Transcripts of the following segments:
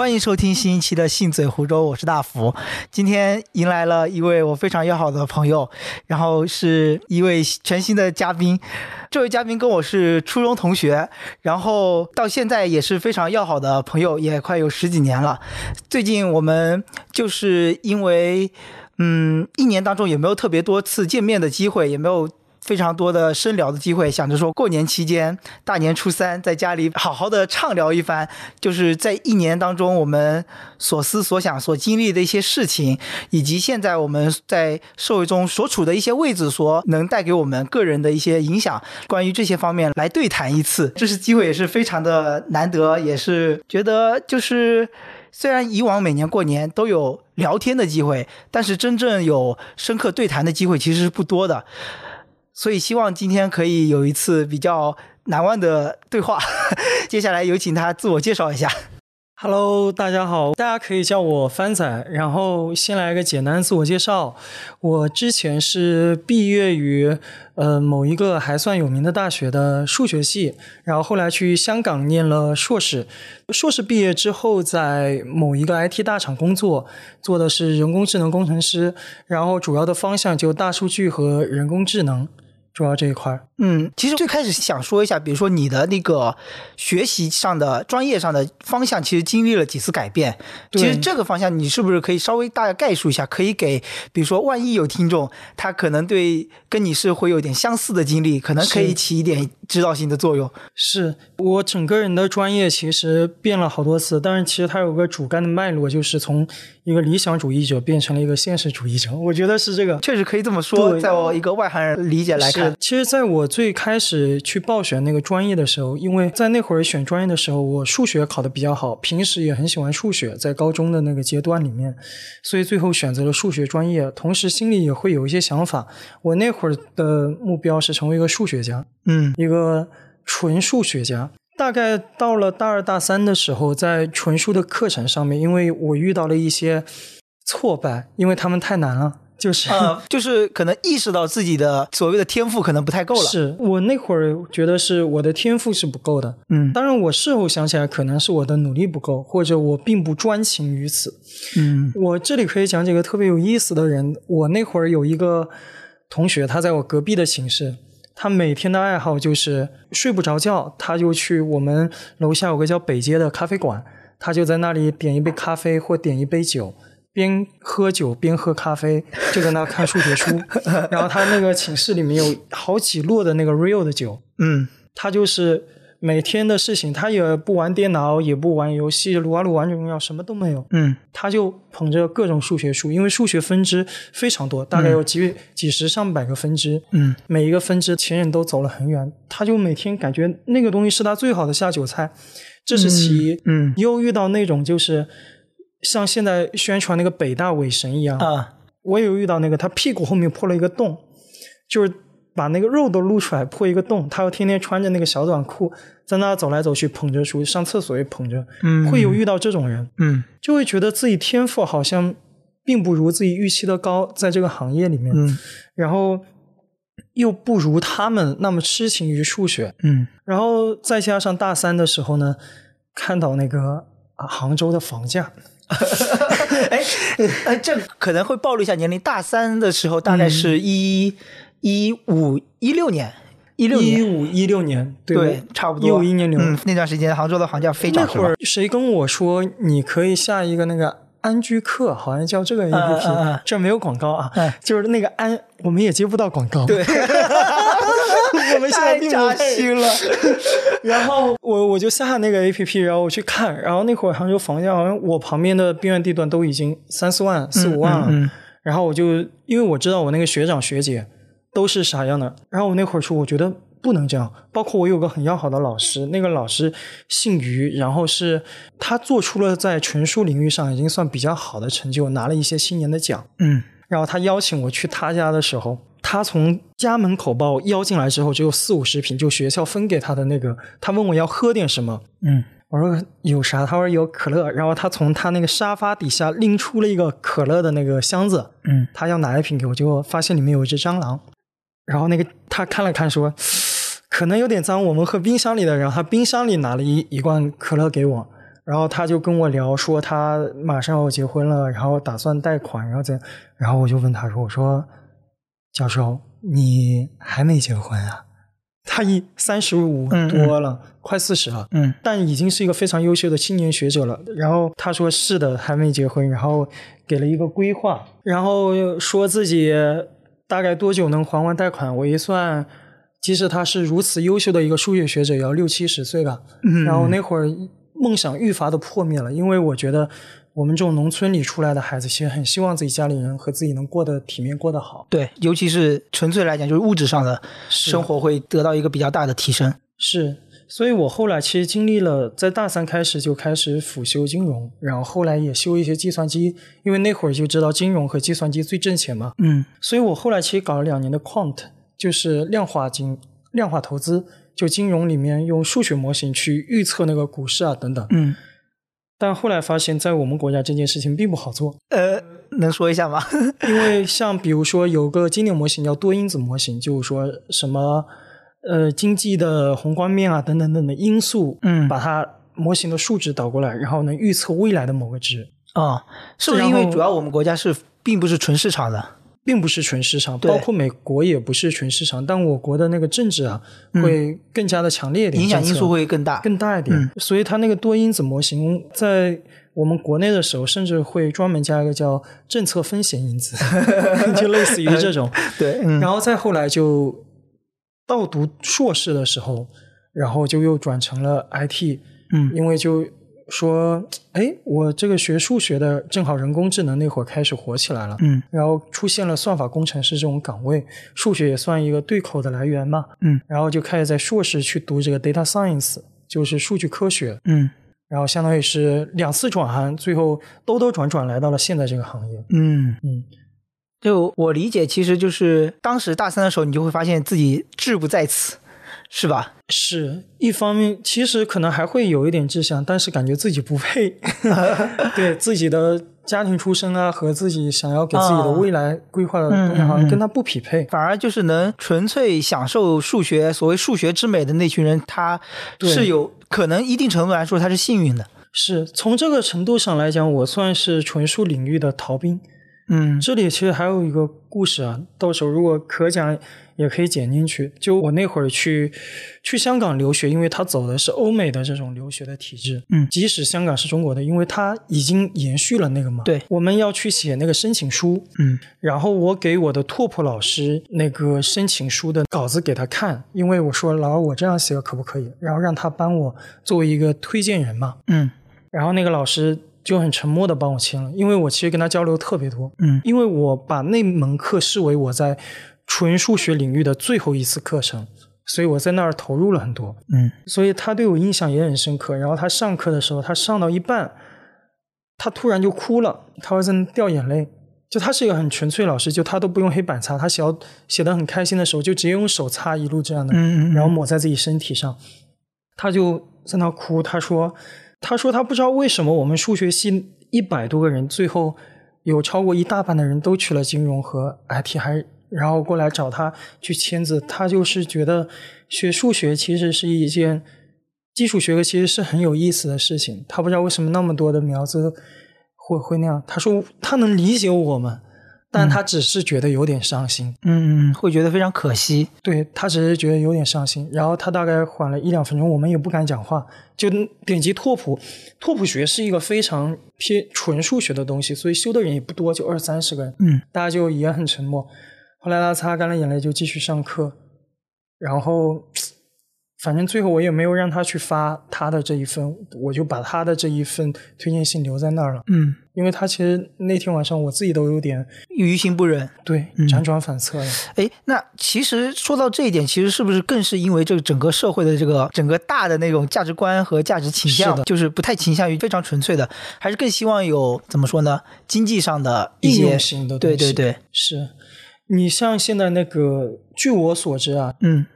欢迎收听新一期的《信嘴湖州》，我是大福。今天迎来了一位我非常要好的朋友，然后是一位全新的嘉宾。这位嘉宾跟我是初中同学，然后到现在也是非常要好的朋友，也快有十几年了。最近我们就是因为，嗯，一年当中也没有特别多次见面的机会，也没有。非常多的深聊的机会，想着说过年期间，大年初三在家里好好的畅聊一番，就是在一年当中我们所思所想、所经历的一些事情，以及现在我们在社会中所处的一些位置，所能带给我们个人的一些影响，关于这些方面来对谈一次，这是机会也是非常的难得，也是觉得就是虽然以往每年过年都有聊天的机会，但是真正有深刻对谈的机会其实是不多的。所以希望今天可以有一次比较难忘的对话。接下来有请他自我介绍一下。Hello，大家好，大家可以叫我帆仔。然后先来个简单自我介绍。我之前是毕业于呃某一个还算有名的大学的数学系，然后后来去香港念了硕士。硕士毕业之后，在某一个 IT 大厂工作，做的是人工智能工程师，然后主要的方向就大数据和人工智能。主要这一块，嗯，其实最开始想说一下，比如说你的那个学习上的专业上的方向，其实经历了几次改变。其实这个方向，你是不是可以稍微大概概述一下？可以给，比如说万一有听众，他可能对跟你是会有点相似的经历，可能可以起一点指导性的作用。是我整个人的专业其实变了好多次，但是其实它有个主干的脉络，就是从。一个理想主义者变成了一个现实主义者，我觉得是这个，确实可以这么说。在我一个外行人理解来看，其实在我最开始去报选那个专业的时候，因为在那会儿选专业的时候，我数学考得比较好，平时也很喜欢数学，在高中的那个阶段里面，所以最后选择了数学专业。同时心里也会有一些想法，我那会儿的目标是成为一个数学家，嗯，一个纯数学家。大概到了大二大三的时候，在纯数的课程上面，因为我遇到了一些挫败，因为他们太难了，就是 就是可能意识到自己的所谓的天赋可能不太够了。是我那会儿觉得是我的天赋是不够的，嗯，当然我事后想起来，可能是我的努力不够，或者我并不专情于此。嗯，我这里可以讲几个特别有意思的人。我那会儿有一个同学，他在我隔壁的寝室。他每天的爱好就是睡不着觉，他就去我们楼下有个叫北街的咖啡馆，他就在那里点一杯咖啡或点一杯酒，边喝酒边喝咖啡，就在那看数学书。然后他那个寝室里面有好几摞的那个 real 的酒，嗯，他就是。每天的事情，他也不玩电脑，也不玩游戏，撸啊撸王者荣耀什么都没有。嗯，他就捧着各种数学书，因为数学分支非常多，大概有几几十上百个分支。嗯，每一个分支前人都走了很远，他就每天感觉那个东西是他最好的下酒菜。这是其一。嗯，又遇到那种就是像现在宣传那个北大伪神一样啊，我有遇到那个，他屁股后面破了一个洞，就是。把那个肉都露出来，破一个洞。他要天天穿着那个小短裤，在那走来走去，捧着书，上厕所也捧着。嗯，会有遇到这种人，嗯，就会觉得自己天赋好像并不如自己预期的高，在这个行业里面，嗯，然后又不如他们那么痴情于数学，嗯，然后再加上大三的时候呢，看到那个杭州的房价，哎哎，这可能会暴露一下年龄。大三的时候大概是一。一五一六年，一六年，一五一六年，对，差不多。一五一年六，嗯，那段时间杭州的房价非常那会儿谁跟我说你可以下一个那个安居客，好像叫这个 A P P，这没有广告啊，就是那个安，我们也接不到广告，对，我 们现在扎心了。然后我我就下那个 A P P，然后我去看，然后那会儿杭州房价好像我旁边的边缘地段都已经三四万、四五万了，然后我就因为我知道我那个学长学姐。都是啥样的？然后我那会儿说，我觉得不能这样。包括我有个很要好的老师，那个老师姓于，然后是他做出了在纯书领域上已经算比较好的成就，拿了一些新年的奖。嗯，然后他邀请我去他家的时候，他从家门口把我邀进来之后，只有四五十瓶，就学校分给他的那个。他问我要喝点什么，嗯，我说有啥？他说有可乐。然后他从他那个沙发底下拎出了一个可乐的那个箱子，嗯，他要拿一瓶给我，结果发现里面有一只蟑螂。然后那个他看了看，说可能有点脏，我们喝冰箱里的。然后他冰箱里拿了一一罐可乐给我，然后他就跟我聊说他马上要结婚了，然后打算贷款，然后怎样？然后我就问他说：“我说教授，你还没结婚啊？”他已三十五多了，快四十了，嗯，但已经是一个非常优秀的青年学者了。然后他说是的，还没结婚，然后给了一个规划，然后说自己大概多久能还完贷款。我一算，即使他是如此优秀的一个数学学者，也要六七十岁吧。嗯然后那会儿梦想愈发的破灭了，因为我觉得我们这种农村里出来的孩子，其实很希望自己家里人和自己能过得体面，过得好。对，尤其是纯粹来讲，就是物质上的生活会得到一个比较大的提升。是，所以我后来其实经历了，在大三开始就开始辅修金融，然后后来也修一些计算机，因为那会儿就知道金融和计算机最挣钱嘛。嗯所以我后来其实搞了两年的 quant，就是量化金、量化投资，就金融里面用数学模型去预测那个股市啊等等。嗯，但后来发现，在我们国家这件事情并不好做，呃，能说一下吗？因为像比如说有个经典模型叫多因子模型，就是说什么呃经济的宏观面啊等等等的因素，嗯把它模型的数值导过来，然后能预测未来的某个值，哦，是不是因为主要我们国家是并不是纯市场的？并不是纯市场，包括美国也不是纯市场，但我国的那个政治啊会更加的强烈一点，嗯影响因素会更大。更大一点，嗯所以它那个多因子模型在。我们国内的时候，甚至会专门加一个叫政策风险因子，就类似于这种。对，嗯然后再后来就到读硕士的时候，然后就又转成了 IT，嗯因为就说，哎，我这个学数学的，正好人工智能那会儿开始火起来了，嗯然后出现了算法工程师这种岗位，数学也算一个对口的来源嘛，嗯。然后就开始在硕士去读这个 data science，就是数据科学，嗯。然后相当于是两次转行，最后兜兜转转来到了现在这个行业，嗯。嗯，就我理解，其实就是当时大三的时候，你就会发现自己志不在此，是吧？是一方面，其实可能还会有一点志向，但是感觉自己不配，对自己的家庭出身啊和自己想要给自己的未来规划的东西，好像跟他不匹配。反而就是能纯粹享受数学，所谓数学之美的那群人，他是有可能一定程度来说他是幸运的。是从这个程度上来讲，我算是纯数领域的逃兵。嗯这里其实还有一个故事啊，到时候如果可讲，也可以剪进去。就我那会儿去去香港留学，因为他走的是欧美的这种留学的体制，嗯即使香港是中国的，因为它已经延续了那个嘛。对我们要去写那个申请书，嗯然后我给我的拓扑老师那个申请书的稿子给他看，因为我说老师我这样写可不可以？然后让他帮我作为一个推荐人嘛。嗯然后那个老师就很沉默的帮我签了，因为我其实跟他交流特别多，嗯因为我把那门课视为我在纯数学领域的最后一次课程，所以我在那儿投入了很多，嗯所以他对我印象也很深刻。然后他上课的时候，他上到一半，他突然就哭了，他会在那掉眼泪。就他是一个很纯粹老师，就他都不用黑板擦，他写写的很开心的时候，就直接用手擦一路这样的，嗯嗯，然后抹在自己身体上。他就在那哭，他说：“他说他不知道为什么我们数学系一百多个人，最后有超过一大半的人都去了金融和 IT，还然后过来找他去签字。他就是觉得学数学其实是一件基础学科，其实是很有意思的事情。他不知道为什么那么多的苗子会会那样。他说他能理解我们，但他只是觉得有点伤心。嗯嗯会觉得非常可惜。对他只是觉得有点伤心，然后他大概缓了一两分钟，我们也不敢讲话，就点击拓扑。拓扑学是一个非常偏纯数学的东西，所以修的人也不多，就二三十个人，嗯大家就也很沉默。后来他擦干了眼泪，就继续上课，然后反正最后我也没有让他去发他的这一份，我就把他的这一份推荐信留在那儿了，嗯，因为他其实那天晚上我自己都有点于心不忍。对辗转反侧了。哎，那其实说到这一点，其实是不是更是因为这个整个社会的这个整个大的那种价值观和价值倾向是，就是不太倾向于非常纯粹的，还是更希望有怎么说呢？经济上的一应些用型的东西对对对，是你像现在那个，据我所知啊，嗯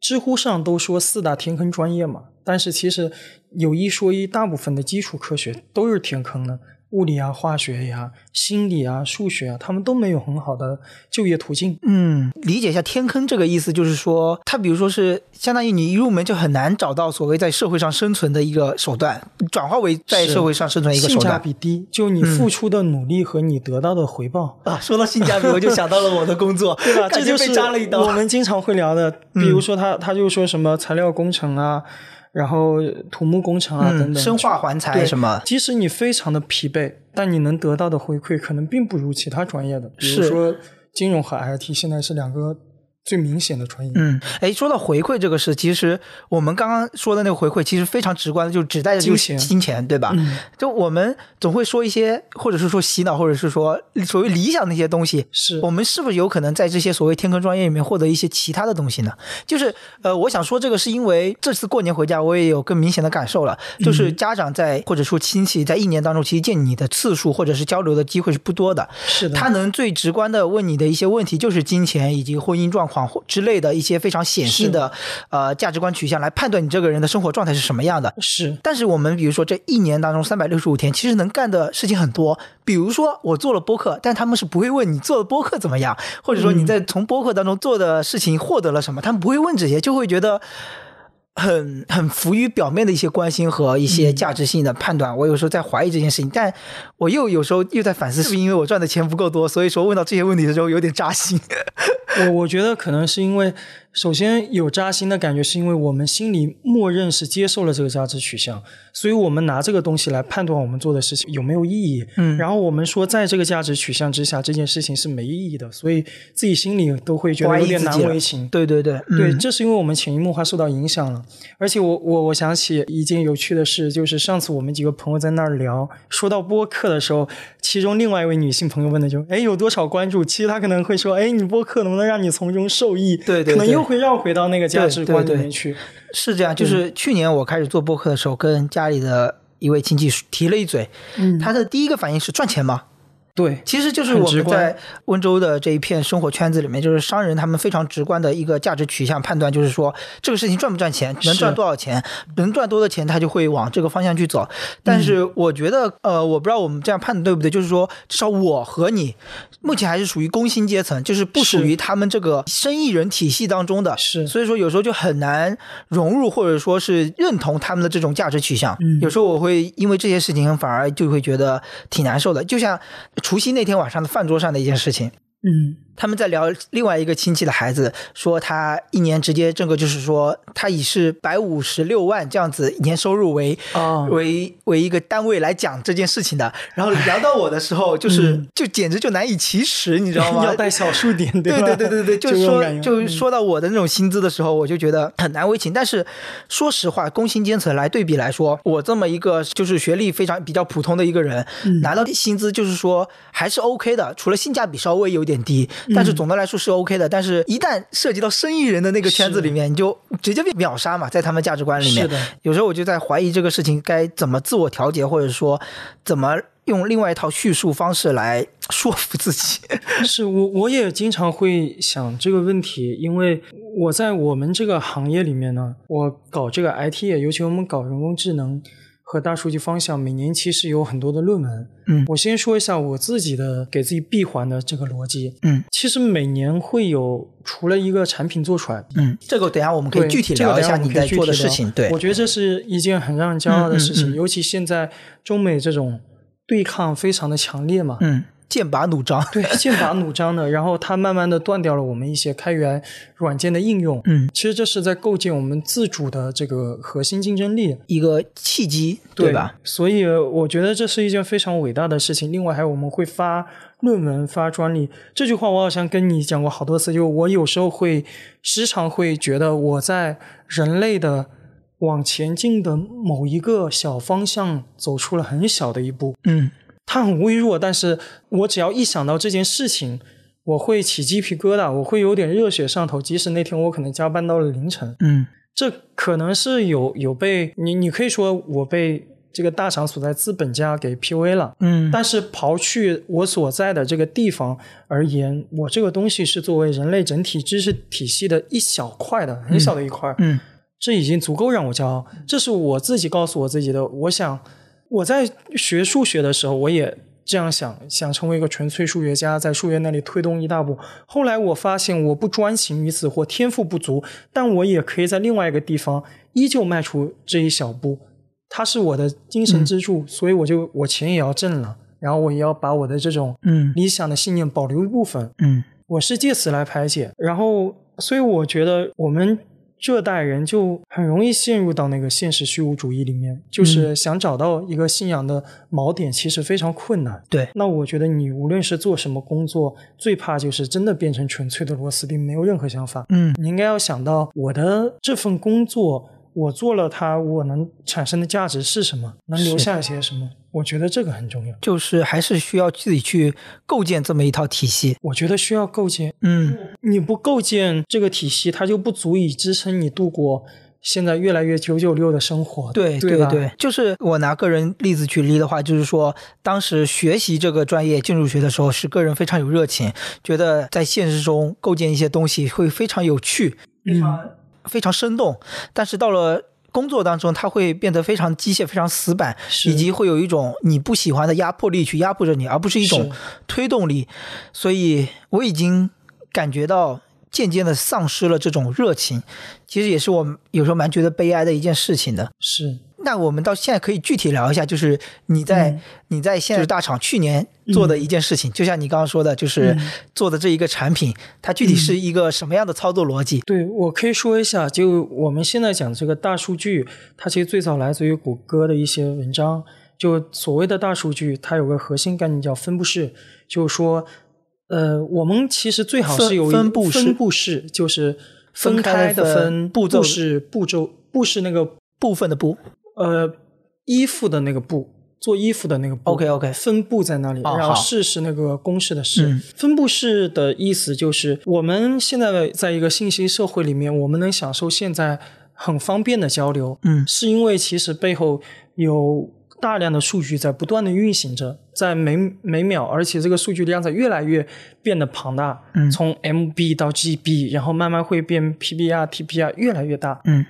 知乎上都说四大天坑专业嘛，但是其实有一说一，大部分的基础科学都是天坑的。物理啊、化学呀、心理啊、数学啊，他们都没有很好的就业途径。嗯，理解一下天坑这个意思，就是说，它比如说是相当于你一入门就很难找到所谓在社会上生存的一个手段，转化为在社会上生存的一个手段性价。比低，就你付出的努力和你得到的回报。啊，说到性价比，我就想到了我的工作，对吧？这就是我扎了一刀。们经常会聊的，比如说他他就说什么材料工程啊，然后土木工程啊、等嗯，等，生化环材对什么，即使你非常的疲惫，但你能得到的回馈可能并不如其他专业的，比如是说金融和 IT 现在是两个最明显的传音。嗯，哎，说到回馈这个事，其实我们刚刚说的那个回馈，其实非常直观的，就指代的就是金钱金钱，对吧？嗯就我们总会说一些，或者是说洗脑，或者是说所谓理想的一些东西，是我们是不是有可能在这些所谓天坑专业里面获得一些其他的东西呢？就是呃，我想说这个是因为这次过年回家，我也有更明显的感受了，就是嗯家长在或者说亲戚在一年当中，其实见你的次数或者是交流的机会是不多的。是的，他能最直观的问你的一些问题，就是金钱以及婚姻状况或之类的一些非常显性的呃价值观取向来判断你这个人的生活状态是什么样的。是但是我们比如说这一年当中三百六十五天，其实能干的事情很多。比如说我做了播客，但他们是不会问你做的播客怎么样，或者说你在从播客当中做的事情获得了什么，他们不会问这些，就会觉得。很很浮于表面的一些关心和一些价值性的判断，我有时候在怀疑这件事情，但我又有时候又在反思，是不是因为我赚的钱不够多，所以说问到这些问题的时候有点扎心。我我觉得可能是因为，首先有扎心的感觉，是因为我们心里默认是接受了这个价值取向，所以我们拿这个东西来判断我们做的事情有没有意义。嗯然后我们说，在这个价值取向之下，这件事情是没意义的，所以自己心里都会觉得有点难为情。对对对，对，嗯这是因为我们潜移默化受到影响了。而且我我我想起一件有趣的事，就是上次我们几个朋友在那儿聊，说到播客的时候，其中另外一位女性朋友问的就，哎，有多少关注？其实她可能会说，哎，你播客能不能让你从中受益？对对对可能又会绕回到那个价值观里面去。是这样，就是去年我开始做播客的时候，跟家里的一位亲戚提了一嘴，嗯，他的第一个反应是赚钱吗？对，其实就是我们在温州的这一片生活圈子里面，就是商人他们非常直观的一个价值取向判断，就是说这个事情赚不赚钱，能赚多少钱，能赚多的钱，他就会往这个方向去走。但是嗯。我觉得，呃，我不知道我们这样判断对不对，就是说，至少我和你目前还是属于工薪阶层，就是不属于他们这个生意人体系当中的，是。所以说有时候就很难融入或者说是认同他们的这种价值取向。嗯。有时候我会因为这些事情反而就会觉得挺难受的，就像除夕那天晚上的饭桌上的一件事情。嗯他们在聊另外一个亲戚的孩子，说他一年直接挣个就是说他以是百五十六万这样子年收入为、啊为为一个单位来讲这件事情的。然后聊到我的时候，就是、嗯就简直就难以启齿，你知道吗？要带小数点，对吧？对对对对，就是说就说到我的那种薪资的时候，我就觉得很难为情。但是说实话，工薪阶层来对比来说，我这么一个就是学历非常比较普通的一个人，嗯拿到薪资就是说还是 OK 的，除了性价比稍微有点低，但是总的来说是 OK 的。但是一旦涉及到生意人的那个圈子里面，你就直接被秒杀嘛，在他们价值观里面是的。有时候我就在怀疑这个事情该怎么自我调节，或者说怎么用另外一套叙述方式来说服自己。是我我也经常会想这个问题，因为我在我们这个行业里面呢，我搞这个 IT 业，尤其我们搞人工智能和大数据方向，每年其实有很多的论文。嗯我先说一下我自己的给自己闭环的这个逻辑。嗯其实每年会有除了一个产品做出来，嗯，这个等下我们可以具体聊一下你在做的事情。对我，觉得这是一件很让人骄傲的事情，嗯嗯嗯尤其现在中美这种对抗非常的强烈嘛。嗯，剑拔弩张。对，剑拔弩张的，然后它慢慢的断掉了我们一些开源软件的应用。嗯，其实这是在构建我们自主的这个核心竞争力，一个契机，对吧？？所以我觉得这是一件非常伟大的事情。另外还有我们会发论文、发专利。这句话我好像跟你讲过好多次，就我有时候会时常会觉得我在人类的往前进的某一个小方向走出了很小的一步。嗯它很微弱，但是我只要一想到这件事情，我会起鸡皮疙瘩，我会有点热血上头。即使那天我可能加班到了凌晨，嗯这可能是有有被你你可以说我被这个大厂所在资本家给 PUA 了。嗯但是刨去我所在的这个地方而言，我这个东西是作为人类整体知识体系的一小块的，很小的一块，嗯这已经足够让我骄傲。这是我自己告诉我自己的。我想，我在学数学的时候，我也这样想，想成为一个纯粹数学家，在数学那里推动一大步。后来我发现我不专情于此或天赋不足，但我也可以在另外一个地方依旧迈出这一小步。它是我的精神支柱，所以我就我钱也要挣了，然后我也要把我的这种嗯理想的信念保留一部分。嗯我是借此来排解，然后所以我觉得我们这代人就很容易陷入到那个现实虚无主义里面，就是想找到一个信仰的锚点，其实非常困难。对，那我觉得你无论是做什么工作，最怕就是真的变成纯粹的螺丝钉，没有任何想法。嗯你应该要想到我的这份工作，我做了它，我能产生的价值是什么，能留下一些什么？我觉得这个很重要。就是还是需要自己去构建这么一套体系。我觉得需要构建嗯你不构建这个体系，它就不足以支撑你度过现在越来越九九六的生活，对对吧？对，就是我拿个人例子举例的话，就是说，当时学习这个专业进入学的时候，是个人非常有热情，觉得在现实中构建一些东西会非常有趣，嗯，非常生动。但是到了工作当中，他会变得非常机械、非常死板，以及会有一种你不喜欢的压迫力去压迫着你，而不是一种推动力。所以我已经感觉到渐渐的丧失了这种热情，其实也是我有时候蛮觉得悲哀的一件事情的。是那我们到现在可以具体聊一下，就是你在、嗯。你在现在大厂去年做的一件事情，就像你刚刚说的，就是嗯。做的这一个产品，它具体是一个什么样的操作逻辑？对，我可以说一下，就我们现在讲这个大数据，它其实最早来自于谷歌的一些文章。就所谓的大数据，它有个核心概念叫分布式，就是说，呃，我们其实最好是有一分布式。分布式，就是分分开开的分步骤。布是步骤，步是那个部分的部呃衣服的那个布，做衣服的那个布。OK，OK 分布在那里，哦然后式是那个公式的式。嗯分布式的意思就是，我们现在在一个信息社会里面，我们能享受现在很方便的交流，嗯是因为其实背后有大量的数据在不断的运行着，在每每秒，而且这个数据量在越来越变得庞大，嗯从 MB 到 GB，然后慢慢会变 PBR、TBR 越来越大。嗯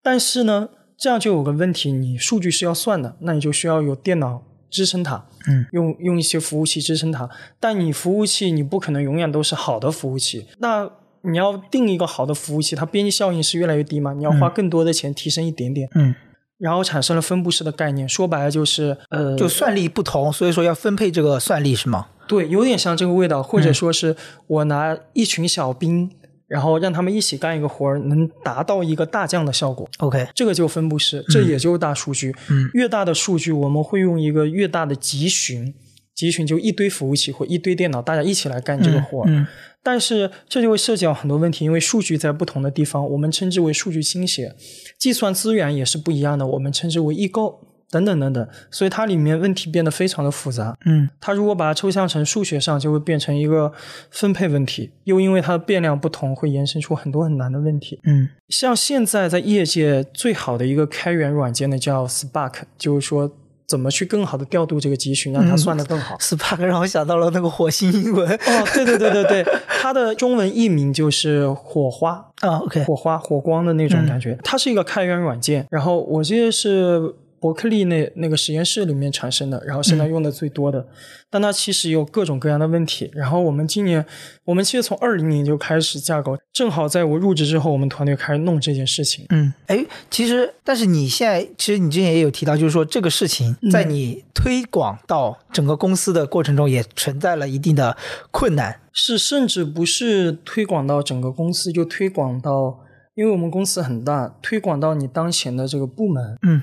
但是呢，这样就有个问题，你数据是要算的，那你就需要有电脑支撑它，嗯，用用一些服务器支撑它。但你服务器你不可能永远都是好的服务器，那你要定一个好的服务器，它边际效应是越来越低嘛？你要花更多的钱提升一点点，嗯，然后产生了分布式的概念。说白了就是，呃，就算力不同，所以说要分配这个算力是吗？对，有点像这个味道，或者嗯说是我拿一群小兵，然后让他们一起干一个活儿，能达到一个大降的效果。OK，这个就分布式，这也就是大数据。嗯越大的数据，我们会用一个越大的集群，集群就一堆服务器或一堆电脑，大家一起来干这个活儿。嗯但是这就会涉及到很多问题，因为数据在不同的地方，我们称之为数据倾斜，计算资源也是不一样的，我们称之为异构等等等等，所以它里面问题变得非常的复杂。嗯它如果把它抽象成数学上，就会变成一个分配问题，又因为它的变量不同，会延伸出很多很难的问题。嗯像现在在业界最好的一个开源软件呢，叫 Spark，就是说怎么去更好的调度这个集群，让它算得更好。，Spark 让我想到了那个火星英文哦，对对对对对，它的中文译名就是火花，啊，OK，火花、火光的那种感觉。它是一个开源软件，然后我记得是伯克利那那个实验室里面产生的，然后现在用的最多的。但它其实有各种各样的问题。然后我们今年，我们其实从二零年就开始架构，正好在我入职之后，我们团队开始弄这件事情。嗯，哎，其实，但是你现在，其实你之前也有提到，就是说这个事情在你推广到整个公司的过程中，也存在了一定的困难。是，甚至不是推广到整个公司，就推广到，因为我们公司很大，推广到你当前的这个部门。嗯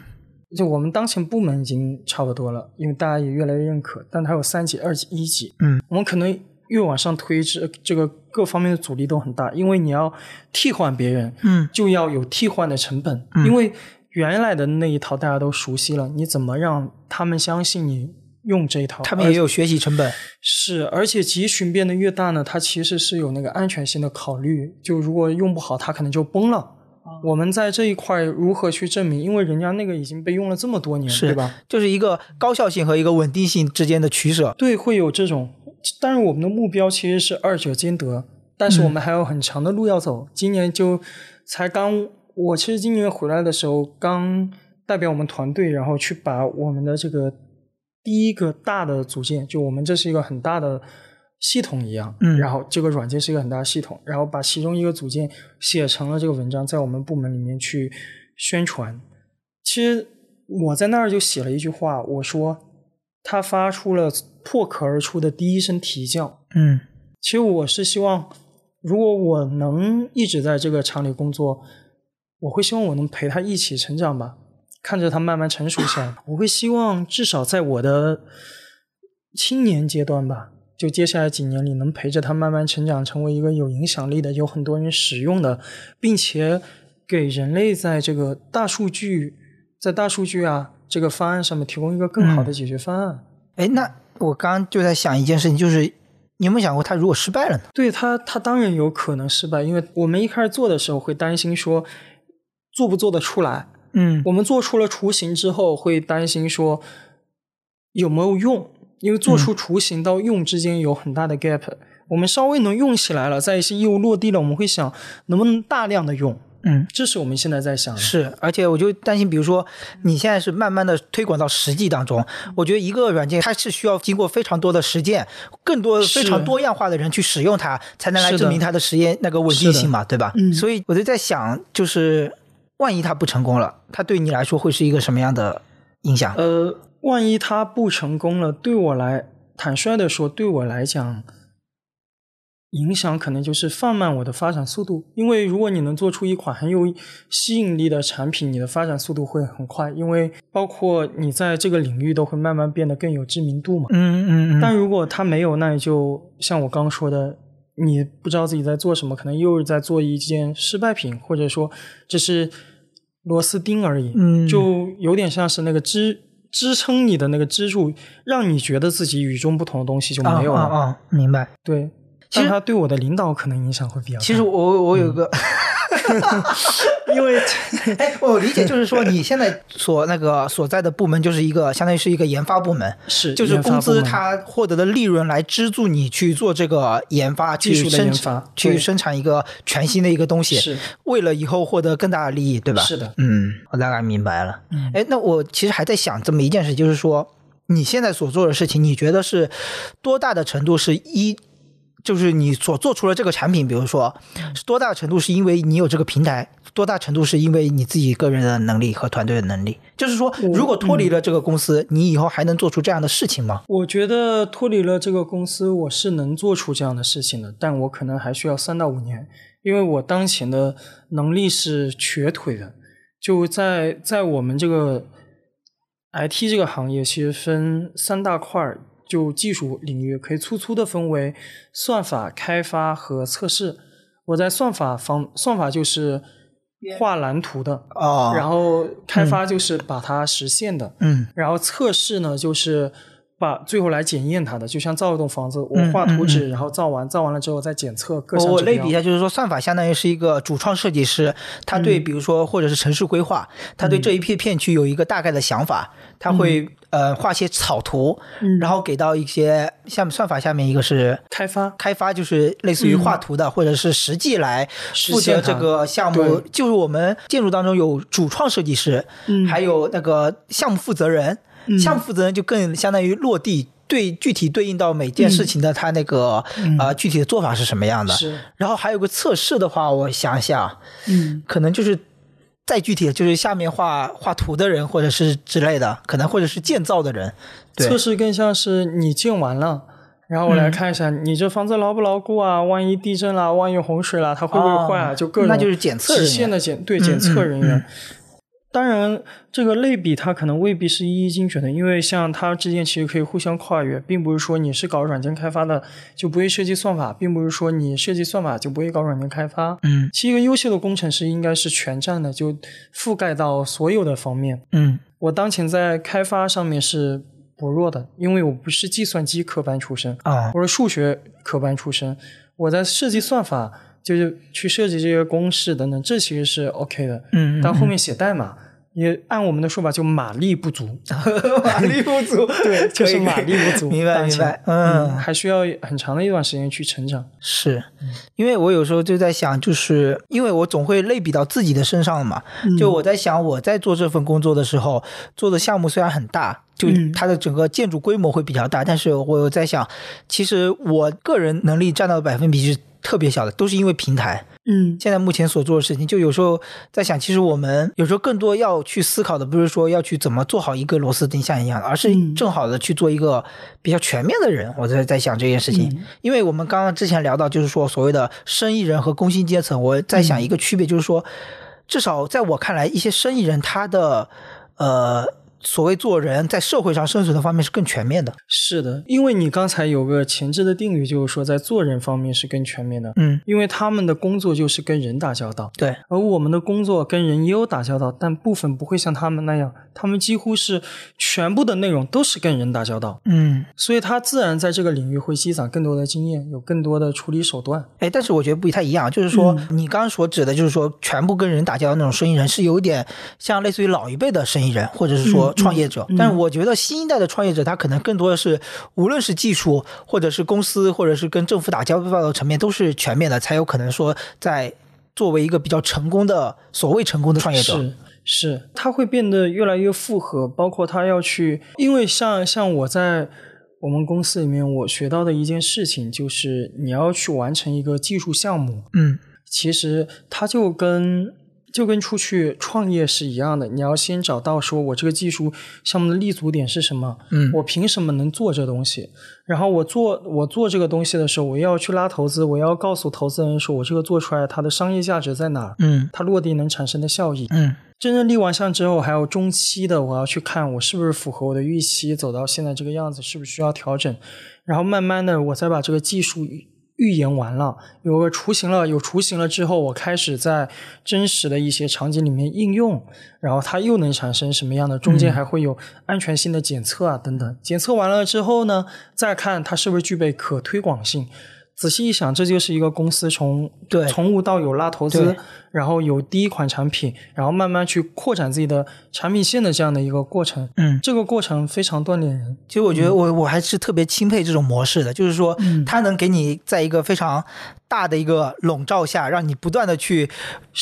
就我们当前部门已经差不多了，因为大家也越来越认可，但它有三级、二级、一级。嗯，我们可能越往上推，这这个各方面的阻力都很大，因为你要替换别人，嗯就要有替换的成本，嗯因为原来的那一套大家都熟悉了，你怎么让他们相信你用这一套？他们也有学习成本。是，而且集群变得越大呢，它其实是有那个安全性的考虑，就如果用不好，它可能就崩了。我们在这一块如何去证明？因为人家那个已经被用了这么多年，对吧？就是一个高效性和一个稳定性之间的取舍。对，会有这种。但是，我们的目标其实是二者兼得，但是我们还有很长的路要走。今年就才刚，我其实今年回来的时候刚代表我们团队，然后去把我们的这个第一个大的组件，就我们这是一个很大的系统一样，嗯然后这个软件是一个很大的系统，然后把其中一个组件写成了这个文章，在我们部门里面去宣传。其实我在那儿就写了一句话，我说他发出了破壳而出的第一声啼叫。嗯其实我是希望，如果我能一直在这个厂里工作，我会希望我能陪他一起成长吧，看着他慢慢成熟起来。我会希望至少在我的青年阶段吧，就接下来几年里，能陪着他慢慢成长，成为一个有影响力的、有很多人使用的，并且给人类在这个大数据、在大数据啊这个方案上面提供一个更好的解决方案。哎，那我刚刚就在想一件事情，就是你有没有想过，他如果失败了呢？对他，他当然有可能失败，因为我们一开始做的时候会担心说做不做得出来。嗯我们做出了雏形之后，会担心说有没有用，因为做出雏形到用之间有很大的 gap。我们稍微能用起来了，在一些业务落地了，我们会想能不能大量的用，嗯，这是我们现在在想的。是，而且我就担心，比如说你现在是慢慢的推广到实际当中，我觉得一个软件它是需要经过非常多的实践，更多非常多样化的人去使用它，才能来证明它的实验那个稳定性嘛，对吧？嗯所以我就在想，就是万一它不成功了，它对你来说会是一个什么样的影响？呃，万一它不成功了，对我来坦率的说，对我来讲，影响可能就是放慢我的发展速度。因为如果你能做出一款很有吸引力的产品，你的发展速度会很快，因为包括你在这个领域都会慢慢变得更有知名度嘛。嗯嗯嗯，但如果它没有，那你就像我刚说的，你不知道自己在做什么，可能又是在做一件失败品，或者说这是螺丝钉而已。嗯就有点像是那个支支撑你的那个支柱，让你觉得自己与众不同的东西就没有了。明白。对，其实但它对我的领导可能影响会比较大。其实我我有一个，因为 哎，我理解就是说，你现在所那个所在的部门就是一个相当于是一个研发部门，是就是公司它获得的利润来资助你去做这个研发，技术的研发去生产一个全新的一个东西，是为了以后获得更大的利益，对吧？是的，嗯，我大概明白了。嗯哎，那我其实还在想这么一件事，就是说你现在所做的事情，你觉得是多大的程度是一？就是你所做出了这个产品，比如说，是多大程度是因为你有这个平台，多大程度是因为你自己个人的能力和团队的能力？就是说，如果脱离了这个公司，你以后还能做出这样的事情吗？我觉得脱离了这个公司，我是能做出这样的事情的，但我可能还需要三到五年，因为我当前的能力是瘸腿的。就在在我们这个 IT 这个行业，其实分三大块儿，就技术领域可以粗粗的分为算法开发和测试。我在算法方，算法就是画蓝图的，啊，然后开发就是把它实现的。嗯然后测试呢，就是把最后来检验它的，就像造一栋房子，我嗯画图纸，然后造完，造完了之后再检测我我类比一下，就是说算法相当于是一个主创设计师，他对嗯比如说或者是城市规划，他对这一片片区有一个大概的想法，他会呃画些草图，嗯然后给到一些像算法下面一个是。开发。开发就是类似于画图的，或者是实际来负责这个项目。就是我们建筑当中有主创设计师，嗯还有那个项目负责人。项目负责人就更相当于落地，对具体对应到每件事情的他那个、呃具体的做法是什么样的。嗯是然后还有个测试的话，我想想，嗯，可能就是再具体的就是下面画画图的人，或者是之类的，可能或者是建造的人。对测试更像是你建完了。然后我嗯来看一下，你这房子牢不牢固啊？万一地震啦，万一洪水啦，它会不会坏啊？哦就各种那就是检测人员极限的检对检测人员。当然，这个类比它可能未必是一一精准的，因为像它之间其实可以互相跨越，并不是说你是搞软件开发的就不会设计算法，并不是说你设计算法就不会搞软件开发。嗯其实一个优秀的工程师应该是全站的，就覆盖到所有的方面。嗯我当前在开发上面是薄弱的，因为我不是计算机科班出身，啊我是数学科班出身。我在设计算法，就是去设计这些公式等等，这其实是 OK 的。嗯，但后面写代码，也按我们的说法就马力不足，马力不足，对，就是马力不足。明白明白，嗯，还需要很长的一段时间去成长。是，因为我有时候就在想，就是因为我总会类比到自己的身上嘛，就我在想，我在做这份工作的时候，做的项目虽然很大，就它的整个建筑规模会比较大，但是我有在想，其实我个人能力占到的百分比是特别小的，都是因为平台。嗯，现在目前所做的事情，就有时候在想，其实我们有时候更多要去思考的，不是说要去怎么做好一个螺丝钉像一样的，而是正好的去做一个比较全面的人。我在在想这件事情，因为我们刚刚之前聊到，就是说所谓的生意人和工薪阶层，我在想一个区别，就是说，至少在我看来，一些生意人他的呃。所谓做人在社会上生存的方面是更全面的，是的，因为你刚才有个前置的定语，就是说在做人方面是更全面的，嗯，因为他们的工作就是跟人打交道，对，而我们的工作跟人也有打交道，但部分不会像他们那样，他们几乎是全部的内容都是跟人打交道，嗯，所以他自然在这个领域会积攒更多的经验，有更多的处理手段。哎，但是我觉得不太一样，就是说你刚刚所指的，就是说全部跟人打交道那种生意人，是有点像类似于老一辈的生意人，或者是说创业者，但是。我觉得新一代的创业者，他可能更多的是，无论是技术，或者是公司，或者是跟政府打交道的层面，都是全面的，才有可能说在作为一个比较成功的所谓成功的创业者，是是，他会变得越来越复合，包括他要去，因为像像我在我们公司里面，我学到的一件事情就是，你要去完成一个技术项目，嗯，其实它就跟。就跟出去创业是一样的，你要先找到说我这个技术项目的立足点是什么，嗯，我凭什么能做这东西？然后我做我做这个东西的时候，我要去拉投资，我要告诉投资人说我这个做出来它的商业价值在哪，嗯，它落地能产生的效益，嗯，真正立完项之后，还有中期的，我要去看我是不是符合我的预期，走到现在这个样子是不是需要调整，然后慢慢的我再把这个技术。预言完了，有个雏形了，有雏形了之后，我开始在真实的一些场景里面应用，然后它又能产生什么样的？中间还会有安全性的检测啊，等等。检测完了之后呢，再看它是不是具备可推广性。仔细一想，这就是一个公司从对从无到有拉投资，然后有第一款产品，然后慢慢去扩展自己的产品线的这样的一个过程。嗯，这个过程非常锻炼人。其实我觉得我我还是特别钦佩这种模式的，就是说它能给你在一个非常。大的一个笼罩下，让你不断的去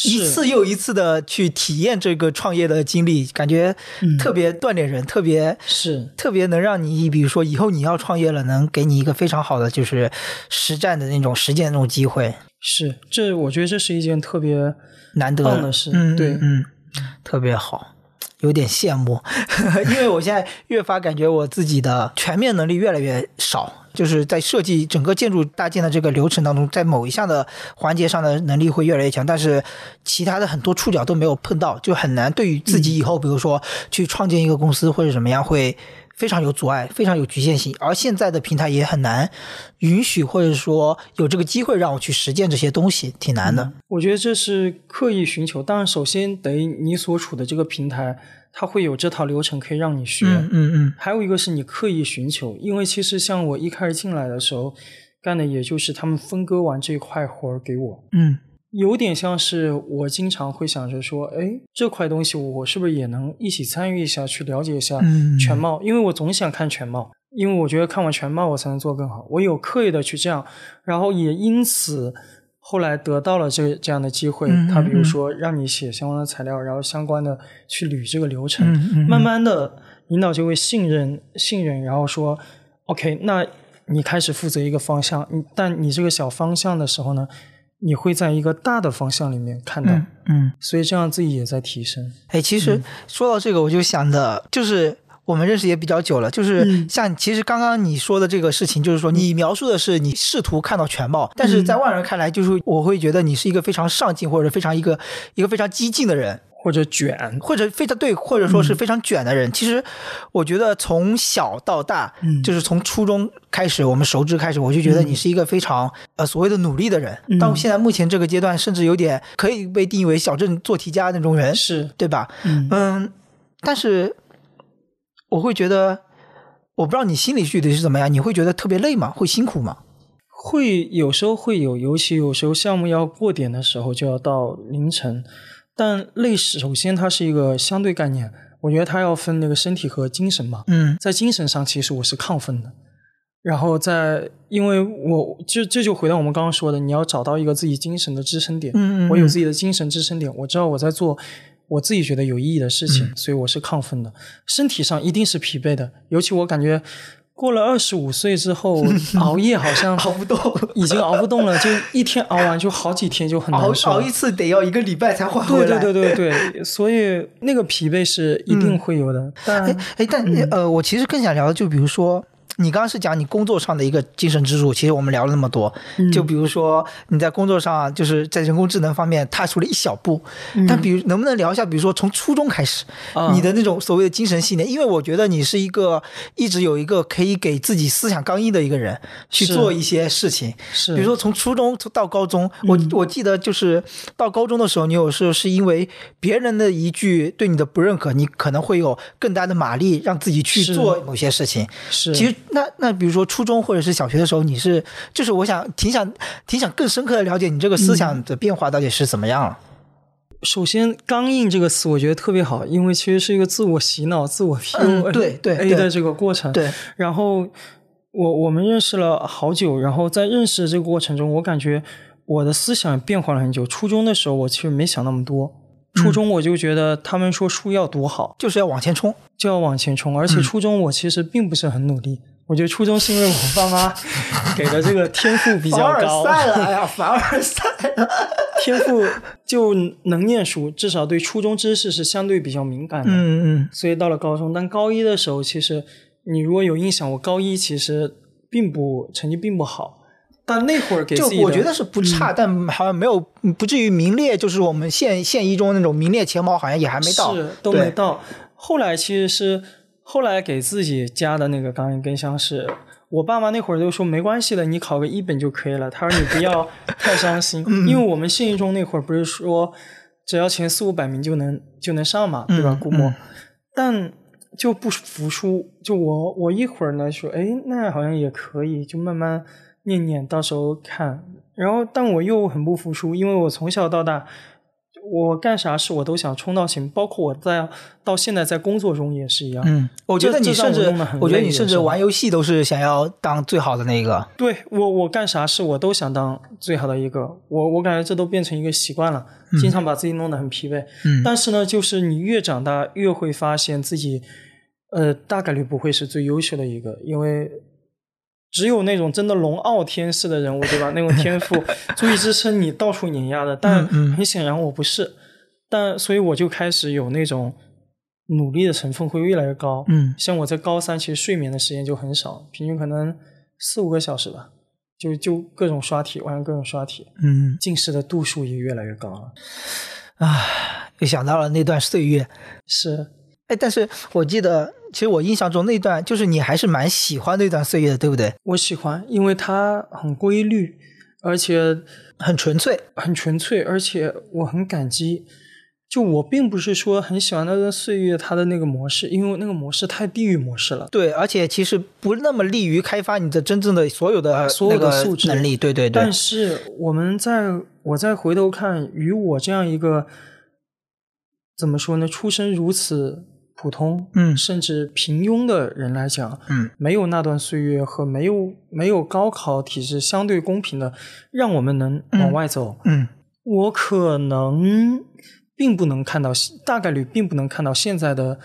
一次又一次的去体验这个创业的经历，感觉特别锻炼人，特别是特别能让你，比如说以后你要创业了，能给你一个非常好的就是实战的那种实践那种机会。是，这我觉得这是一件特别难得的事，嗯，对，嗯，特别好，有点羡慕，因为我现在越发感觉我自己的全面能力越来越少。就是在设计整个建筑搭建的这个流程当中，在某一项的环节上的能力会越来越强，但是其他的很多触角都没有碰到，就很难对于自己以后，比如说去创建一个公司或者怎么样，会非常有阻碍，非常有局限性。而现在的平台也很难允许或者说有这个机会让我去实践这些东西，挺难的。我觉得这是刻意寻求，当然首先得你所处的这个平台。它会有这套流程可以让你学，嗯嗯，还有一个是你刻意寻求，因为其实像我一开始进来的时候干的，也就是他们分割完这一块活儿给我，嗯，有点像是我经常会想着说，哎，这块东西我是不是也能一起参与一下，去了解一下全貌？因为我总想看全貌，因为我觉得看完全貌我才能做更好。我有刻意的去这样，然后也因此。后来得到了这这样的机会，他比如说让你写相关的材料，然后相关的去捋这个流程，慢慢的领导就会信任信任，然后说，OK，那你开始负责一个方向，但你这个小方向的时候呢，你会在一个大的方向里面看到，嗯，所以这样自己也在提升。哎，其实说到这个，我就想的就是。我们认识也比较久了，就是像其实刚刚你说的这个事情，就是说你描述的是你试图看到全貌，但是在外人看来，就是我会觉得你是一个非常上进或者非常一个一个非常激进的人，或者卷，或者非常对，或者说是非常卷的人。其实我觉得从小到大，就是从初中开始我们熟知开始，我就觉得你是一个非常呃所谓的努力的人。到现在目前这个阶段，甚至有点可以被定义为小镇做题家那种人，是对吧？嗯，但是。我会觉得，我不知道你心里具体是怎么样。你会觉得特别累吗？会辛苦吗？会有时候会有，尤其有时候项目要过点的时候，就要到凌晨。但累首先它是一个相对概念，我觉得它要分那个身体和精神嘛。嗯在精神上，其实我是亢奋的。然后在，因为我这这就回到我们刚刚说的，你要找到一个自己精神的支撑点。嗯嗯我有自己的精神支撑点，我知道我在做我自己觉得有意义的事情，嗯所以我是亢奋的。身体上一定是疲惫的，尤其我感觉过了二十五岁之后，熬夜好像熬不动，已经熬不动了，就一天熬完就好几天就很熬难受。熬一次得要一个礼拜才缓回对来。对对对对，所以那个疲惫是一定会有的，但哎哎，但、呃，我其实更想聊的，就比如说。你刚刚是讲你工作上的一个精神支柱，其实我们聊了那么多，就比如说你在工作上就是在人工智能方面踏出了一小步，但比如能不能聊一下，比如说从初中开始，啊你的那种所谓的精神信念？因为我觉得你是一个一直有一个可以给自己思想刚毅的一个人，去做一些事情。是比如说从初中到高中，我我记得就是到高中的时候，你有时候是因为别人的一句对你的不认可，你可能会有更大的马力让自己去做某些事情。是其实那那比如说初中或者是小学的时候，你是就是我想挺想挺想更深刻的了解你这个思想的变化到底是怎么样了。首先，“刚硬”这个词我觉得特别好，因为其实是一个自我洗脑、自我 PUA、嗯对对对的这个过程。对，然后我我们认识了好久，然后在认识的这个过程中，我感觉我的思想变化了很久。初中的时候，我其实没想那么多。初中我就觉得他们说书要读好，就是要往前冲。就要往前冲，而且初中我其实并不是很努力。我觉得初中是因为我爸妈 给的这个天赋比较高，凡尔赛了，哎呀，凡尔赛了。天赋就能念书，至少对初中知识是相对比较敏感的。嗯嗯所以到了高中，但高一的时候，其实你如果有印象，我高一其实并不成绩并不好，但那会儿给就自己的我觉得是不差，但好像没有不至于名列，就是我们县县一中那种名列前茅，好像也还没到，是都对没到。后来其实是后来给自己加的那个钢印更像是。我爸妈那会儿就说没关系的，你考个一本就可以了。他说你不要太伤心，嗯因为我们县一中那会儿不是说只要前四五百名就能就能上嘛，对吧？嗯估摸，嗯但就不服输。就我我一会儿呢说，哎，那好像也可以，就慢慢念念，到时候看。然后，但我又很不服输，因为我从小到大，我干啥事我都想冲到前，包括我在到现在在工作中也是一样。嗯，我觉得你甚至我觉得你甚至玩游戏都是想要当最好的那一个。对我，我干啥事我都想当最好的一个，我我感觉这都变成一个习惯了，经常把自己弄得很疲惫。嗯但是呢，就是你越长大，越会发现自己，呃，大概率不会是最优秀的一个，因为只有那种真的龙傲天式的人物，对吧？那种天赋足以支撑你到处碾压的。但很显然我不是，但所以我就开始有那种努力的成分会越来越高。嗯像我在高三，其实睡眠的时间就很少，平均可能四五个小时吧，就就各种刷题，晚上各种刷题，嗯近视的度数也越来越高了。啊，又想到了那段岁月。是，哎，但是我记得，其实我印象中那段就是你还是蛮喜欢那段岁月的，对不对？我喜欢，因为它很规律，而且很纯粹。很纯粹，而且我很感激。就我并不是说很喜欢那段岁月它的那个模式，因为那个模式太地域模式了。对，而且其实不那么利于开发你的真正的所有的所有的那个素质能力。对对对但，是我们在我再回头看，与我这样一个怎么说呢，出身如此普通，嗯。甚至平庸的人来讲，嗯，没有那段岁月和没有没有高考体制相对公平的，让我们能往外走，嗯。我可能并不能看到，大概率并不能看到现在的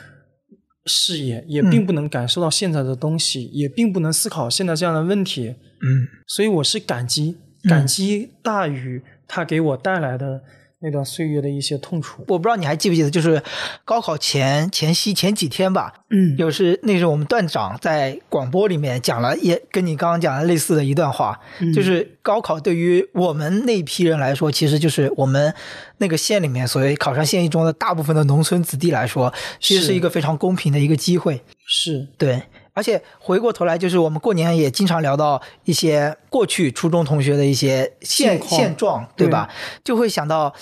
视野，也嗯。并不能感受到现在的东西，也并不能思考现在这样的问题。嗯。所以我是感激，感激大于他给我带来的那段岁月的一些痛楚。我不知道你还记不记得，就是高考前前夕前几天吧，嗯有时那时候我们段长在广播里面讲了，也跟你刚刚讲的类似的一段话，嗯就是高考对于我们那批人来说，其实就是我们那个县里面所谓考上县一中的大部分的农村子弟来说，其实是是一个非常公平的一个机会。是，对，而且回过头来，就是我们过年也经常聊到一些过去初中同学的一些现现状，对吧？就会想到，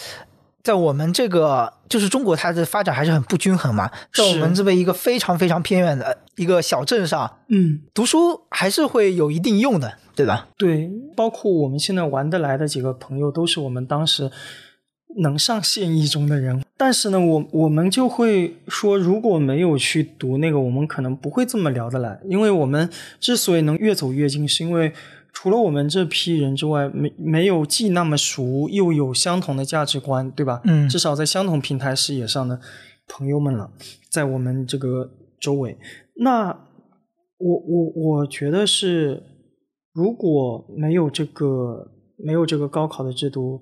在我们这个就是中国，它的发展还是很不均衡嘛，在我们这么一个非常非常偏远的一个小镇上，嗯，读书还是会有一定用的，对吧？对，包括我们现在玩得来的几个朋友，都是我们当时能上县一中的人。但是呢，我我们就会说，如果没有去读那个，我们可能不会这么聊得来。因为我们之所以能越走越近，是因为除了我们这批人之外，没没有既那么熟，又有相同的价值观，对吧？嗯至少在相同平台视野上的朋友们了，在我们这个周围。那我我我觉得是，如果没有这个没有这个高考的制度，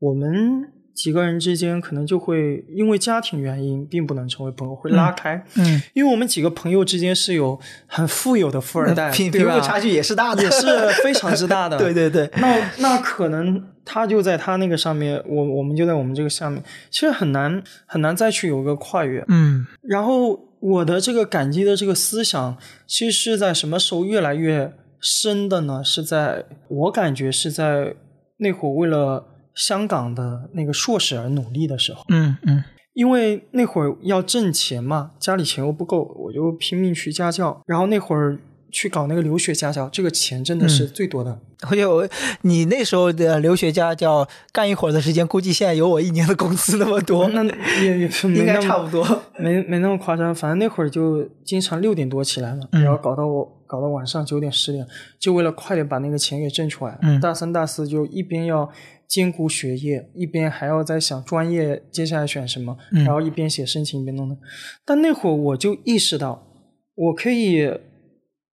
我们几个人之间可能就会因为家庭原因，并不能成为朋友，会拉开。嗯，因为我们几个朋友之间是有很富有的富二代，贫富差距也是大的，也是非常之大的。对对对，那那可能他就在他那个上面，我我们就在我们这个下面，其实很难很难再去有一个跨越。嗯然后我的这个感激的这个思想，其实是在什么时候越来越深的呢？是在我感觉是在那会儿为了香港的那个硕士而努力的时候，嗯嗯因为那会儿要挣钱嘛，家里钱又不够，我就拼命去家教，然后那会儿去搞那个留学家教，这个钱真的是最多的。而且我你那时候的留学家教干一会儿的时间，估计现在有我一年的工资那么多，那也也是应该差不多。没没那么夸张，反正那会儿就经常六点多起来嘛，嗯然后搞到我搞到晚上九点十点，就为了快点把那个钱给挣出来。嗯大三大四就一边要兼顾学业，一边还要在想专业接下来选什么，嗯然后一边写申请一边弄的。但那会儿我就意识到，我可以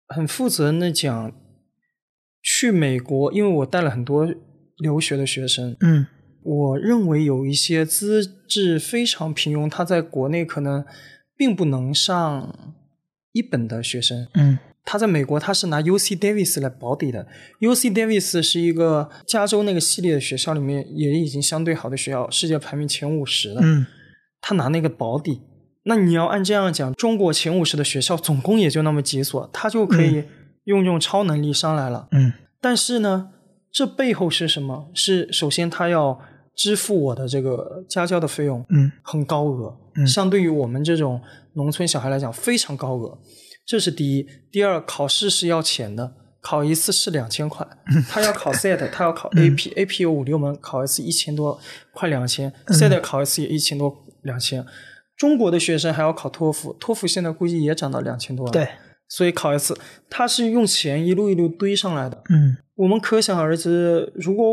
很负责任的讲，去美国，因为我带了很多留学的学生，嗯我认为有一些资质非常平庸，他在国内可能并不能上一本的学生，嗯他在美国他是拿 U C Davis 来保底的。U C Davis 是一个加州那个系列的学校里面也已经相对好的学校，世界排名前五十的，嗯他拿那个保底。那你要按这样讲，中国前五十的学校总共也就那么几所，他就可以用这种超能力上来了。嗯但是呢，这背后是什么？是首先他要支付我的这个家教的费用，嗯很高额，嗯相对于我们这种农村小孩来讲非常高额，这是第一。第二，考试是要钱的，考一次是两千块，他要考 SAT，他要考 AP，AP 有五六门，考一次一千多，快两千，SAT 考一次也一千多两千。中国的学生还要考托福，托福现在估计也涨到两千多了。对，所以考一次，他是用钱一路一路堆上来的。嗯我们可想而知，如果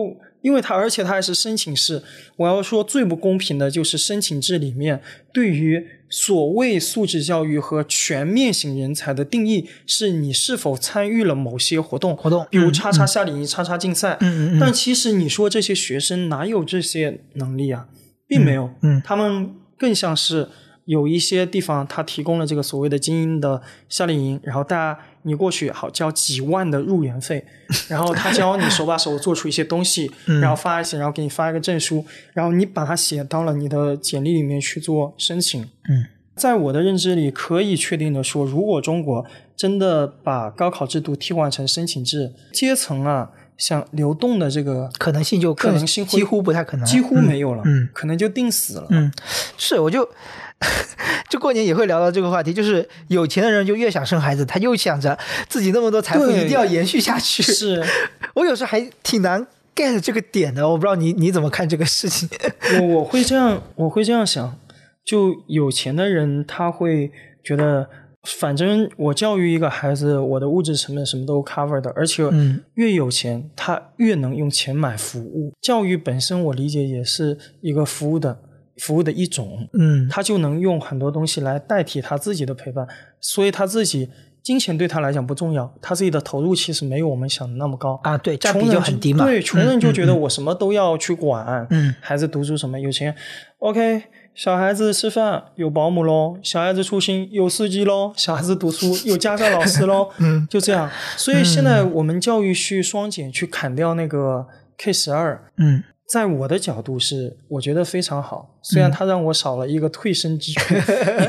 因为他，而且他还是申请制，我要说最不公平的就是申请制里面对于所谓素质教育和全面型人才的定义，是你是否参与了某些活动，活动比如嗯叉叉夏令营、叉叉竞赛。嗯嗯嗯但其实你说这些学生哪有这些能力啊？并没有，嗯他们更像是有一些地方他提供了这个所谓的精英的夏令营，然后大家你过去好交几万的入园费，然后他教你手把手做出一些东西，然后发一些，然后给你发一个证书，然后你把它写到了你的简历里面去做申请。嗯，在我的认知里，可以确定的说，如果中国真的把高考制度替换成申请制，阶层啊，像流动的这个可能性就可能性几乎不太可能，几乎没有了，嗯。可能就定死了。嗯，是，我就 就过年也会聊到这个话题，就是有钱的人就越想生孩子，他又想着自己那么多财富一定要延续下去。是 我有时候还挺难 get 这个点的，我不知道你你怎么看这个事情。我我会这样，我会这样想，就有钱的人他会觉得，反正我教育一个孩子，我的物质成本什么都 cover 的，而且嗯越有钱，他越能用钱买服务。教育本身，我理解也是一个服务的服务的一种，嗯。他就能用很多东西来代替他自己的陪伴，所以他自己金钱对他来讲不重要，他自己的投入其实没有我们想的那么高。啊，对，穷人就很低嘛。对，穷人就觉得嗯。我什么都要去管，嗯。孩子读书什么，有钱，OK，小孩子吃饭有保姆喽，小孩子出行有司机喽，小孩子读书有家教老师喽，嗯，就这样。所以现在我们教育去双减，去砍掉那个 K 十二，嗯在我的角度是，我觉得非常好。虽然它让我少了一个退身之处，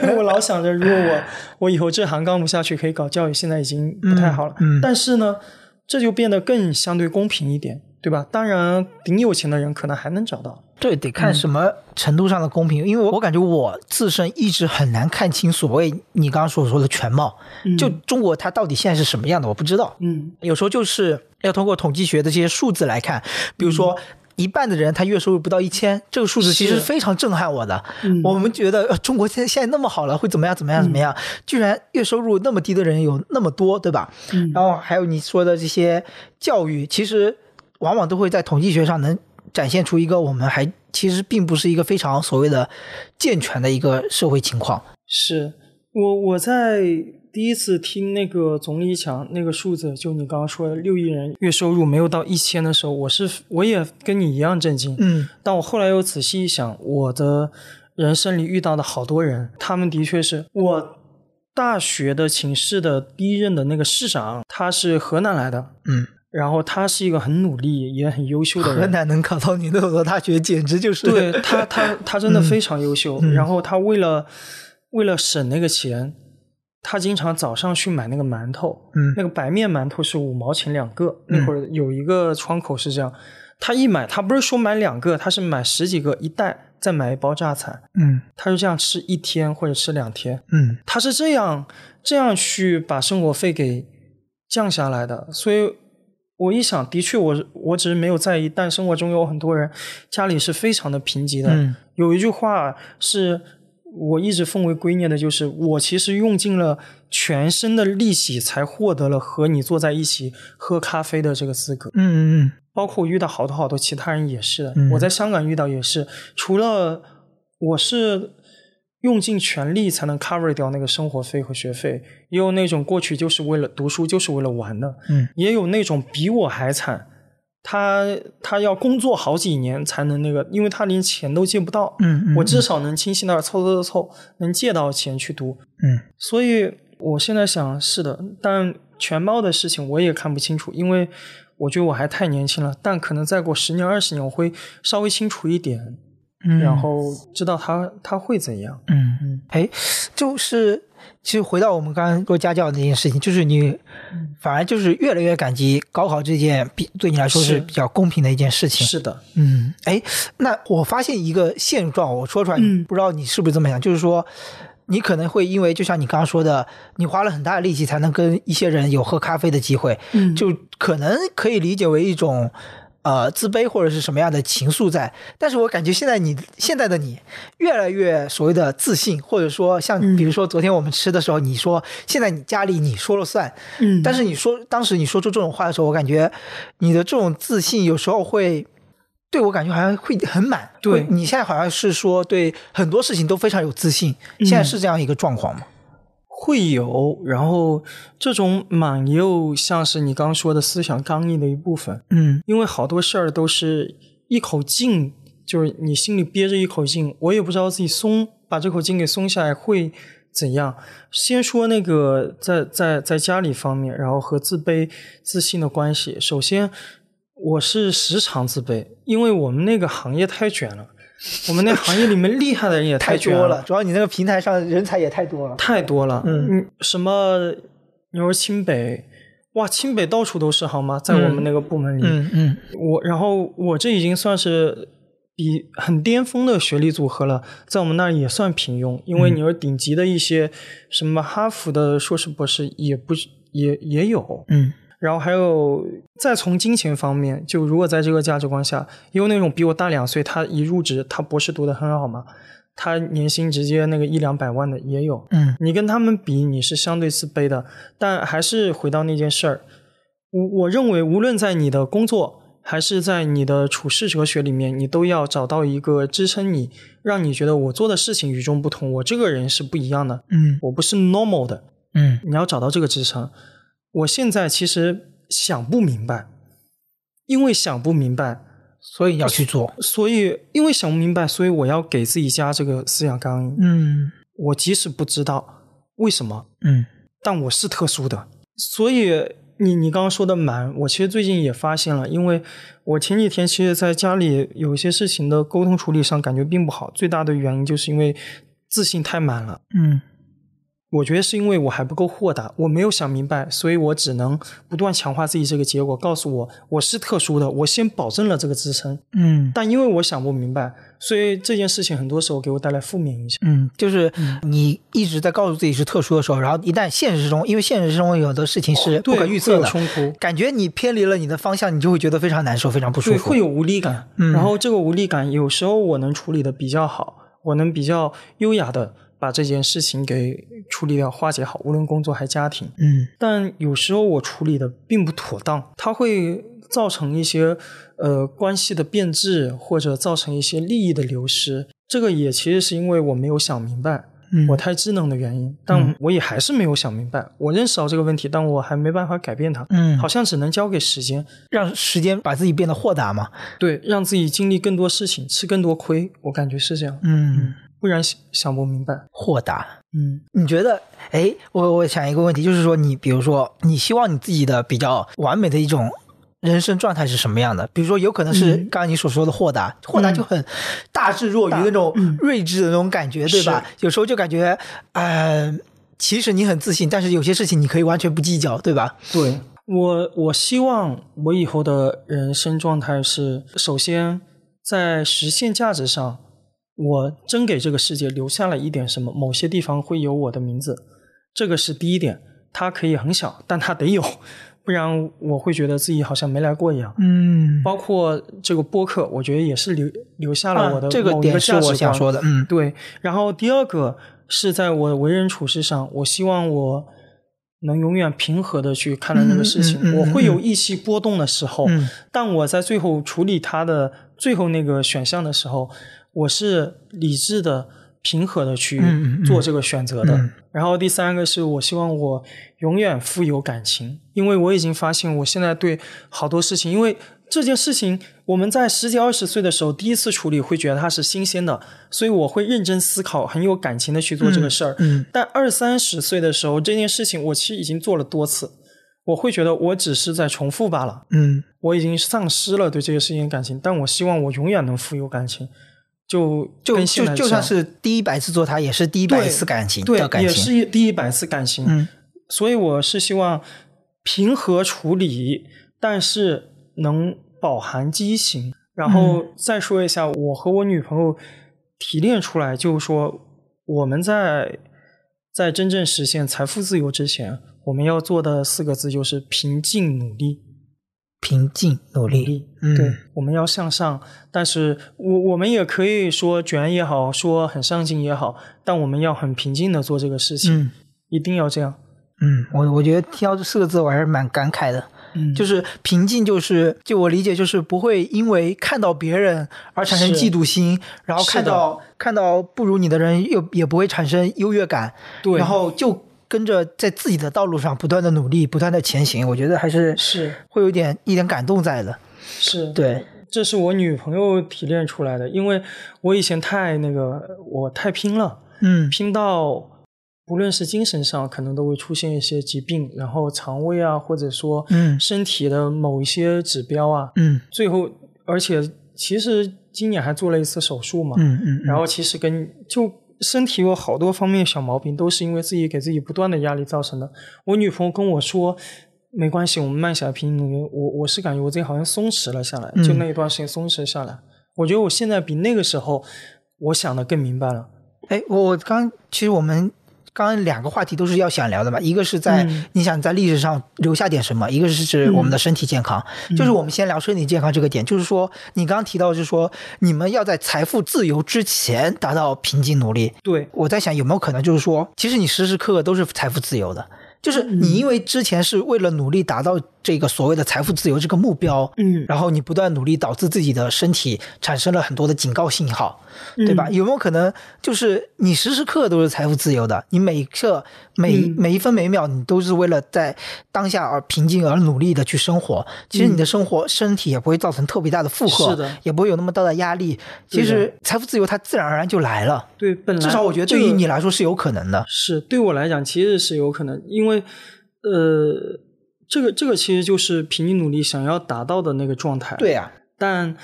因为我老想着，如果我 我以后这行干不下去，可以搞教育，现在已经不太好了。嗯嗯但是呢，这就变得更相对公平一点，对吧？当然，顶有钱的人可能还能找到。对，得看什么程度上的公平，因为我我感觉我自身一直很难看清所谓你刚刚所说的全貌。就中国它到底现在是什么样的，我不知道。嗯有时候就是要通过统计学的这些数字来看，比如说。一半的人他月收入不到一千，这个数字其实非常震撼我的。我们觉得中国现在现在那么好了，会怎么样怎么样怎么样？居然月收入那么低的人有那么多，对吧？然后还有你说的这些教育，其实往往都会在统计学上能展现出一个我们还其实并不是一个非常所谓的健全的一个社会情况。是我我在。第一次听那个总理讲那个数字，就你刚刚说的六亿人月收入没有到一千的时候，我是我也跟你一样震惊。嗯，但我后来又仔细一想，我的人生里遇到的好多人，他们的确是我大学的寝室的第一任的那个市长，他是河南来的。嗯，然后他是一个很努力也很优秀的人。河南能考到你那所大学，简直就是对他他他真的 非常优秀。然后他为了为了省那个钱。他经常早上去买那个馒头，嗯，那个白面馒头是五毛钱两个。那会儿有一个窗口是这样，他一买，他不是说买两个，他是买十几个一袋，再买一包榨菜，嗯，他就这样吃一天或者吃两天，嗯，他是这样这样去把生活费给降下来的。所以我一想，的确，我我只是没有在意，但生活中有很多人家里是非常的贫瘠的。有一句话是。我一直奉为圭臬的就是，我其实用尽了全身的力气，才获得了和你坐在一起喝咖啡的这个资格。嗯嗯嗯，包括我遇到好多好多其他人也是的。我在香港遇到也是，除了我是用尽全力才能 cover 掉那个生活费和学费，也有那种过去就是为了读书就是为了玩的。嗯，也有那种比我还惨。他他要工作好几年才能那个，因为他连钱都借不到。嗯嗯，我至少能清晰那凑凑凑凑，能借到钱去读。嗯，所以我现在想是的，但全包的事情我也看不清楚，因为我觉得我还太年轻了。但可能再过十年二十年，我会稍微清楚一点，然后知道他他会怎样。嗯嗯，哎，就是。其实回到我们刚刚说家教那件事情，就是你反而就是越来越感激高考这件比对你来说是比较公平的一件事情。是的，嗯，哎，那我发现一个现状，我说出来，不知道你是不是这么想，就是说你可能会因为就像你刚刚说的，你花了很大的力气才能跟一些人有喝咖啡的机会，嗯，就可能可以理解为一种。呃，自卑或者是什么样的情愫在？但是我感觉现在你现在的你越来越所谓的自信，或者说像比如说昨天我们吃的时候，你说现在你家里你说了算，嗯，但是你说当时你说出这种话的时候，我感觉你的这种自信有时候会对我感觉好像会很满。对你现在好像是说对很多事情都非常有自信，现在是这样一个状况吗？会有，然后这种满又像是你刚说的思想刚毅的一部分，嗯，因为好多事儿都是一口劲，就是你心里憋着一口劲，我也不知道自己松，把这口劲给松下来会怎样。先说那个在在在家里方面，然后和自卑自信的关系。首先，我是时常自卑，因为我们那个行业太卷了。我们那行业里面厉害的人也太多了，主要你那个平台上人才也太多了，太多了。嗯，什么？你说清北，哇，清北到处都是，好吗？在我们那个部门里，嗯嗯，我然后我这已经算是比很巅峰的学历组合了，在我们那儿也算平庸，因为你说顶级的一些什么哈佛的硕士博士也不也也有，嗯。然后还有，再从金钱方面，就如果在这个价值观下，因为那种比我大两岁，他一入职，他博士读得很好嘛，他年薪直接那个一两百万的也有。嗯，你跟他们比，你是相对自卑的。但还是回到那件事儿，我我认为，无论在你的工作还是在你的处世哲学里面，你都要找到一个支撑你，让你觉得我做的事情与众不同，我这个人是不一样的。嗯，我不是 normal 的。嗯，你要找到这个支撑。我现在其实想不明白，因为想不明白，所以要去做。所以因为想不明白，所以我要给自己加这个思想刚硬。嗯，我即使不知道为什么，嗯，但我是特殊的。所以你你刚刚说的满，我其实最近也发现了，因为我前几天其实在家里有一些事情的沟通处理上感觉并不好，最大的原因就是因为自信太满了。嗯。我觉得是因为我还不够豁达，我没有想明白，所以我只能不断强化自己这个结果，告诉我我是特殊的，我先保证了这个支撑。嗯但因为我想不明白，所以这件事情很多时候给我带来负面影响。嗯，就是你一直在告诉自己是特殊的时候，然后一旦现实中，因为现实中有的事情是不对，可预测的，冲突，感觉你偏离了你的方向，你就会觉得非常难受，非常不舒对，服。会有无力感。嗯然后这个无力感有时候我能处理的比较好，我能比较优雅的把这件事情给处理掉、化解好，无论工作还家庭。嗯但有时候我处理的并不妥当，它会造成一些呃关系的变质，或者造成一些利益的流失。这个也其实是因为我没有想明白，嗯，我太智能的原因，但我也还是没有想明白。我认识到这个问题，但我还没办法改变它，嗯好像只能交给时间，让时间把自己变得豁达嘛。对，让自己经历更多事情，吃更多亏。我感觉是这样，嗯，不然想想不明白。豁达。嗯你觉得？哎，我我想一个问题，就是说，你比如说，你希望你自己的比较完美的一种人生状态是什么样的？比如说，有可能是嗯刚刚你所说的豁达，豁达就很大智若愚那种睿智的那种感觉，对吧？有时候就感觉，呃，其实你很自信，但是有些事情你可以完全不计较，对吧？对我，我希望我以后的人生状态是：首先，在实现价值上，我真给这个世界留下了一点什么，某些地方会有我的名字，这个是第一点。它可以很小，但它得有，不然我会觉得自己好像没来过一样。嗯，包括这个播客，我觉得也是留留下了我的啊这个点是。我想说的，嗯对，然后第二个是在我为人处事上，我希望我能永远平和的去看待这个事情。嗯嗯嗯我会有意气波动的时候，嗯但我在最后处理它的最后那个选项的时候，我是理智的、平和的去做这个选择的。嗯然后第三个是我希望我永远富有感情，因为我已经发现我现在对好多事情，因为这件事情我们在十几二十岁的时候第一次处理，会觉得它是新鲜的，所以我会认真思考，很有感情的去做这个事儿。嗯但二三十岁的时候，这件事情我其实已经做了多次，我会觉得我只是在重复罢了，嗯我已经丧失了对这个事情的感情，但我希望我永远能富有感情，就就就就算是第一百次做它，也是第一百次感情对的，感也。是第一百次感情。嗯所以我是希望平和处理，但是能饱含激情。然后再说一下，我和我女朋友提炼出来，就是说我们在在真正实现财富自由之前，我们要做的四个字就是平静努力。平静努力。嗯对，我们要向上，但是我我们也可以说卷也好，说很上进也好，但我们要很平静的做这个事情，嗯一定要这样。嗯，我我觉得听到这四个字，我还是蛮感慨的。嗯就是平静，就是就我理解，就是不会因为看到别人而产生嫉妒心，然后看到看到不如你的人又也不会产生优越感，对然后就跟着在自己的道路上不断的努力，不断的前行。我觉得还是是。会有点一点感动在的。是，对，这是我女朋友提炼出来的，因为我以前太那个，我太拼了，嗯。拼到不论是精神上，可能都会出现一些疾病，然后肠胃啊，或者说嗯。身体的某一些指标啊，嗯。最后，而且其实今年还做了一次手术嘛，嗯嗯，然后其实跟就身体有好多方面小毛病，都是因为自己给自己不断的压力造成的。我女朋友跟我说，没关系，我们慢下来，平。我我是感觉我自己好像松弛了下来，嗯就那一段时间松弛下来。我觉得我现在比那个时候我想的更明白了。哎，我我刚其实我们刚刚两个话题都是要想聊的嘛，一个是在、嗯你想在历史上留下点什么，一个是指我们的身体健康。就是我们先聊身体健康这个点，就是说你刚刚提到，就是说你们要在财富自由之前达到平静努力。对，我在想有没有可能就是说，其实你时时刻刻都是财富自由的，就是你因为之前是为了努力达到这个所谓的财富自由这个目标，嗯。然后你不断努力，导致自己的身体产生了很多的警告信号，对吧？有没有可能就是你时时刻刻都是财富自由的，你每一刻每、嗯。每一分每秒，你都是为了在当下而平静而努力的去生活。其实你的生活、身体也不会造成特别大的负荷，是的。也不会有那么大的压力。其实财富自由它自然而然就来了，对，本来至少我觉得对于你来说是有可能的。是对我来讲，其实是有可能，因为呃，这个这个其实就是凭你努力想要达到的那个状态。对，呀、但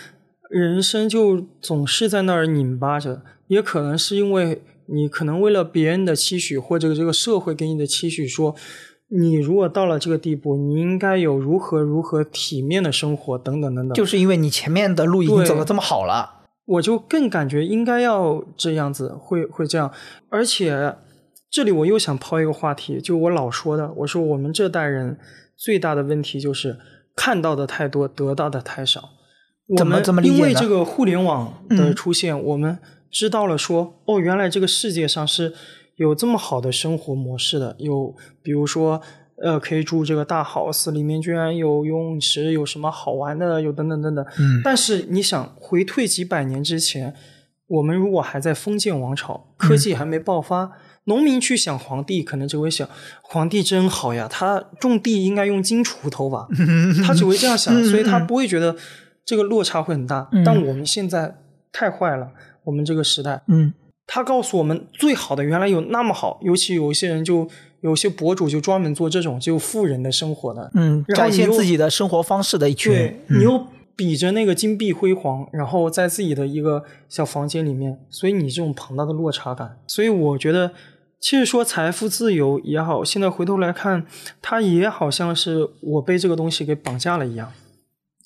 人生就总是在那儿拧巴着，也可能是因为你可能为了别人的期许或者这个社会给你的期许，说你如果到了这个地步，你应该有如何如何体面的生活等等等等。就是因为你前面的路已经走的这么好了，我就更感觉应该要这样子，会会这样。而且这里我又想抛一个话题，就我老说的，我说我们这代人最大的问题就是看到的太多，得到的太少。怎么这么因为这个互联网的出现，我们知道了说，哦，原来这个世界上是有这么好的生活模式的，有比如说，呃，可以住这个大 house，里面居然有游泳池，有什么好玩的，有等等等等。嗯但是你想回退几百年之前，我们如果还在封建王朝，科技还没爆发。农民去想皇帝，可能只会想皇帝真好呀，他种地应该用金锄头吧，他只会这样想，所以他不会觉得这个落差会很大。但我们现在太坏了，我们这个时代，嗯。他告诉我们最好的原来有那么好，尤其有一些人就有些博主就专门做这种就富人的生活的，嗯，展现自己的生活方式的一群对人，你又比着那个金碧辉煌，然后在自己的一个小房间里面，所以你这种庞大的落差感，所以我觉得，其实说财富自由也好，现在回头来看，它也好像是我被这个东西给绑架了一样，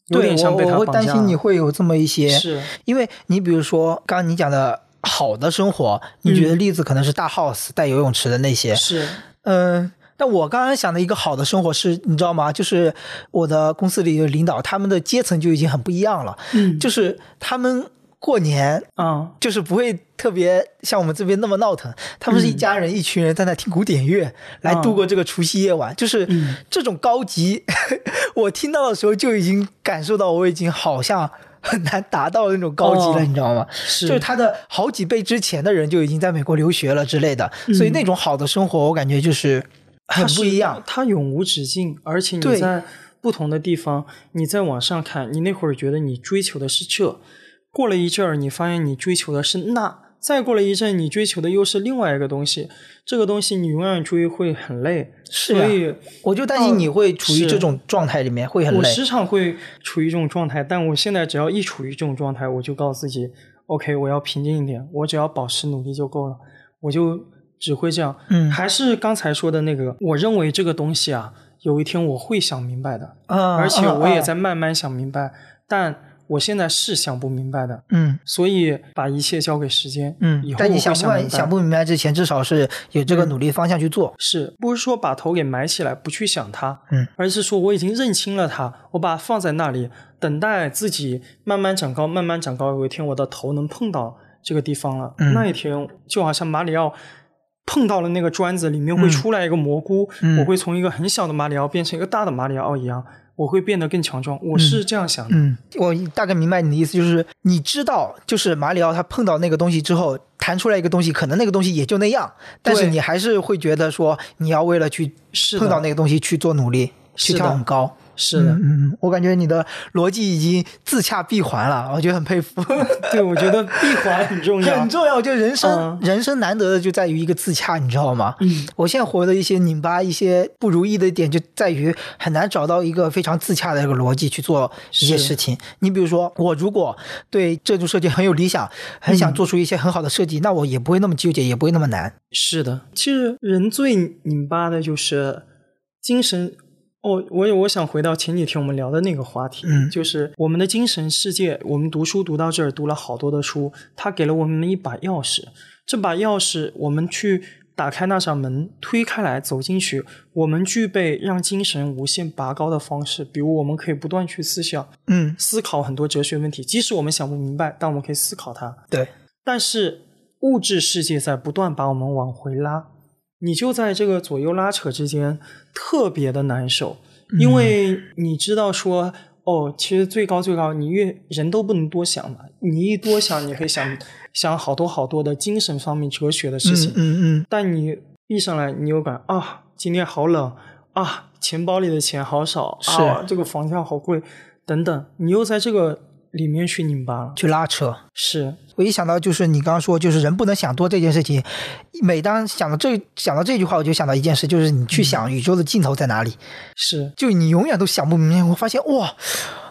有对点像被我我会担心你会有这么一些，是。因为你比如说刚刚你讲的好的生活，你举的例子可能是大 house 带游泳池的那些，是。嗯，但我刚刚想的一个好的生活是，你知道吗？就是我的公司里的领导，他们的阶层就已经很不一样了，嗯。就是他们过年啊就是不会特别像我们这边那么闹腾，他们是一家人，一群人在那听古典乐来度过这个除夕夜晚，就是嗯。这种高级，我听到的时候就已经感受到我已经好像很难达到那种高级了，哦。你知道吗？是。就是他的好几倍之前的人就已经在美国留学了之类的，所以那种好的生活，我感觉就是很不一样。它永无止境，而且你在不同的地方，你再往上看，你那会儿觉得你追求的是这，过了一阵儿，你发现你追求的是那，再过了一阵，你追求的又是另外一个东西，这个东西你永远追会很累，是啊所以我就担心你会处于这种状态里面，会很累。我时常会处于这种状态，但我现在只要一处于这种状态，我就告诉自己，OK，我要平静一点，我只要保持努力就够了，我就只会这样。嗯还是刚才说的那个，我认为这个东西啊，有一天我会想明白的，啊，而且我也啊在慢慢想明白，但我现在是想不明白的，嗯所以把一切交给时间。嗯以，后但你想不想明白。想不明白之前，至少是有这个努力方向去做。是不是说把头给埋起来，不去想它，嗯，而是说我已经认清了它，我把它放在那里，等待自己慢慢长高，慢慢长高，有一天我的头能碰到这个地方了，嗯那一天就好像马里奥碰到了那个砖子，里面会出来一个蘑菇，嗯。我会从一个很小的马里奥变成一个大的马里奥一样，我会变得更强壮，我是这样想的，嗯，我大概明白你的意思，就是你知道，就是马里奥他碰到那个东西之后，弹出来一个东西，可能那个东西也就那样，但是你还是会觉得说，你要为了去是碰到那个东西去做努力，去跳很高。是的，嗯嗯，我感觉你的逻辑已经自洽闭环了，我觉得很佩服。对，我觉得闭环很重要 很，重要，就人生、嗯人生难得的就在于一个自洽，你知道吗？嗯，我现在活的一些拧巴、一些不如意的点，就在于很难找到一个非常自洽的一个逻辑去做一些事情。你比如说，我如果对建筑设计很有理想，很想做出一些很好的设计，那我也不会那么纠结，也不会那么难。是的，其实人最拧巴的就是精神。哦，我也我想回到前几天我们聊的那个话题，嗯就是我们的精神世界。我们读书读到这儿，读了好多的书，它给了我们一把钥匙。这把钥匙，我们去打开那扇门，推开来走进去，我们具备让精神无限拔高的方式。比如，我们可以不断去思想，嗯，思考很多哲学问题，即使我们想不明白，但我们可以思考它。对，但是物质世界在不断把我们往回拉，你就在这个左右拉扯之间特别的难受，因为你知道说，哦，其实最高最高，你越人都不能多想嘛，你一多想，你可以想想好多好多的精神方面、哲学的事情，嗯嗯嗯，但你闭上来，你又感啊，今天好冷啊，钱包里的钱好少是啊，这个房价好贵，等等，你又在这个里面去拧巴了，去拉扯。是我一想到就是你刚刚说，就是人不能想多这件事情，每当想到这想到这句话，我就想到一件事，就是你去想宇宙的尽头在哪里。是，就你永远都想不明白。我发现哇，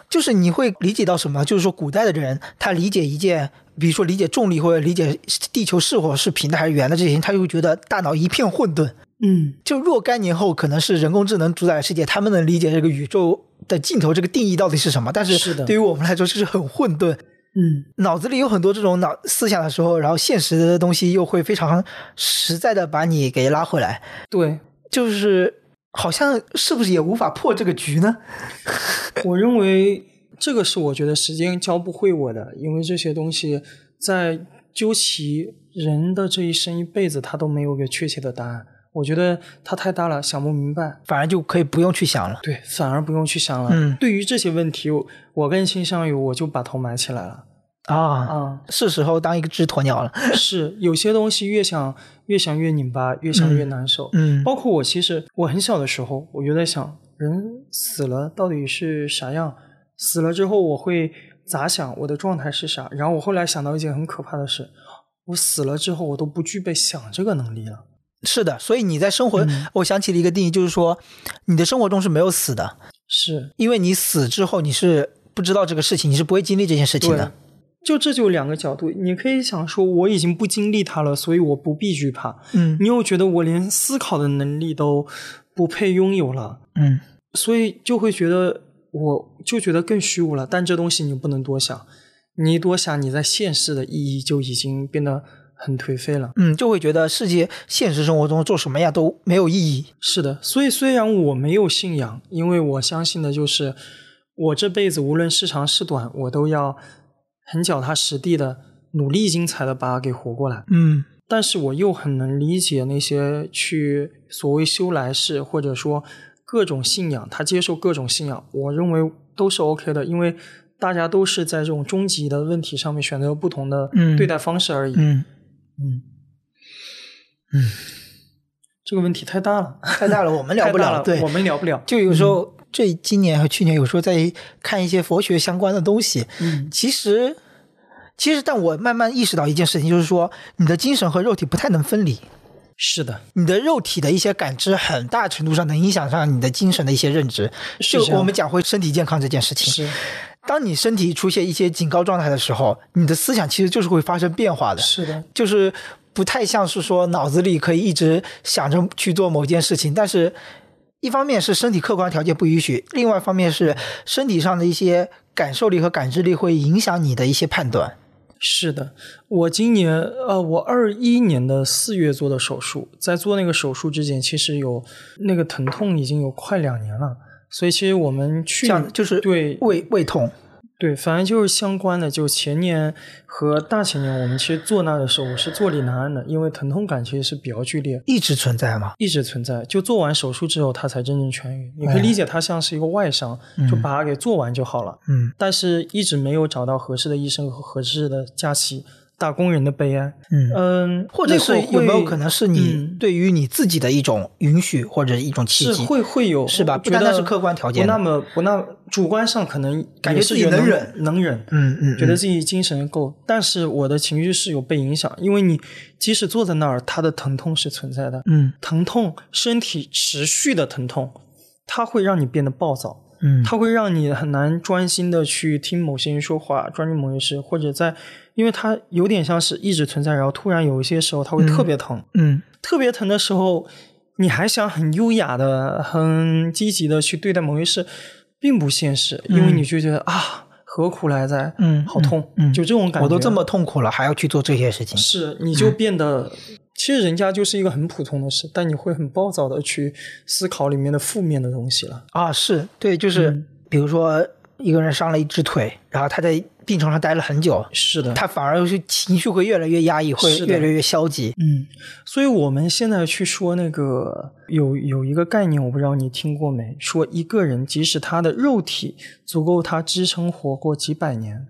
就是你会理解到什么？就是说，古代的人他理解一件，比如说理解重力或者理解地球是否是平的还是圆的这些，他就会觉得大脑一片混沌。嗯，就若干年后，可能是人工智能主宰的世界，他们能理解这个宇宙的尽头这个定义到底是什么。但是是对于我们来说，就是很混沌。嗯，脑子里有很多这种脑思想的时候，然后现实的东西又会非常实在的把你给拉回来。对，就是好像是不是也无法破这个局呢？我认为这个是我觉得时间教不会我的，因为这些东西在究其人的这一生一辈子，他都没有个确切的答案。我觉得它太大了，想不明白，反而就可以不用去想了。对，反而不用去想了。嗯，对于这些问题，我更倾向于我就把头埋起来了。啊啊，是时候当一个只鸵鸟了。是，有些东西越想越想越拧巴，越想越难受。嗯，包括我，其实我很小的时候，我就在想，人死了到底是啥样？死了之后我会咋想？我的状态是啥？然后我后来想到一件很可怕的事，我死了之后，我都不具备想这个能力了。是的，所以你在生活，我想起了一个定义，就是说，你的生活中是没有死的，是因为你死之后你是不知道这个事情，你是不会经历这件事情的。就这就两个角度，你可以想说，我已经不经历它了，所以我不必惧怕。嗯，你又觉得我连思考的能力都不配拥有了。嗯，所以就会觉得，我就觉得更虚无了。但这东西你不能多想，你一多想，你在现实的意义就已经变得。很颓废了，嗯，就会觉得世界现实生活中做什么呀都没有意义。是的，所以虽然我没有信仰，因为我相信的就是我这辈子无论是长是短，我都要很脚踏实地的努力精彩的把它给活过来。嗯，但是我又很能理解那些去所谓修来世或者说各种信仰，他接受各种信仰，我认为都是 OK 的，因为大家都是在这种终极的问题上面选择不同的对待方式而已。嗯。嗯嗯，这个问题太大了，太大了，我们聊不了。对，我们聊不了。就有时候，这今年和去年，有时候在看一些佛学相关的东西。嗯，其实，其实，但我慢慢意识到一件事情，就是说，你的精神和肉体不太能分离。是的，你的肉体的一些感知，很大程度上能影响上你的精神的一些认知。就我们讲回身体健康这件事情。是。当你身体出现一些警告状态的时候，你的思想其实就是会发生变化的。是的，就是不太像是说脑子里可以一直想着去做某件事情，但是一方面是身体客观条件不允许，另外一方面是身体上的一些感受力和感知力会影响你的一些判断。是的，我今年呃，我二一年的四月做的手术，在做那个手术之前，其实有那个疼痛已经有快两年了。所以其实我们去就是对胃胃痛，对，反正就是相关的。就前年和大前年，我们其实坐那的时候，我是坐立难安的，因为疼痛感其实是比较剧烈，一直存在吗？一直存在。就做完手术之后，它才真正痊愈。你可以理解它像是一个外伤，就把它给做完就好了。嗯，但是一直没有找到合适的医生和合适的假期。打工人的悲哀，嗯。嗯，或者是有没有可能是你对于你自己的一种允许或者一种契机，会会有是吧？不单单是客观条件，不那么不那主观上可能感觉自己能忍能忍，嗯嗯，觉得自己精神够，但是我的情绪是有被影响，因为你即使坐在那儿，他的疼痛是存在的，嗯，疼痛身体持续的疼痛，它会让你变得暴躁。嗯，它会让你很难专心的去听某些人说话，专注某些事，或者在，因为它有点像是一直存在，然后突然有一些时候它会特别疼，嗯，特别疼的时候，你还想很优雅的、很积极的去对待某些事，并不现实，因为你就觉得啊，何苦来哉？嗯，好痛，嗯，就这种感觉，我都这么痛苦了，还要去做这些事情，是，你就变得。其实人家就是一个很普通的事，但你会很暴躁的去思考里面的负面的东西了啊！是对，就是比如说一个人伤了一只腿，然后他在病床上待了很久，是的，他反而是情绪会越来越压抑，会越来越消极。嗯，所以我们现在去说那个有有一个概念，我不知道你听过没？说一个人即使他的肉体足够他支撑活过几百年。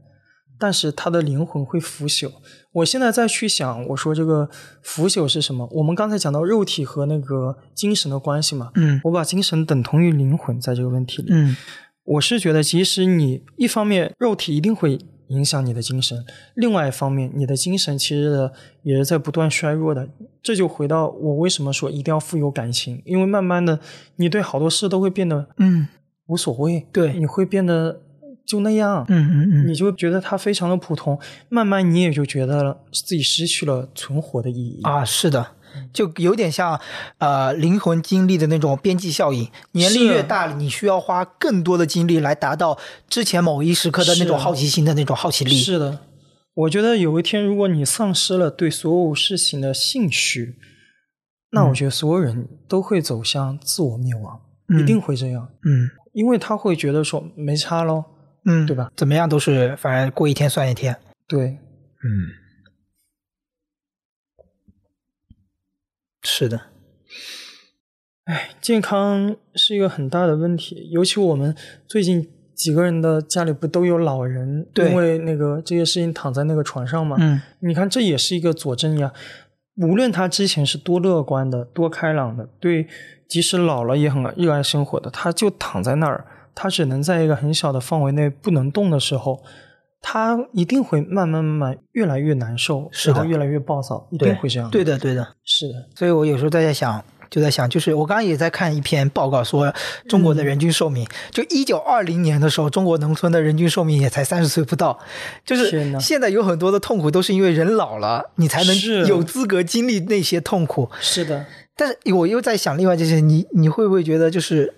但是他的灵魂会腐朽。我现在再去想，我说这个腐朽是什么？我们刚才讲到肉体和那个精神的关系嘛。嗯，我把精神等同于灵魂，在这个问题里。嗯，我是觉得，即使你一方面肉体一定会影响你的精神，另外一方面，你的精神其实也是在不断衰弱的。这就回到我为什么说一定要富有感情，因为慢慢的，你对好多事都会变得嗯无所谓。对，你会变得。就那样，嗯嗯嗯，你就觉得它非常的普通，慢慢你也就觉得自己失去了存活的意义。啊，是的，就有点像呃灵魂经历的那种边际效应。年龄越大，你需要花更多的精力来达到之前某一时刻的那种好奇心的那种好奇力。是的，我觉得有一天，如果你丧失了对所有事情的兴趣，那我觉得所有人都会走向自我灭亡，一定会这样，嗯因为他会觉得说没差喽，嗯，对吧？怎么样都是，反正过一天算一天。对，嗯，是的，哎，健康是一个很大的问题，尤其我们最近几个人的家里不都有老人，对因为那个这些事情躺在那个床上嘛，嗯你看，这也是一个佐证呀。无论他之前是多乐观的、多开朗的，对，即使老了也很热爱生活的，他就躺在那儿，他只能在一个很小的范围内不能动的时候，他一定会慢慢慢慢越来越难受，是的。然后越来越暴躁，一定会这样。对，的对的。是的，所以我有时候在想，就在想，就是我刚刚也在看一篇报告说，中国的人均寿命，就一九二零年的时候，中国农村的人均寿命也才三十岁不到，就是现在有很多的痛苦都是因为人老了，你才能有资格经历那些痛苦。是的，但是我又在想，另外就是你你会不会觉得就是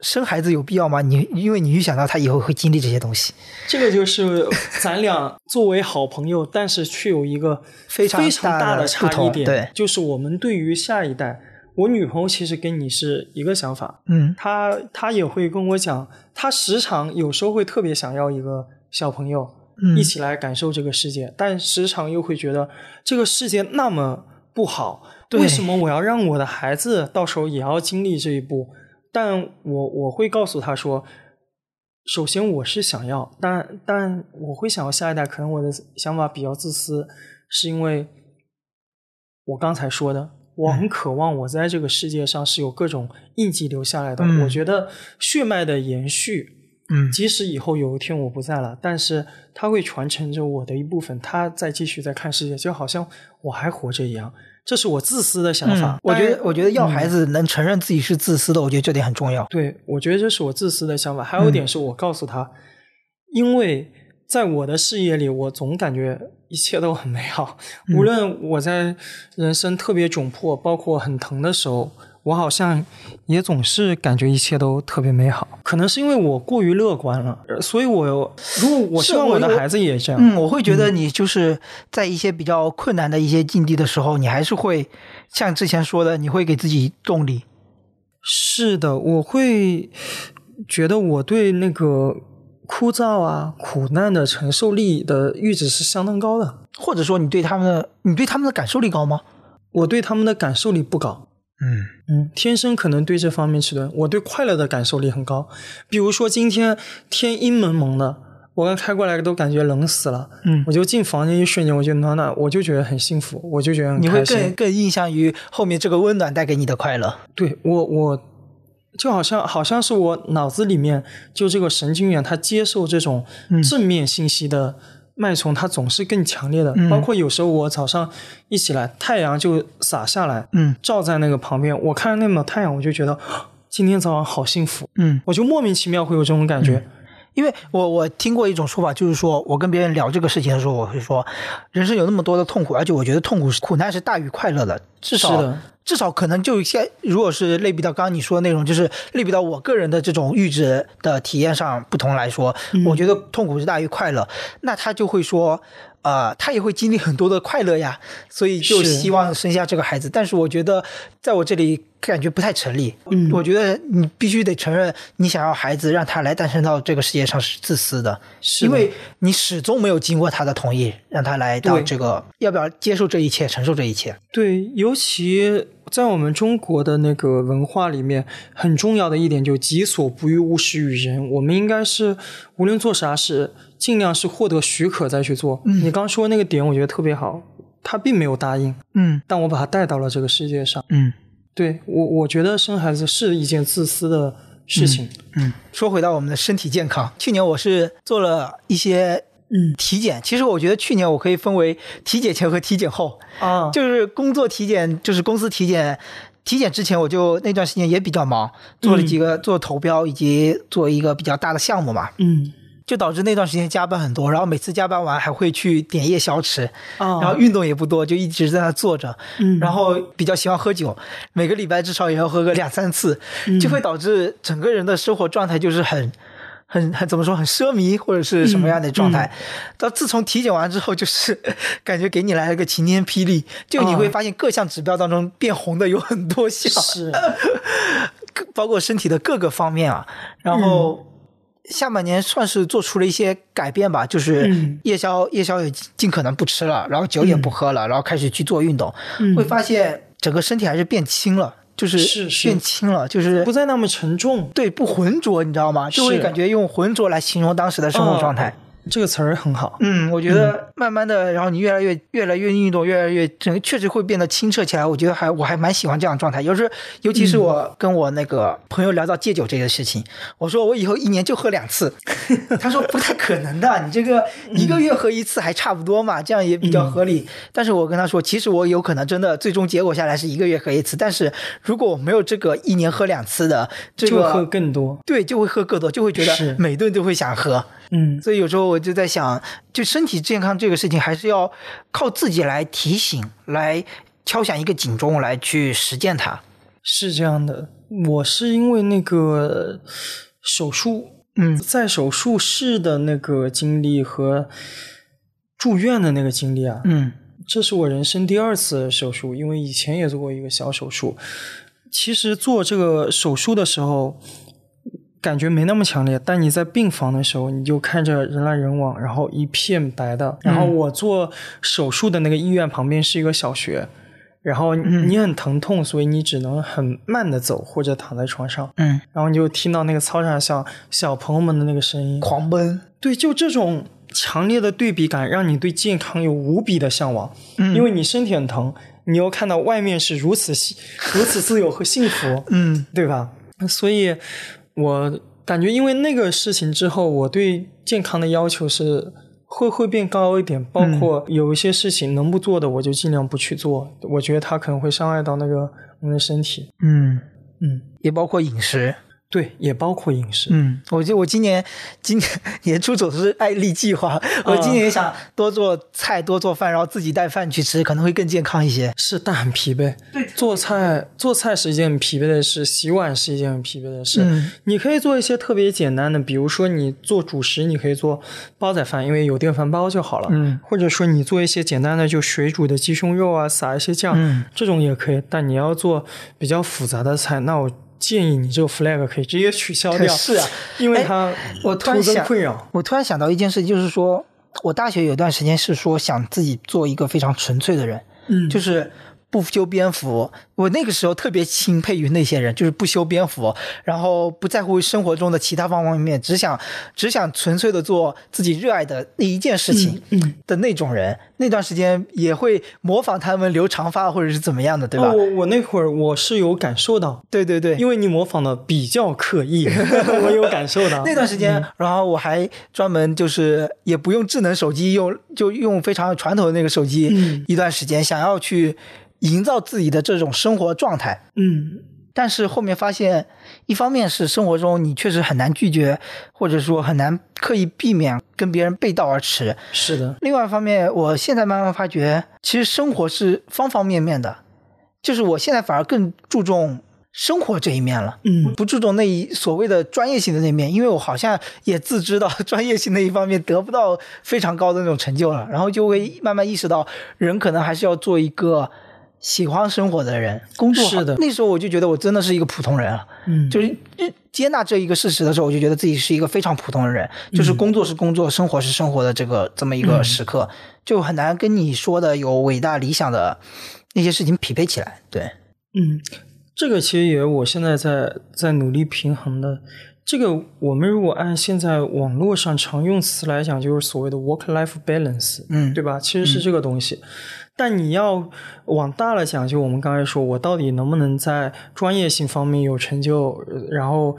生孩子有必要吗？你因为你预想到他以后会经历这些东西，这个就是咱俩作为好朋友，但是却有一个 非常非常大的差异点，对就是我们对于下一代，我女朋友其实跟你是一个想法，嗯她她也会跟我讲，她时常有时候会特别想要一个小朋友，嗯一起来感受这个世界，但时常又会觉得这个世界那么不好，对为什么我要让我的孩子到时候也要经历这一步？但我我会告诉他说，首先我是想要，但但我会想要下一代，可能我的想法比较自私，是因为我刚才说的，我很渴望我在这个世界上是有各种印记留下来的。嗯我觉得血脉的延续，嗯即使以后有一天我不在了，但是它会传承着我的一部分，他再继续在看世界，就好像我还活着一样。这是我自私的想法。嗯我觉得我觉得要孩嗯子能承认自己是自私的，我觉得这点很重要。对，我觉得这是我自私的想法。还有一点是我告诉他，因为在我的视野里，我总感觉一切都很美好。无论我在人生特别窘迫，包括很疼的时候，我好像也总是感觉一切都特别美好。可能是因为我过于乐观了，呃所以我如果我希望我的孩子也这样。嗯，我会觉得你就是在一些比较困难的一些境地的时候，你还是会像之前说的，你会给自己动力。是的，我会觉得我对那个枯燥啊、苦难的承受力的阈值是相当高的。或者说你对他们的，你对他们的感受力高吗？我对他们的感受力不高，嗯嗯，天生可能对这方面迟钝。我对快乐的感受力很高，比如说今天天阴蒙蒙的，我刚开过来都感觉冷死了，嗯我就进房间一瞬间我就暖暖，我就觉得很幸福，我就觉得很你会。更更印象于后面这个温暖带给你的快乐。对我，我就好像好像是我脑子里面就这个神经元，它接受这种嗯正面信息的脉冲，它总是更强烈的。嗯包括有时候我早上一起来，太阳就洒下来，嗯照在那个旁边，我看着那抹太阳，我就觉得啊 今天早上好幸福，嗯，我就莫名其妙会有这种感觉。因为我我听过一种说法，就是说我跟别人聊这个事情的时候，我会说，人生有那么多的痛苦，而且我觉得痛苦是苦难是大于快乐的，至少至少可能就现如果是类比到刚刚你说的内容，就是类比到我个人的这种阈值的体验上不同来说，我觉得痛苦是大于快乐，那他就会说。呃，他也会经历很多的快乐呀，所以就希望生下这个孩子。但是我觉得，在我这里感觉不太成立。嗯我觉得你必须得承认，你想要孩子让他来诞生到这个世界上是自私的，是因为你始终没有经过他的同意，让他来到这个，要不要接受这一切，承受这一切？对，尤其在我们中国的那个文化里面，很重要的一点就是“己所不欲，勿施于人”。我们应该是无论做啥事，尽量是获得许可再去做。你刚说那个点，我觉得特别好。他并没有答应，嗯但我把他带到了这个世界上。嗯对我，我觉得生孩子是一件自私的事情。嗯。说回到我们的身体健康，去年我是做了一些嗯体检，其实我觉得去年我可以分为体检前和体检后，啊，就是工作体检，就是公司体检。体检之前，我就那段时间也比较忙，做了几个、做投标以及做一个比较大的项目嘛。嗯就导致那段时间加班很多，然后每次加班完还会去点夜宵吃，啊，然后运动也不多，就一直在那坐着，嗯然后比较喜欢喝酒，每个礼拜至少也要喝个两三次，嗯就会导致整个人的生活状态就是很。很很怎么说很奢靡或者是什么样的状态？到自从体检完之后，就是 感觉给你来了个晴天霹雳，就你会啊发现各项指标当中变红的有很多项，是，各包括身体的各个方面啊。然后下半年算是做出了一些改变吧，就是嗯夜宵夜宵也尽可能不吃了，然后酒也不喝了，然后开始去做运动，嗯会发现整个身体还是变轻了，就是是是变轻了，就是不再那么沉重。对不浑浊，你知道吗？就会感觉用浑浊来形容当时的生活状态。这个词儿很好。嗯，我觉得慢慢的，然后你越来越越来越运动，越来越整个确实会变得清澈起来。我觉得还我还蛮喜欢这样的状态。有时尤其是我跟我那个朋友聊到戒酒这个事情，我说我以后一年就喝两次，他说不太可能的，你这个一个月喝一次还差不多嘛，这样也比较合理。但是我跟他说，其实我有可能真的最终结果下来是一个月喝一次，但是如果我没有这个一年喝两次的这就喝。更多。对，就会喝更多，就会觉得每顿都会想喝，嗯，所以有时候我就在想，就身体健康这个事情，还是要靠自己来提醒，来敲响一个警钟，来去实践它。是这样的。我是因为那个手术，嗯在手术室的那个经历和住院的那个经历啊，嗯这是我人生第二次手术，因为以前也做过一个小手术。其实做这个手术的时候，感觉没那么强烈，但你在病房的时候，你就看着人来人往，然后一片白的。然后我做手术的那个医院旁边是一个小学，然后你很疼痛，所以你只能很慢的走或者躺在床上，嗯，然后你就听到那个操场上小朋友们的那个声音，狂奔。对，就这种强烈的对比感，让你对健康有无比的向往。嗯，因为你身体很疼，你又看到外面是如此幸如此自由和幸福，嗯对吧？所以，我感觉因为那个事情之后，我对健康的要求是会会变高一点，包括有一些事情能不做的，我就尽量不去做。我觉得它可能会伤害到那个我们的身体。嗯，嗯，也包括饮食。对，也包括饮食。嗯，我就我今年今年年初走的是爱丽计划，我今年也想多做菜，多做饭，然后自己带饭去吃，可能会更健康一些。是，但很疲惫。对，做菜做菜是一件很疲惫的事，洗碗是一件很疲惫的事。嗯你可以做一些特别简单的，比如说你做主食，你可以做煲仔饭，因为有电饭煲就好了。嗯，或者说你做一些简单的，就水煮的鸡胸肉啊，撒一些酱，嗯这种也可以。但你要做比较复杂的菜，那我建议你这个 flag 可以直接取消掉。是啊，因为它我突然想困扰。我突然想到一件事，就是说我大学有段时间是说想自己做一个非常纯粹的人，嗯就是不修边幅。我那个时候特别钦佩于那些人，就是不修边幅，然后不在乎生活中的其他方方面面，只想只想纯粹的做自己热爱的那一件事情嗯的那种人。那段时间也会模仿他们留长发或者是怎么样的，对吧？哦，我我那会儿我是有感受到，对对对，因为你模仿的比较刻意，我有感受到。那段时间，然后我还专门就是也不用智能手机，用就用非常传统的那个手机，嗯一段时间想要去营造自己的这种生活状态。嗯但是后面发现，一方面是生活中你确实很难拒绝，或者说很难刻意避免跟别人背道而驰；是的，另外一方面，我现在慢慢发觉，其实生活是方方面面的，就是我现在反而更注重生活这一面了。嗯不注重那一所谓的专业性的那面，因为我好像也自知到专业性那一方面得不到非常高的那种成就了，然后就会慢慢意识到，人可能还是要做一个喜欢生活的人，工作是的那时候我就觉得我真的是一个普通人啊，嗯，就是接纳这一个事实的时候，我就觉得自己是一个非常普通的人，就是工作是工作，生活是生活的这个这么一个时刻，就很难跟你说的有伟大理想的那些事情匹配起来。对，嗯，这个其实也我现在在在努力平衡的。这个我们如果按现在网络上常用词来讲，就是所谓的 work-life balance，嗯对吧？其实是这个东西。但你要往大了讲，就我们刚才说，我到底能不能在专业性方面有成就？呃然后，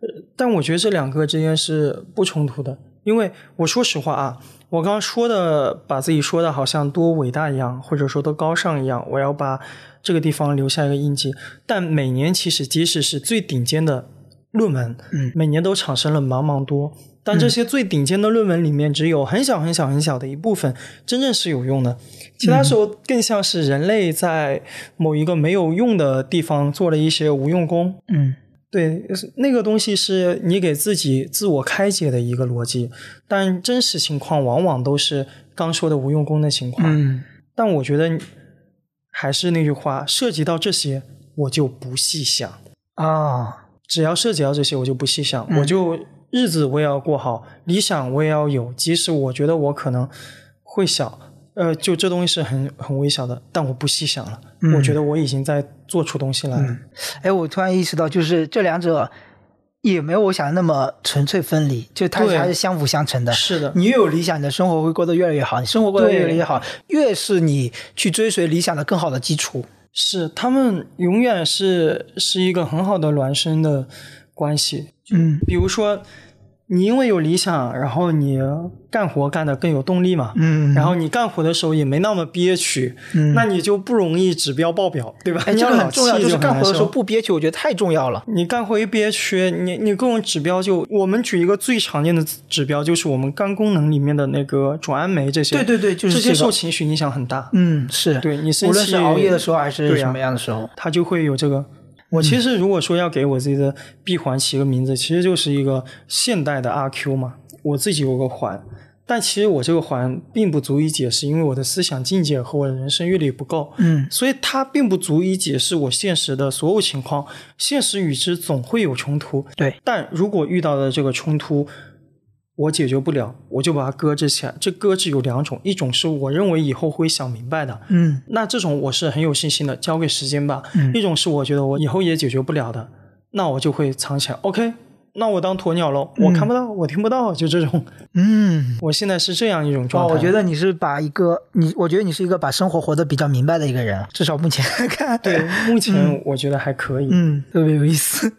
呃但我觉得这两个之间是不冲突的，因为我说实话啊，我刚刚说的把自己说的好像多伟大一样，或者说多高尚一样，我要把这个地方留下一个印记。但每年其实即使是最顶尖的论文，嗯。每年都产生了茫茫多。但这些最顶尖的论文里面，只有很小很小很小的一部分真正是有用的，其他时候更像是人类在某一个没有用的地方做了一些无用功。嗯。对，那个东西是你给自己自我开解的一个逻辑，但真实情况往往都是刚说的无用功的情况。嗯。但我觉得还是那句话，涉及到这些我就不细想，啊只要涉及到这些我就不细想，嗯我就日子我也要过好，理想我也要有，即使我觉得我可能会小。呃，就这东西是很很微小的，但我不细想了。嗯我觉得我已经在做出东西来了。哎，我突然意识到，就是这两者也没有我想的那么纯粹分离，就它还是相辅相成的。是的，你越有理想，你的生活会过得越来越好。你生活过得越来越好，越是你去追随理想的更好的基础。是他们永远是是一个很好的孪生的关系。嗯比如说，你因为有理想，然后你干活干得更有动力嘛。嗯，然后你干活的时候也没那么憋屈，嗯那你就不容易指标爆表，对吧？哎，这个你要很重要，就是干活的时候不憋屈，我觉得太重要了。你干活一憋屈，你你各种指标就，我们举一个最常见的指标，就是我们肝功能里面的那个转氨酶这些，对对对，就是这些受情绪影响很大。嗯是，对你生气无论是熬夜的时候还是什么样的时候，它就会有这个。我其实如果说要给我自己的闭环起个名字，其实就是一个现代的阿 Q 嘛。我自己有个环，但其实我这个环并不足以解释，因为我的思想境界和我的人生阅历不够，嗯所以它并不足以解释我现实的所有情况。现实与之总会有冲突，对，但如果遇到的这个冲突，我解决不了，我就把它搁置起来。这搁置有两种，一种是我认为以后会想明白的，嗯那这种我是很有信心的，交给时间吧。嗯一种是我觉得我以后也解决不了的，那我就会藏起来。OK，那我当鸵鸟喽，我看不到，我听不到，就这种。嗯。我现在是这样一种，状态。我觉得你是把一个你，我觉得你是一个把生活活得比较明白的一个人，至少目前来看。对，目前我觉得还可以。嗯，特别有意思。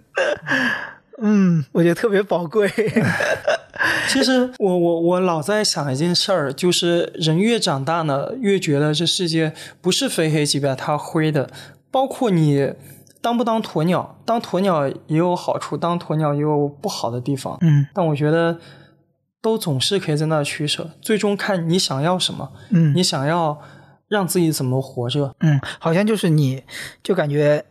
嗯，我觉得特别宝贵。其实我我我老在想一件事儿，就是人越长大呢，越觉得这世界不是非黑即白，它灰的。包括你当不当鸵鸟，当鸵鸟也有好处，当鸵鸟也有不好的地方。嗯但我觉得都总是可以在那儿取舍，最终看你想要什么，嗯你想要让自己怎么活着。嗯，好像就是你，就感觉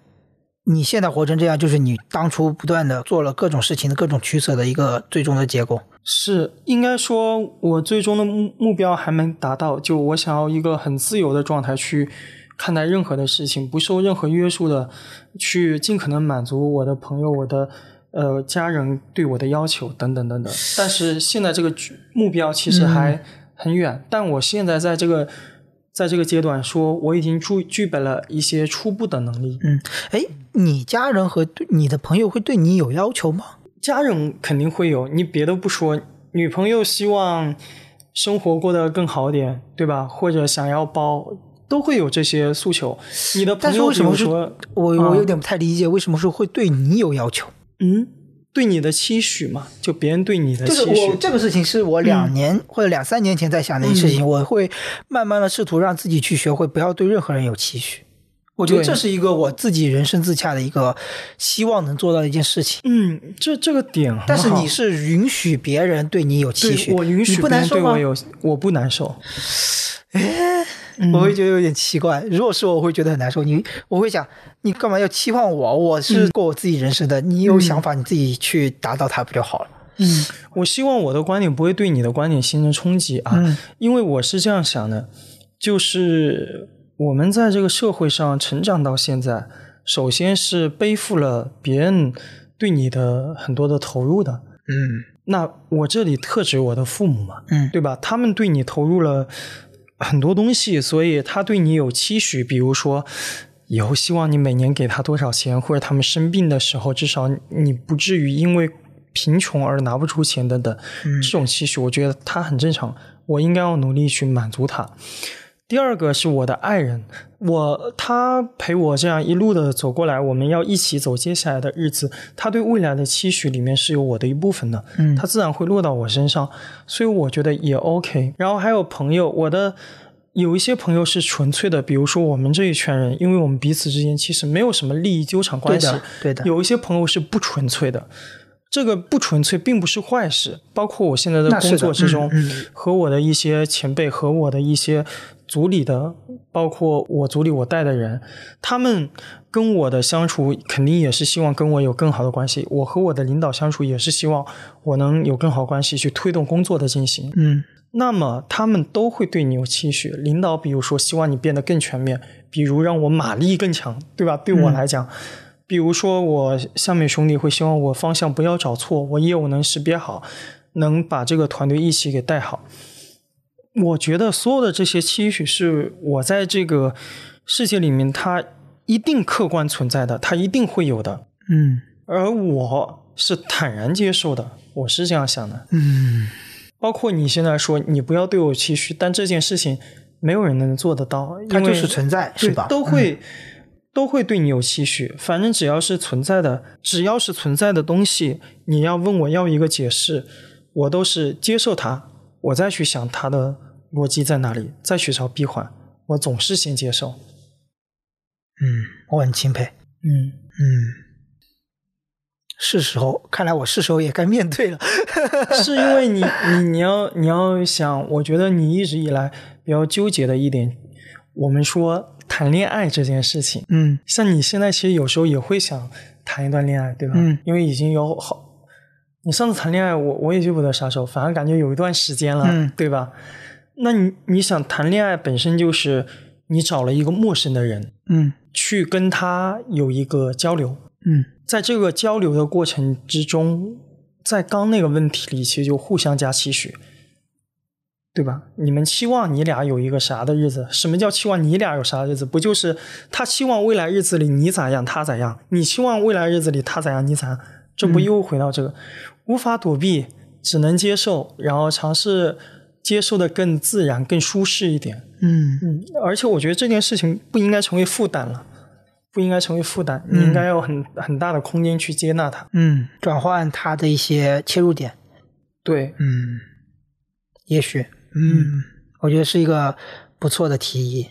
你现在活成这样，就是你当初不断的做了各种事情的各种取舍的一个最终的结果。是，应该说，我最终的目目标还没达到，就我想要一个很自由的状态去看待任何的事情，不受任何约束的，去尽可能满足我的朋友、我的呃家人对我的要求等等等等。但是现在这个目标其实还很远，但我现在在这个在这个阶段说，我已经具具备了一些初步的能力。嗯，哎，你家人和对你的朋友会对你有要求吗？家人肯定会有，你别的不说，女朋友希望生活过得更好点，对吧？或者想要包，都会有这些诉求。你的但朋友为什么说，我啊我有点不太理解，为什么说会对你有要求？嗯，对你的期许嘛，就别人对你的就是期许。我这个事情是我两年、或者两三年前在想的一事情，我会慢慢的试图让自己去学会不要对任何人有期许。我觉得这是一个我自己人生自洽的一个希望能做到的一件事情。嗯，这这个点，但是你是允许别人对你有期许，我允许不别难受吗人对我？有，我不难受。哎我会觉得有点奇怪。如果是我，我会觉得很难受。你，我会想，你干嘛要期望我？我是过我自己人生的，你有想法，你自己去达到它不就好了？嗯，我希望我的观点不会对你的观点形成冲击啊，嗯因为我是这样想的，就是我们在这个社会上成长到现在，首先是背负了别人对你的很多的投入的。嗯那我这里特指我的父母嘛，嗯对吧？他们对你投入了很多东西，所以他对你有期许，比如说。以后希望你每年给他多少钱，或者他们生病的时候，至少你不至于因为贫穷而拿不出钱等等。嗯这种期许，我觉得他很正常，我应该要努力去满足他。第二个是我的爱人，我他陪我这样一路的走过来，我们要一起走接下来的日子。他对未来的期许里面是有我的一部分的，嗯他自然会落到我身上，所以我觉得也 OK。然后还有朋友，我的有一些朋友是纯粹的，比如说我们这一圈人，因为我们彼此之间其实没有什么利益纠缠关系。对的，对的。有一些朋友是不纯粹的，这个不纯粹并不是坏事。包括我现在的工作之中，和我的一些前辈，和我的一些组里的，包括我组里我带的人，他们跟我的相处肯定也是希望跟我有更好的关系。我和我的领导相处也是希望我能有更好关系去推动工作的进行。嗯。那么他们都会对你有期许，领导比如说希望你变得更全面，比如让我马力更强，对吧？对我来讲，比如说我下面兄弟会希望我方向不要找错，我业务能识别好，能把这个团队一起给带好。我觉得所有的这些期许是我在这个世界里面，它一定客观存在的，它一定会有的。嗯，而我是坦然接受的，我是这样想的。嗯。包括你现在说你不要对我期许，但这件事情没有人能做得到，它就是存在，是吧？都会都会对你有期许，反正只要是存在的，只要是存在的东西，你要问我要一个解释，我都是接受它，我再去想它的逻辑在哪里，再去找闭环，我总是先接受。嗯，我很钦佩。嗯嗯。是时候，看来我是时候也该面对了。是因为你，你你要你要想，我觉得你一直以来比较纠结的一点，我们说谈恋爱这件事情，嗯，像你现在其实有时候也会想谈一段恋爱，对吧？嗯，因为已经有好，你上次谈恋爱，我我也记不得啥时候，反正感觉有一段时间了，嗯，对吧？那你你想谈恋爱本身就是你找了一个陌生的人，嗯，去跟他有一个交流。嗯，在这个交流的过程之中，在刚那个问题里，其实就互相加期许，对吧？你们期望你俩有一个啥的日子？什么叫期望你俩有啥日子？不就是他期望未来日子里你咋样，他咋样？你期望未来日子里他咋样，你咋样？这不又回到这个，无法躲避，只能接受，然后尝试接受的更自然、更舒适一点。嗯嗯，而且我觉得这件事情不应该成为负担了。不应该成为负担，你应该有很很大的空间去接纳它。嗯，转换它的一些切入点。对，嗯，也许，嗯，我觉得是一个不错的提议。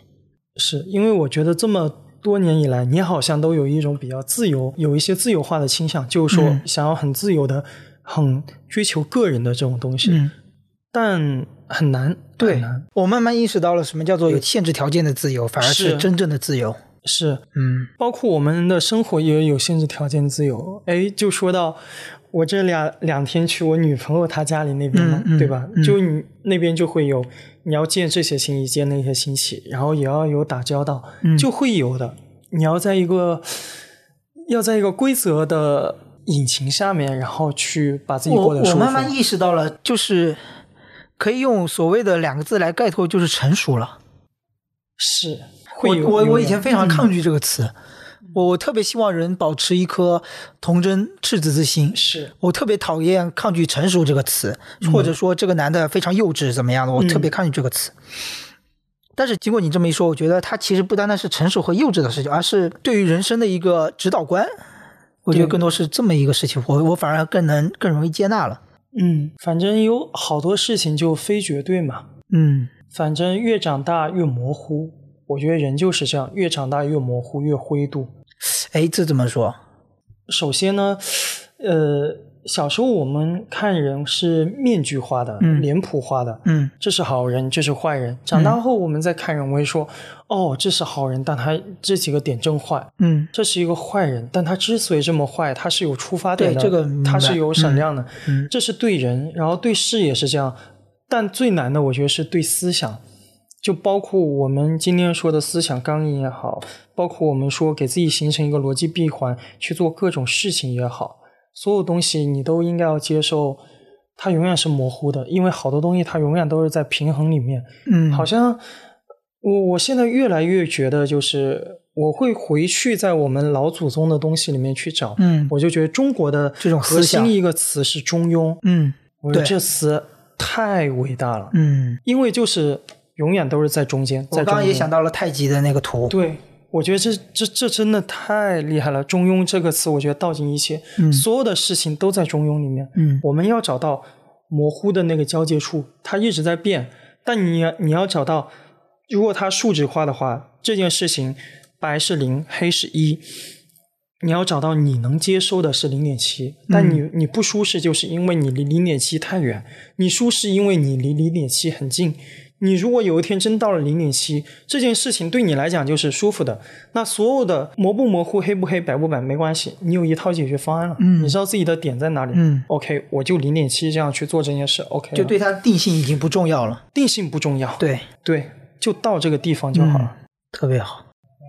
是因为我觉得这么多年以来，你好像都有一种比较自由，有一些自由化的倾向，就是说想要很自由的、很追求个人的这种东西。嗯，但很难。对，我慢慢意识到了什么叫做有限制条件的自由，反而是真正的自由。是，嗯，包括我们的生活也有限制条件自由。哎，就说到我这两两天去我女朋友她家里那边嘛，对吧？就你那边就会有你要见这些亲戚，见那些亲戚，然后也要有打交道，就会有的。你要在一个要在一个规则的引擎下面，然后去把自己过得舒服。我慢慢意识到了，就是可以用所谓的两个字来概括，就是成熟了。是。我我我以前非常抗拒这个词，我我特别希望人保持一颗童真赤子之心。是我特别讨厌抗拒成熟这个词，或者说这个男的非常幼稚怎么样的，我特别抗拒这个词。但是经过你这么一说，我觉得他其实不单单是成熟和幼稚的事情，而是对于人生的一个指导观。我觉得更多是这么一个事情，我我反而更能更容易接纳了。嗯，反正有好多事情就非绝对嘛。嗯，反正越长大越模糊。我觉得人就是这样，越长大越模糊，越灰度。哎，这怎么说？首先呢，呃，小时候我们看人是面具化的、脸谱化的，嗯，这是好人，这是坏人。长大后我们再看人，我会说，哦，这是好人，但他这几个点真坏。嗯，这是一个坏人，但他之所以这么坏，他是有出发点的，这个他是有闪亮的。嗯，这是对人，然后对事也是这样，但最难的，我觉得是对思想。就包括我们今天说的思想刚硬也好，包括我们说给自己形成一个逻辑闭环去做各种事情也好，所有东西你都应该要接受，它永远是模糊的，因为好多东西它永远都是在平衡里面。嗯，好像我我现在越来越觉得，就是我会回去在我们老祖宗的东西里面去找。嗯，我就觉得中国的这种核心一个词是中庸。嗯，我觉得这词太伟大了。嗯，因为就是。永远都是在中间。我刚刚也想到了太极的那个图。对，我觉得这这这真的太厉害了。中庸这个词，我觉得道尽一切，所有的事情都在中庸里面。嗯，我们要找到模糊的那个交界处，它一直在变，但你你要找到如果它数值化的话，这件事情白是零，黑是一。你要找到你能接收的是零点七，但你你不舒适，就是因为你离零点七太远；你舒适，因为你离零点七很近。你如果有一天真到了零点七，这件事情对你来讲就是舒服的，那所有的模不模糊、黑不黑、白不白没关系，你有一套解决方案了，嗯你知道自己的点在哪里。嗯 OK，我就零点七这样去做这件事，OK，就对它的定性已经不重要了。定性不重要，对，对，就到这个地方就好了，特别好。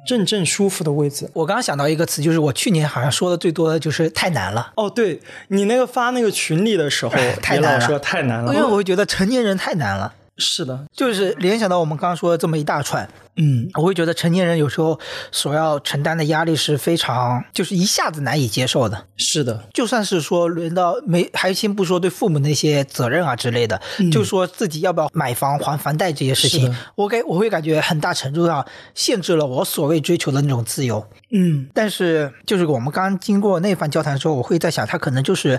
正正舒服的位置。我刚刚想到一个词，就是我去年好像说的最多的就是太难了，哦，对你那个发那个群里的时候，太难了也老说太难了，因为我会觉得成年人太难了。是的，就是联想到我们刚刚说的这么一大串，嗯，我会觉得成年人有时候所要承担的压力是非常，就是一下子难以接受的。是的，就算是说轮到没，还先不说对父母那些责任啊之类的，就说自己要不要买房还房贷这些事情，我给我会感觉很大程度上限制了我所谓追求的那种自由。嗯，但是就是我们刚刚经过那番交谈之后，我会在想，他可能就是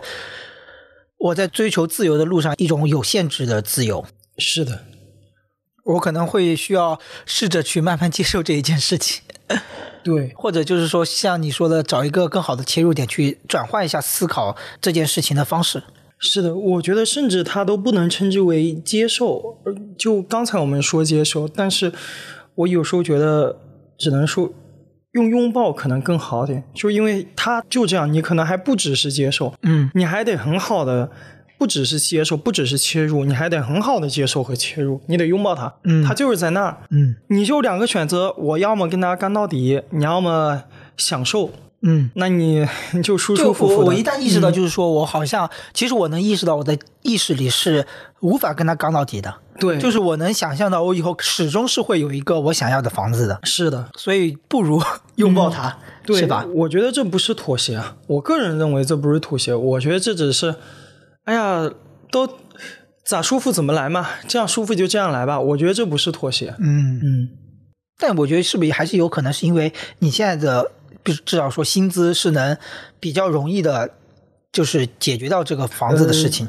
我在追求自由的路上一种有限制的自由。是的，我可能会需要试着去慢慢接受这一件事情，对，或者就是说像你说的，找一个更好的切入点去转换一下思考这件事情的方式。是的，我觉得甚至它都不能称之为接受。呃就刚才我们说接受，但是我有时候觉得只能说用拥抱可能更好点，就因为它就这样，你可能还不只是接受，嗯你还得很好的，不只是接受，不只是切入，你还得很好的接受和切入，你得拥抱它，嗯。它就是在那儿，嗯。你就两个选择，我要么跟他干到底，你要么享受，嗯。那你你 就舒舒服服。我我一旦意识到，就是说我好像，其实我能意识到我的意识里是无法跟他刚到底的，对，就是我能想象到我以后始终是会有一个我想要的房子的，是的，所以不如拥抱它，对是吧？我觉得这不是妥协啊，我个人认为这不是妥协，我觉得这只是，哎呀，都咋舒服怎么来嘛，这样舒服就这样来吧。我觉得这不是妥协。嗯，嗯，但我觉得是不是还是有可能是因为你现在的，比至少说薪资是能比较容易的，就是解决到这个房子的事情。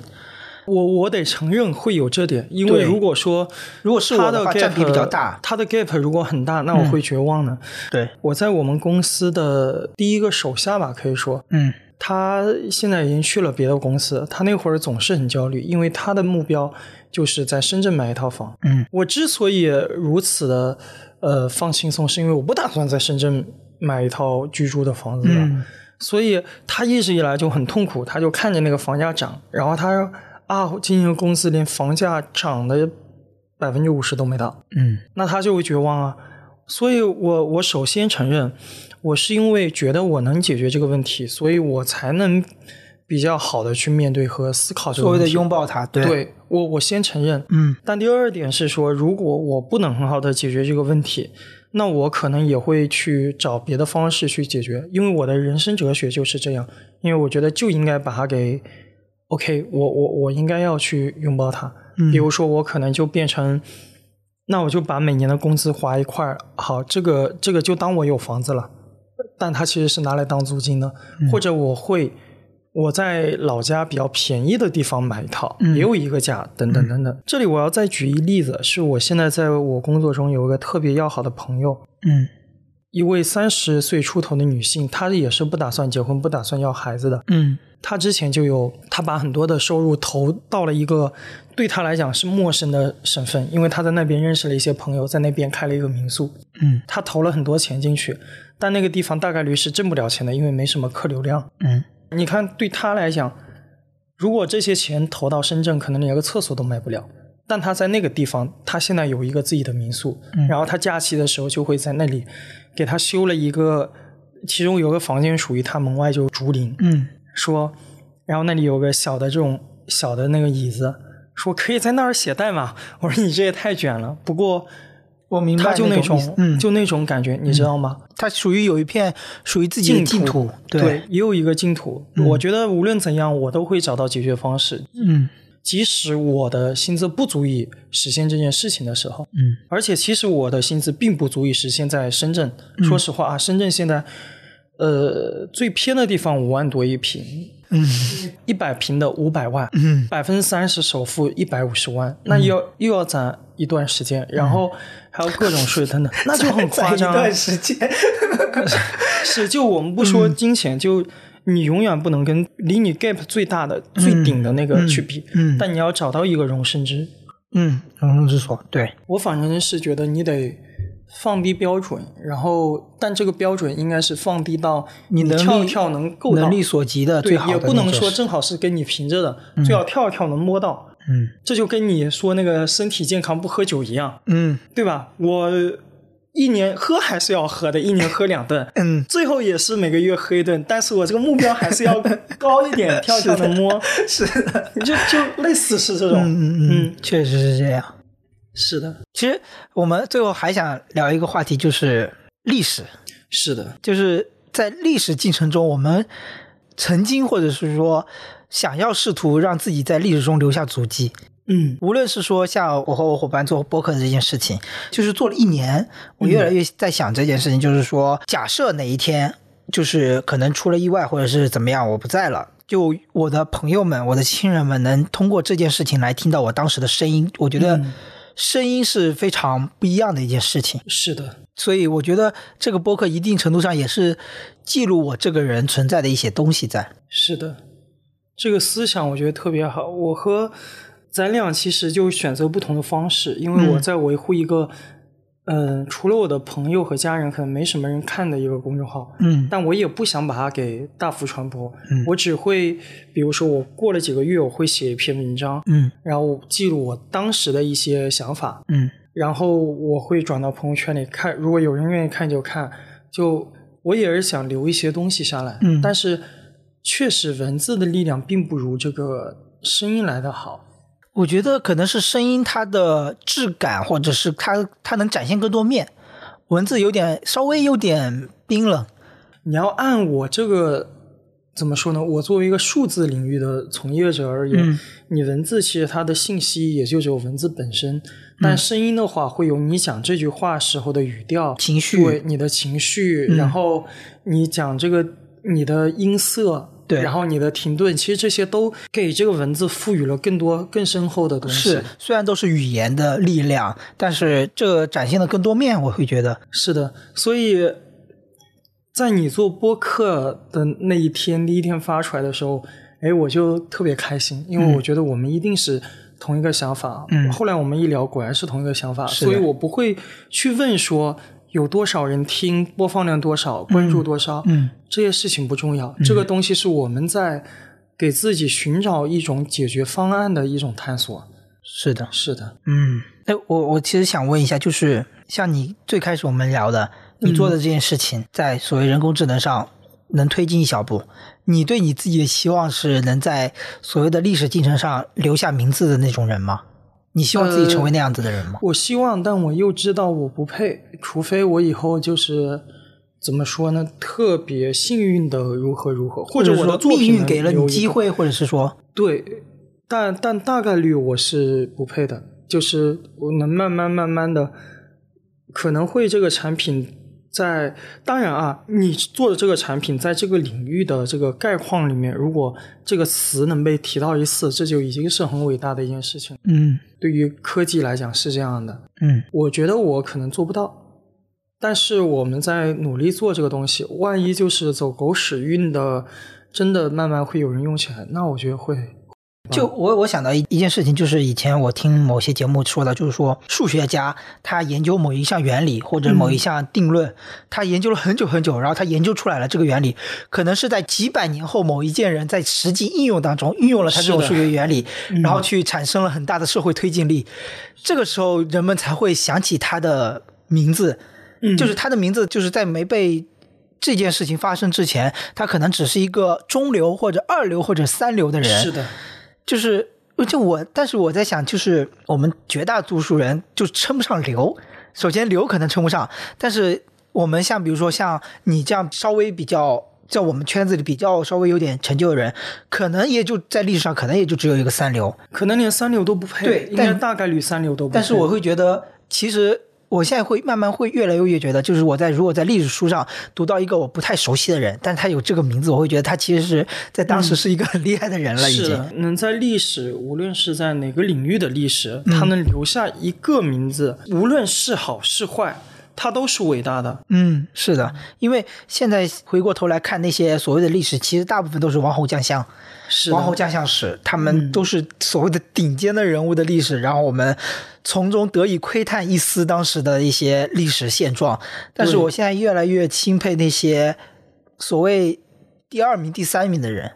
我我得承认会有这点，因为如果说如果是我他的，gap 占比比较大。他的 gap 如果很大，那我会绝望的。对，我在我们公司的第一个手下吧，可以说，嗯他现在已经去了别的公司。他那会儿总是很焦虑，因为他的目标就是在深圳买一套房。嗯我之所以如此的呃放轻松，是因为我不打算在深圳买一套居住的房子了。嗯所以他一直以来就很痛苦，他就看着那个房价涨，然后他说啊，经营公司连房价涨的百分之五十都没到，嗯那他就会绝望啊。所以我我首先承认，我是因为觉得我能解决这个问题，所以我才能比较好的去面对和思考这个所谓的。拥抱它，对，对我我先承认，嗯。但第二点是说，如果我不能很好的解决这个问题，那我可能也会去找别的方式去解决，因为我的人生哲学就是这样，因为我觉得就应该把它给，OK，我我我应该要去拥抱它，嗯。比如说我可能就变成，那我就把每年的工资划一块儿，好，这个这个就当我有房子了，但它其实是拿来当租金的，嗯或者我会。我在老家比较便宜的地方买一套，嗯也有一个价，等等等等。这里我要再举一例子，是我现在在我工作中有一个特别要好的朋友，嗯一位三十岁出头的女性，她也是不打算结婚、不打算要孩子的。嗯她之前就有，她把很多的收入投到了一个对她来讲是陌生的省份，因为她在那边认识了一些朋友，在那边开了一个民宿。嗯她投了很多钱进去，但那个地方大概率是挣不了钱的，因为没什么客流量。嗯你看，对他来讲，如果这些钱投到深圳，可能连个厕所都买不了。但他在那个地方，他现在有一个自己的民宿，然后他假期的时候就会在那里给他修了一个，其中有个房间属于他，门外就竹林，嗯说，然后那里有个小的这种小的那个椅子，说可以在那儿写代码。我说你这也太卷了，不过我明白他就那种就那种感觉，你知道吗？它属于有一片属于自己的净土，对，也有一个净土。我觉得无论怎样，我都会找到解决方式。嗯。即使我的薪资不足以实现这件事情的时候，嗯。而且其实我的薪资并不足以实现在深圳。说实话啊，深圳现在呃最偏的地方五万多一平，嗯一百平的五百万，嗯。百分之三十首付一百五十万，那又要、又要攒一段时间，然后还有各种税等等，那就很夸张、啊。一段。时间，是，就我们不说金钱，就你永远不能跟离你 gap 最大的、最顶的那个去比，嗯。但你要找到一个容身之。嗯，容身之所，对，我反正是觉得你得放低标准，然后但这个标准应该是放低到你能跳一跳能够到能力所及的对，最好的也不能说正好是跟你平着的，最好跳一跳能摸到。嗯这就跟你说那个身体健康不喝酒一样，嗯对吧？我一年喝还是要喝的，一年喝两顿，嗯，最后也是每个月喝一顿，但是我这个目标还是要高一点，跳一跳能摸，是的，就就类似是这种，嗯嗯嗯，确实是这样。是的，其实我们最后还想聊一个话题，就是历史，是的，就是在历史进程中，我们曾经或者是说想要试图让自己在历史中留下足迹。嗯。无论是说像我和我伙伴做播客的这件事情，就是做了一年，我越来越在想这件事情，就是说，假设哪一天就是可能出了意外或者是怎么样，我不在了。就我的朋友们、我的亲人们能通过这件事情来听到我当时的声音，我觉得嗯声音是非常不一样的一件事情。是的，所以我觉得这个播客一定程度上也是记录我这个人存在的一些东西在。是的，这个思想我觉得特别好。我和咱俩其实就选择不同的方式，因为我在维护一个，嗯、除了我的朋友和家人，可能没什么人看的一个公众号。嗯。但我也不想把它给大幅传播，嗯。我只会，比如说我过了几个月，我会写一篇文章，嗯。然后记录我当时的一些想法，嗯。然后我会转到朋友圈里看，如果有人愿意看就看，就我也是想留一些东西下来，嗯。但是确实文字的力量并不如这个声音来的好，我觉得可能是声音它的质感，或者是它它能展现更多面，文字有点稍微有点冰冷。你要按我这个怎么说呢？我作为一个数字领域的从业者而言，嗯你文字其实它的信息也就只有文字本身，但声音的话会有你讲这句话时候的语调、情绪对你的情绪，嗯然后你讲这个你的音色。对然后你的停顿，其实这些都给这个文字赋予了更多、更深厚的东西。是，虽然都是语言的力量，但是这展现了更多面，我会觉得，是的，所以在你做播客的那一天，第一天发出来的时候，哎，我就特别开心，因为我觉得我们一定是同一个想法。嗯后来我们一聊，果然是同一个想法，所以我不会去问说有多少人听，播放量多少，关注多少，嗯这些事情不重要，这个东西是我们在给自己寻找一种解决方案的一种探索。是的，是的，嗯，哎，我我其实想问一下，就是像你最开始我们聊的，你做的这件事情，在所谓人工智能上能推进一小步，你对你自己的期望是能在所谓的历史进程上留下名字的那种人吗？你希望自己成为那样子的人吗？我希望，但我又知道我不配，除非我以后就是怎么说呢，特别幸运的如何如何，或者我说的作品命运给了你机会，或者是说，对，但但大概率我是不配的，就是我能慢慢慢慢的，可能会这个产品在，当然啊，你做的这个产品在这个领域的这个概况里面，如果这个词能被提到一次，这就已经是很伟大的一件事情。嗯对于科技来讲是这样的，嗯我觉得我可能做不到，但是我们在努力做这个东西。万一就是走狗屎运的，真的慢慢会有人用起来，那我觉得会。就我我想到一一件事情，就是以前我听某些节目说的，就是说数学家他研究某一项原理或者某一项定论，他研究了很久很久，然后他研究出来了这个原理，可能是在几百年后某一件人在实际应用当中运用了他这种数学原理，然后去产生了很大的社会推进力，这个时候人们才会想起他的名字，嗯。就是他的名字就是在没被。这件事情发生之前，他可能只是一个中流或者二流或者三流的人，是的，就是就我，但是我在想，就是我们绝大多数人就称不上流。首先，流可能称不上，但是我们像比如说像你这样稍微比较在我们圈子里比较稍微有点成就的人，可能也就在历史上可能也就只有一个三流。可能连三流都不配，对应该但大概率三流都不配。但是我会觉得，其实我现在会慢慢会越来越觉得，就是我在如果在历史书上读到一个我不太熟悉的人，但他有这个名字，我会觉得他其实是在当时是一个很厉害的人了，已经。是，能在历史，无论是在哪个领域的历史，他能留下一个名字，无论是好是坏，他都是伟大的。嗯，是的，因为现在回过头来看那些所谓的历史，其实大部分都是王侯将相。是王侯将相史，他们都是所谓的顶尖的人物的历史，然后我们从中得以窥探一丝当时的一些历史现状。但是我现在越来越钦佩那些所谓第二名、第三名的人。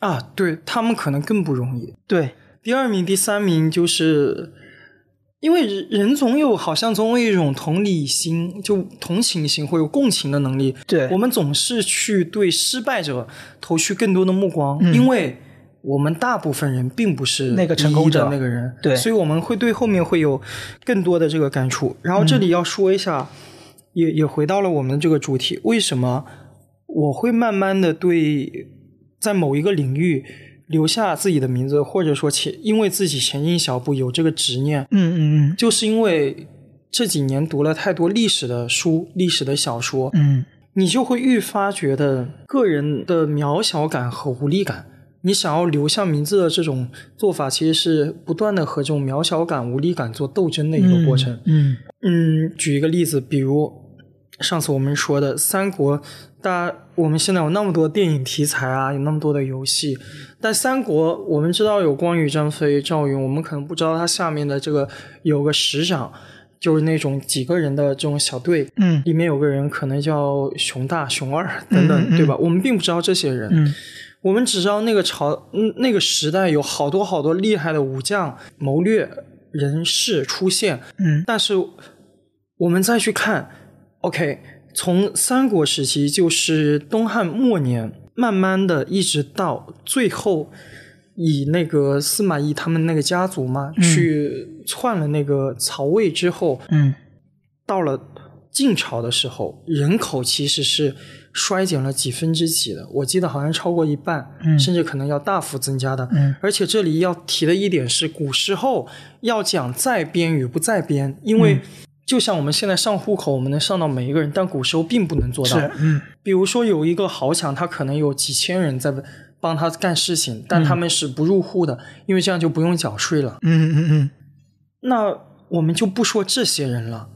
啊，对他们可能更不容易。对，第二名、第三名，就是因为人人总有好像总有一种同理心，就同情心或有共情的能力。对我们总是去对失败者投去更多的目光，嗯因为我们大部分人并不是那个成功的那个人，对所以我们会对后面会有更多的这个感触。然后这里要说一下，也也回到了我们这个主题，为什么我会慢慢的对在某一个领域留下自己的名字，或者说前因为自己前进小步有这个执念，嗯嗯嗯就是因为这几年读了太多历史的书、历史的小说，嗯你就会愈发觉得个人的渺小感和无力感。你想要留下名字的这种做法，其实是不断的和这种渺小感、无力感做斗争的一个过程。嗯嗯，举一个例子，比如上次我们说的三国，大家我们现在有那么多电影题材啊，有那么多的游戏，但三国我们知道有关羽、张飞、赵云，我们可能不知道他下面的这个有个师长，就是那种几个人的这种小队，嗯。里面有个人可能叫熊大、熊二 等等，嗯嗯嗯。对吧？我们并不知道这些人，嗯。我们只知道那个朝，嗯，那个时代有好多好多厉害的武将、谋略人士出现，嗯。但是我们再去看，OK，从三国时期就是东汉末年，慢慢的一直到最后，以那个司马懿他们那个家族嘛，去篡了那个曹魏之后，嗯。到了晋朝的时候，人口其实是衰减了几分之几的，我记得好像超过一半，嗯。甚至可能要大幅增加的。嗯。而且这里要提的一点是，古时候要讲在编与不在编，因为嗯就像我们现在上户口，我们能上到每一个人，但古时候并不能做到。是嗯比如说有一个豪强，他可能有几千人在帮他干事情，但他们是不入户的，因为这样就不用缴税了。嗯嗯嗯那我们就不说这些人了，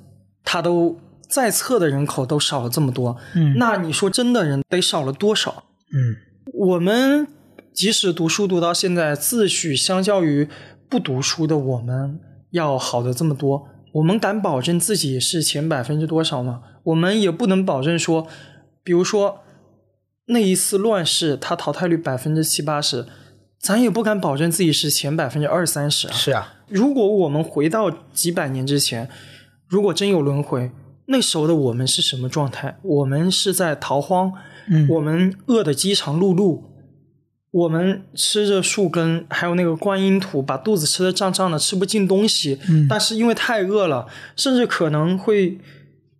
他都在册的人口都少了这么多，嗯那你说真的人得少了多少？嗯我们即使读书读到现在，自诩相较于不读书的我们要好的这么多，我们敢保证自己是前百分之多少吗？我们也不能保证说，比如说那一次乱世，它淘汰率百分之七八十，咱也不敢保证自己是前百分之二三十啊。是啊如果我们回到几百年之前，如果真有轮回，那时候的我们是什么状态？我们是在逃荒，嗯我们饿得饥肠辘辘，我们吃着树根，还有那个观音土，把肚子吃得胀胀的，吃不进东西。嗯但是因为太饿了，甚至可能会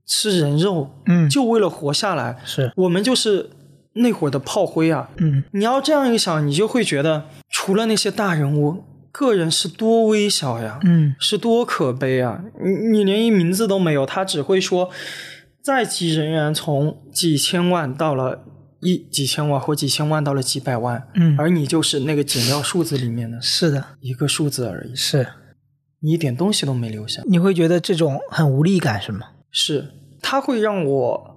吃人肉，嗯就为了活下来。是我们就是那会儿的炮灰啊！嗯你要这样一想，你就会觉得，除了那些大人物，个人是多微小呀，嗯是多可悲啊！你你连一名字都没有，他只会说，在籍人员从几千万到了一几千万，或几千万到了几百万，嗯而你就是那个减掉数字里面的是的一个数字而已，是，你一点东西都没留下。你会觉得这种很无力感是吗？是，它会让我，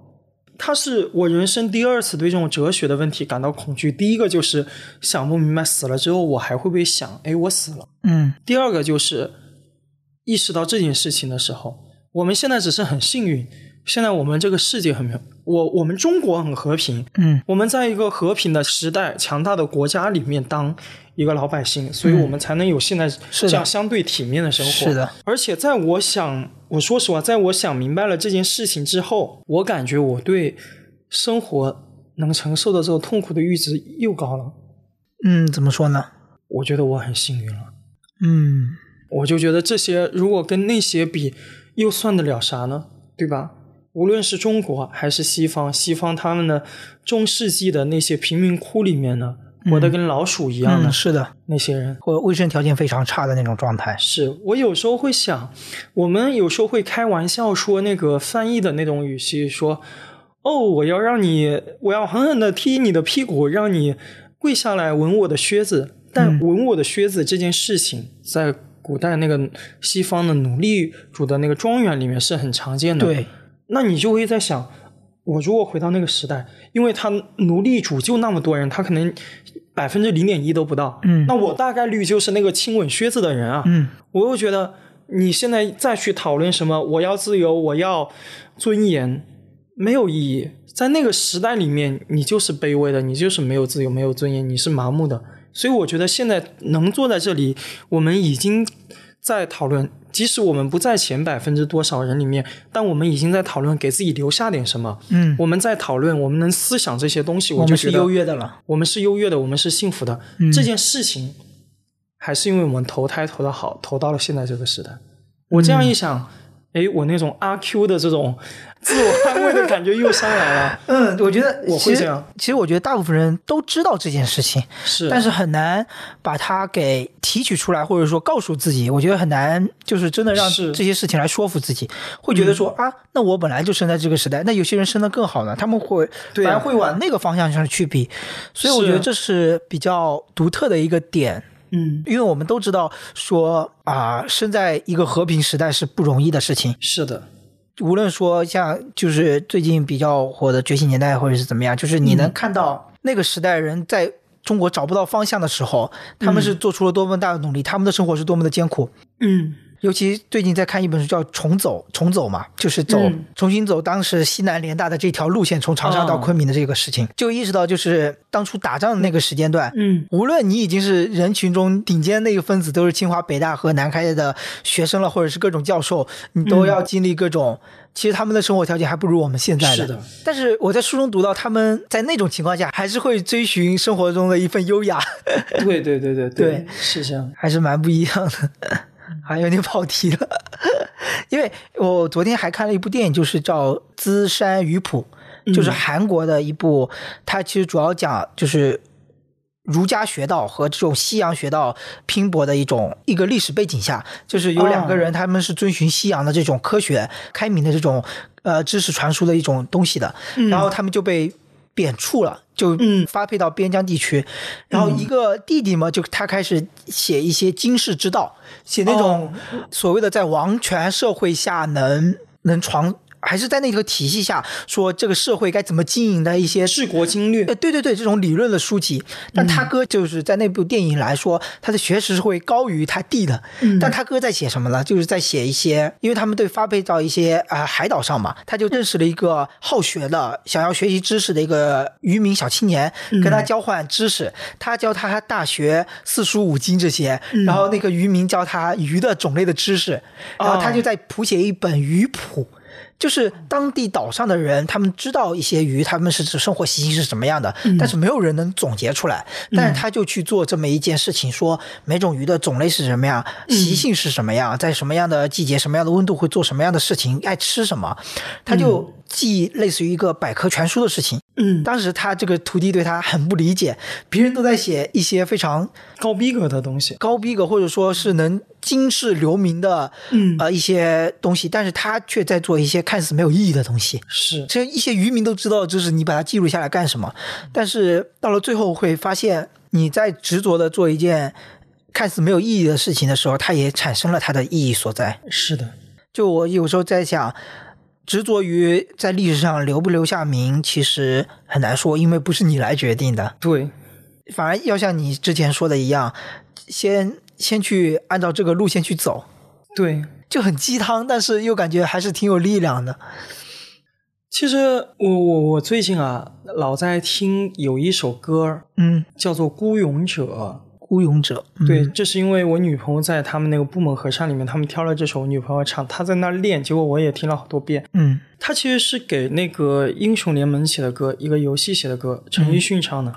它是我人生第二次对这种哲学的问题感到恐惧。第一个就是想不明白死了之后我还会不会想，哎，我死了。嗯第二个就是意识到这件事情的时候，我们现在只是很幸运，现在我们这个世界很平我我们中国很和平，嗯我们在一个和平的时代、强大的国家里面当一个老百姓，所以我们才能有现在这样相对体面的生活。是的，而且在我想，我说实话，在我想明白了这件事情之后，我感觉我对生活能承受的这个痛苦的阈值又高了。嗯，怎么说呢？我觉得我很幸运了。嗯我就觉得这些如果跟那些比，又算得了啥呢？对吧？无论是中国还是西方，西方他们的中世纪的那些贫民窟里面呢，活得跟老鼠一样的、嗯，是的，那些人。或者卫生条件非常差的那种状态。是我有时候会想，我们有时候会开玩笑说那个翻译的那种语气，说：“哦，我要让你，我要狠狠的踢你的屁股，让你跪下来闻我的靴子。”但闻我的靴子这件事情，在古代那个西方的奴隶主的那个庄园里面是很常见的。对，那你就会在想，我如果回到那个时代，因为他奴隶主就那么多人，他可能百分之零点一都不到，嗯那我大概率就是那个亲吻靴子的人啊，嗯，我又觉得你现在再去讨论什么我要自由，我要尊严，没有意义。在那个时代里面，你就是卑微的，你就是没有自由、没有尊严，你是麻木的。所以我觉得现在能坐在这里，我们已经在讨论，即使我们不在前百分之多少人里面，但我们已经在讨论给自己留下点什么。嗯，我们在讨论，我们能思想这些东西，我就觉得们是优越的了。我们是优越的，我们是幸福的。嗯这件事情，还是因为我们投胎投的好，投到了现在这个时代。我这样一想，哎、我那种阿 Q 的这种自我安慰的感觉又上来了。嗯，我觉得我会这样其实我觉得大部分人都知道这件事情，是，但是很难把它给提取出来，或者说告诉自己。我觉得很难，就是真的让这些事情来说服自己，会觉得说、啊，那我本来就生在这个时代，那有些人生的更好呢，他们会对啊反而会往那个方向上去比。所以我觉得这是比较独特的一个点。嗯，因为我们都知道说啊，生在一个和平时代是不容易的事情。是的，无论说像就是最近比较火的《觉醒年代》，或者是怎么样，就是你能看到那个时代人在中国找不到方向的时候，他们是做出了多么大的努力，他们的生活是多么的艰苦。嗯，尤其最近在看一本书叫《重走》，重走嘛，就是走、嗯重新走当时西南联大的这条路线，从长沙到哦昆明的这个事情，就意识到就是当初打仗的那个时间段，嗯，无论你已经是人群中顶尖那个分子，都是清华、北大和南开的学生了，或者是各种教授，你都要经历各种。其实他们的生活条件还不如我们现在的。是的，但是我在书中读到，他们在那种情况下，还是会追寻生活中的一份优雅，对对对对对是这样。还是蛮不一样的。还有点跑题了，因为我昨天还看了一部电影，就是叫《资山鱼谱》，就是韩国的一部，它其实主要讲就是儒家学道和这种西洋学道拼搏的一种一个历史背景下，就是有两个人他们是遵循西洋的这种科学开明的这种呃知识传输的一种东西的，然后他们就被贬黜了。就嗯。发配到边疆地区，然后一个弟弟嘛，就他开始写一些经世之道，写那种所谓的在王权社会下能能传，还是在那个体系下说这个社会该怎么经营的一些治国经略呃，对对对，这种理论的书籍，但他哥就是在那部电影来说，他的学识是会高于他弟的。但他哥在写什么呢？就是在写一些，因为他们对发配到一些啊、呃海岛上嘛，他就认识了一个好学的、想要学习知识的一个渔民小青年，跟他交换知识，他教他大学四书五经这些，然后那个渔民教他鱼的种类的知识，然后他就在谱写一本鱼谱。就是当地岛上的人，他们知道一些鱼，他们是生活习性是什么样的，但是没有人能总结出来。但是他就去做这么一件事情，说每种鱼的种类是什么样，习性是什么样，在什么样的季节、什么样的温度会做什么样的事情，爱吃什么，他就记类似于一个百科全书的事情。嗯，当时他这个徒弟对他很不理解，别人都在写一些非常高逼格的东西。高逼格或者说是能经世留名的，嗯呃一些东西，但是他却在做一些看似没有意义的东西。是，这一些渔民都知道的知识，你把它记录下来干什么？但是到了最后会发现，你在执着的做一件看似没有意义的事情的时候，它也产生了它的意义所在。是的，就我有时候在想，执着于在历史上留不留下名，其实很难说，因为不是你来决定的。对，反而要像你之前说的一样，先先去按照这个路线去走，对。就很鸡汤，但是又感觉还是挺有力量的。其实我我我最近啊，老在听有一首歌，嗯，叫做《孤勇者》。孤勇者，嗯、对，这是因为我女朋友在他们那个部门合唱里面，他们挑了这首，我女朋友唱，她在那练，结果我也听了好多遍。嗯她其实是给那个英雄联盟写的歌，一个游戏写的歌，陈奕迅唱的。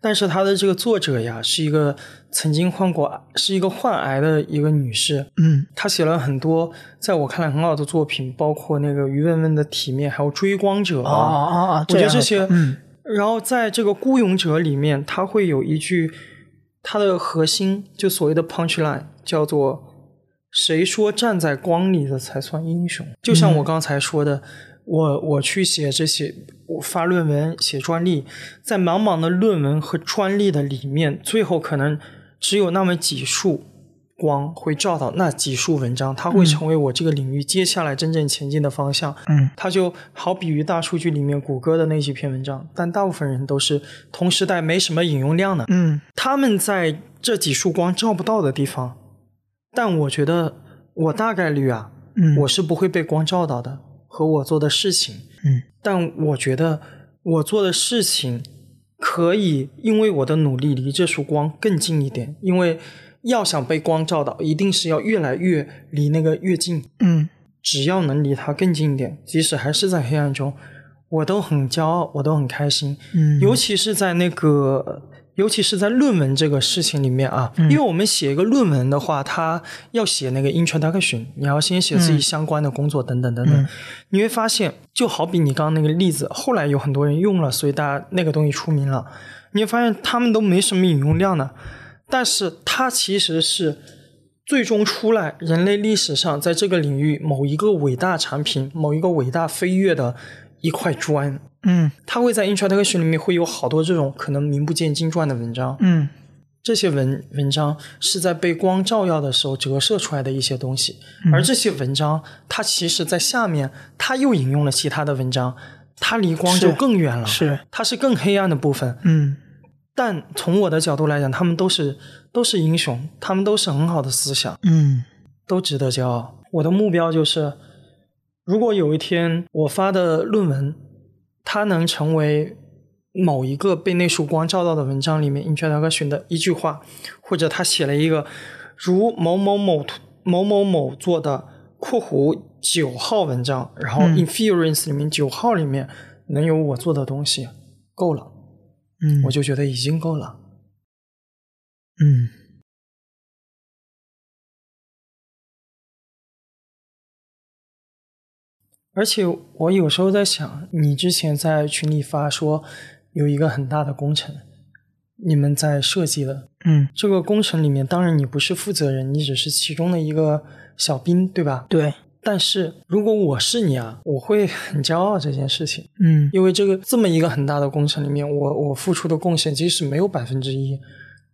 但是他的这个作者呀，是一个曾经患过，是一个患癌的一个女士。嗯她写了很多在我看来很好的作品，包括那个于文文的《体面》，还有《追光者》啊啊啊，我觉得这些，嗯然后在这个孤勇者里面，他会有一句，它的核心就所谓的 punch line 叫做“谁说站在光里的才算英雄”。就像我刚才说的，我我去写这些，我发论文、写专利，在茫茫的论文和专利的里面，最后可能只有那么几束。光会照到那几束文章，它会成为我这个领域接下来真正前进的方向。嗯，它就好比于大数据里面谷歌的那几篇文章，但大部分人都是同时代没什么引用量的。嗯，他们在这几束光照不到的地方，但我觉得我大概率啊，嗯，我是不会被光照到的，和我做的事情。嗯，但我觉得我做的事情可以因为我的努力离这束光更近一点，因为。要想被光照到，一定是要越来越离那个越近。嗯，只要能离它更近一点，即使还是在黑暗中，我都很骄傲，我都很开心。嗯，尤其是在那个，尤其是在论文这个事情里面啊，因为我们写一个论文的话，它要写那个 introduction，你要先写自己相关的工作等等等等。你会发现，就好比你刚刚那个例子，后来有很多人用了，所以大家那个东西出名了。你会发现，他们都没什么引用量的。但是它其实是最终出来人类历史上在这个领域某一个伟大产品、某一个伟大飞跃的一块砖。嗯，它会在 Introduction 里面会有好多这种可能名不见经传的文章。嗯，这些文文章是在被光照耀的时候折射出来的一些东西，而这些文章它其实在下面，它又引用了其他的文章，它离光就更远了，是它是更黑暗的部分。嗯。但从我的角度来讲，他们都是都是英雄，他们都是很好的思想，嗯，都值得骄傲。我的目标就是，如果有一天我发的论文，它能成为某一个被那束光照到的文章里面 introduction 的一句话，或者他写了一个如某某某某某某做的括弧九号文章，然后 inference 里面九号里面能有我做的东西，够了。嗯，我就觉得已经够了。嗯，而且我有时候在想，你之前在群里发说有一个很大的工程，你们在设计的。嗯，这个工程里面，当然你不是负责人，你只是其中的一个小兵，对吧？对。但是如果我是你啊，我会很骄傲这件事情，嗯，因为这个这么一个很大的工程里面，我我付出的贡献即使没有百分之一，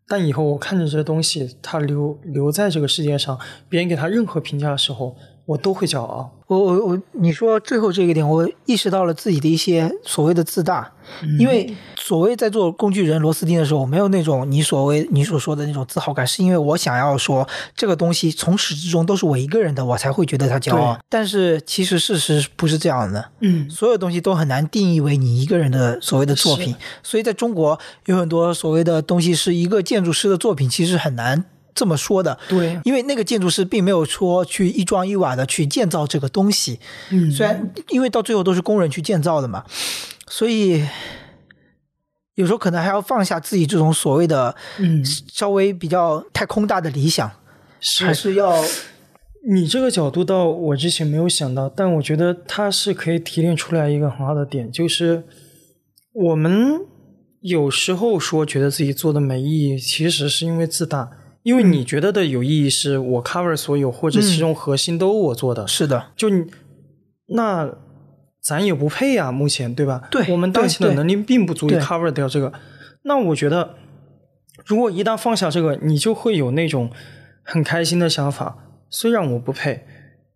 但以后我看着这东西它留留在这个世界上，别人给他任何评价的时候。我都会骄傲。我我我，你说最后这个点，我意识到了自己的一些所谓的自大，因为所谓在做工具人螺丝钉的时候，我没有那种你所谓你所说的那种自豪感，是因为我想要说这个东西从始至终都是我一个人的，我才会觉得他骄傲。但是其实事实不是这样的，嗯，所有东西都很难定义为你一个人的所谓的作品。所以在中国有很多所谓的东西是一个建筑师的作品，其实很难。这么说的，对，因为那个建筑师并没有说去一砖一瓦的去建造这个东西，嗯，虽然因为到最后都是工人去建造的嘛，所以有时候可能还要放下自己这种所谓的，嗯，稍微比较太空大的理想，还是要。你这个角度到我之前没有想到，但我觉得它是可以提炼出来一个很好的点，就是我们有时候说觉得自己做的没意义，其实是因为自大。因为你觉得的有意义，是我 cover 所有或者其中核心都我做的，是的，就你那咱也不配呀，目前对吧？对，我们当前的能力并不足以 cover 掉这个。那我觉得，如果一旦放下这个，你就会有那种很开心的想法。虽然我不配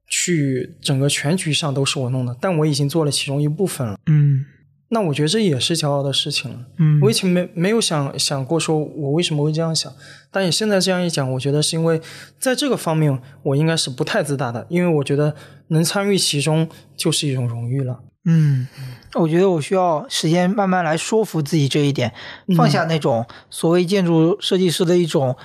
去整个全局上都是我弄的，但我已经做了其中一部分了。嗯。那我觉得这也是骄傲的事情了。嗯，我以前没没有想想过，说我为什么会这样想。但你现在这样一讲，我觉得是因为在这个方面，我应该是不太自大的，因为我觉得能参与其中就是一种荣誉了。嗯，我觉得我需要时间慢慢来说服自己这一点，放下那种所谓建筑设计师的一种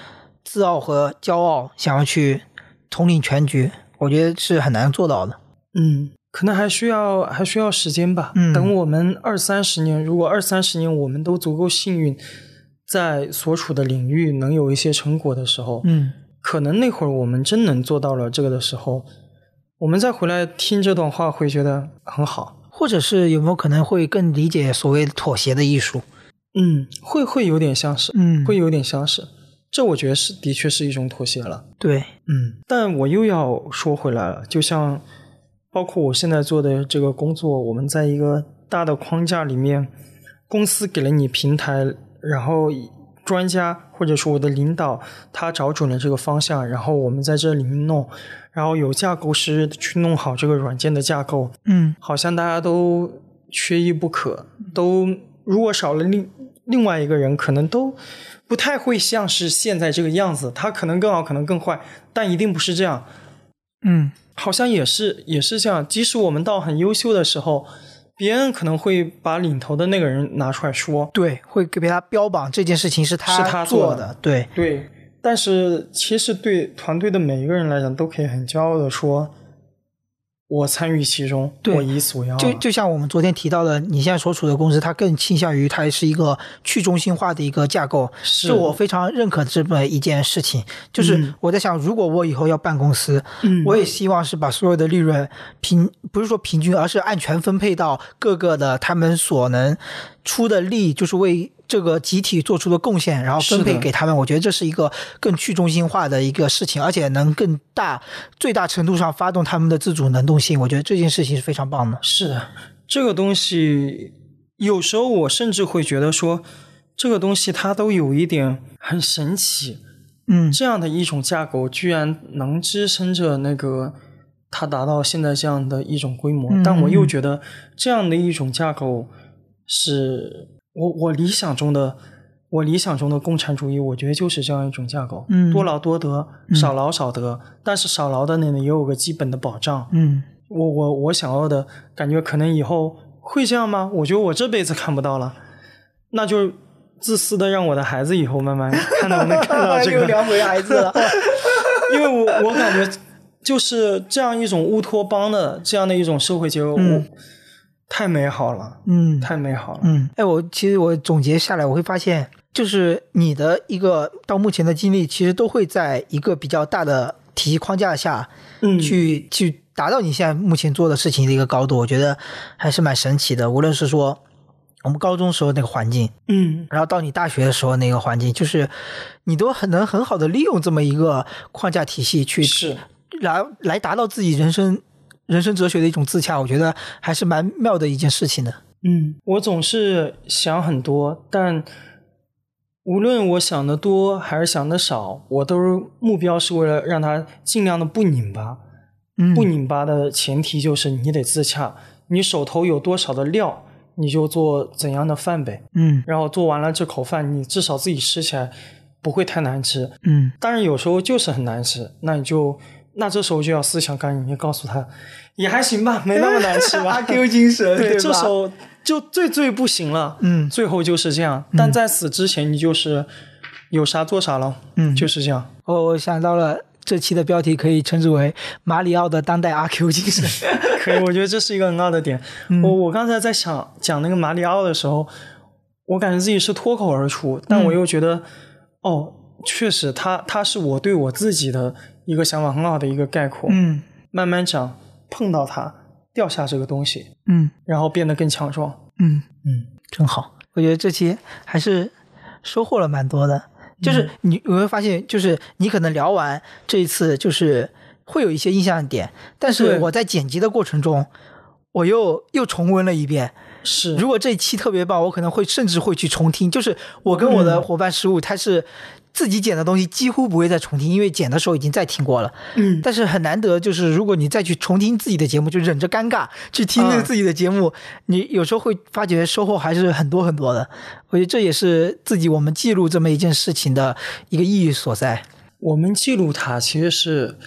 自傲和骄傲，想要去统领全局，我觉得是很难做到的。嗯。可能还需要还需要时间吧。嗯，等我们二三十年，如果二三十年我们都足够幸运，在所处的领域能有一些成果的时候，嗯，可能那会儿我们真能做到了这个的时候，我们再回来听这段话会觉得很好。或者是有没有可能会更理解所谓妥协的艺术？嗯，会会有点像是，嗯，会有点像是。这我觉得是的确是一种妥协了。对，嗯，但我又要说回来了，就像包括我现在做的这个工作，我们在一个大的框架里面，公司给了你平台，然后专家或者说我的领导他找准了这个方向，然后我们在这里面弄，然后有架构师去弄好这个软件的架构，嗯好像大家都缺一不可，都如果少了另另外一个人，可能都不太会像是现在这个样子。他可能更好，可能更坏，但一定不是这样。嗯好像也是也是这样。即使我们到很优秀的时候，别人可能会把领头的那个人拿出来说，对，会给他标榜这件事情是他是他做做的对，对。但是其实对团队的每一个人来讲，都可以很骄傲的说，我参与其中，我以此为傲啊。就就像我们昨天提到的，你现在所处的公司，它更倾向于它是一个去中心化的一个架构，是是我非常认可这么一件事情。就是嗯我在想，如果我以后要办公司，嗯我也希望是把所有的利润平，不是说平均，而是按权分配到各个的他们所能出的力，就是为这个集体做出的贡献，然后分配给他们。我觉得这是一个更去中心化的一个事情，而且能更大、最大程度上发动他们的自主能动性。我觉得这件事情是非常棒的。是的，这个东西有时候我甚至会觉得说，这个东西它都有一点很神奇。嗯这样的一种架构，居然能支撑着那个它达到现在这样的一种规模。嗯但我又觉得这样的一种架构是我我理想中的。我理想中的共产主义，我觉得就是这样一种架构，嗯多劳多得，少劳少得，但是少劳的那里也有个基本的保障，嗯我我我想要的感觉，可能以后会这样吗？我觉得我这辈子看不到了，那就自私的让我的孩子以后慢慢 看能不能看到这个，又聊回孩子了。因为我我感觉就是这样一种乌托邦的这样的一种社会结构，嗯我太美好了，嗯。太美好了。嗯，哎，我其实我总结下来，我会发现，就是你的一个到目前的经历，其实都会在一个比较大的体系框架下，嗯。去去达到你现在目前做的事情的一个高度，我觉得还是蛮神奇的。无论是说我们高中时候那个环境，嗯。然后到你大学的时候那个环境，就是你都很能很好的利用这么一个框架体系去是。来来达到自己人生人生哲学的一种自洽，我觉得还是蛮妙的一件事情的。嗯，我总是想很多，但无论我想的多还是想的少，我都是目标是为了让它尽量的不拧巴。嗯，不拧巴的前提就是你得自洽，你手头有多少的料，你就做怎样的饭呗。嗯然后做完了这口饭，你至少自己吃起来不会太难吃。嗯但是有时候就是很难吃，那你就那这时候就要思想干预，你告诉他也还行吧，没那么难吃吧。阿 Q 精神，对，吧这时候就最最不行了。嗯最后就是这样，但在此之前，你就是有啥做啥了。嗯就是这样。我我想到了这期的标题可以称之为马里奥的当代阿 Q 精神。可以，我觉得这是一个很好的点。嗯我我刚才在想讲那个马里奥的时候，我感觉自己是脱口而出，但嗯我又觉得，哦，确实他，他是我对我自己的一个想法很好的一个概括。嗯慢慢长，碰到它，掉下这个东西，嗯然后变得更强壮。嗯，嗯，真好。我觉得这期还是收获了蛮多的。就是你你会发现，就是你可能聊完这一次，就是会有一些印象点，但是我在剪辑的过程中，我又又重温了一遍。是，如果这一期特别棒，我可能会甚至会去重听。就是我跟我的伙伴十五，他是自己剪的东西几乎不会再重听，因为剪的时候已经再听过了。嗯，但是很难得，就是如果你再去重听自己的节目，就忍着尴尬去听那个嗯自己的节目，你有时候会发觉收获还是很多很多的。我觉得这也是自己我们记录这么一件事情的一个意义所在。我们记录它其实是，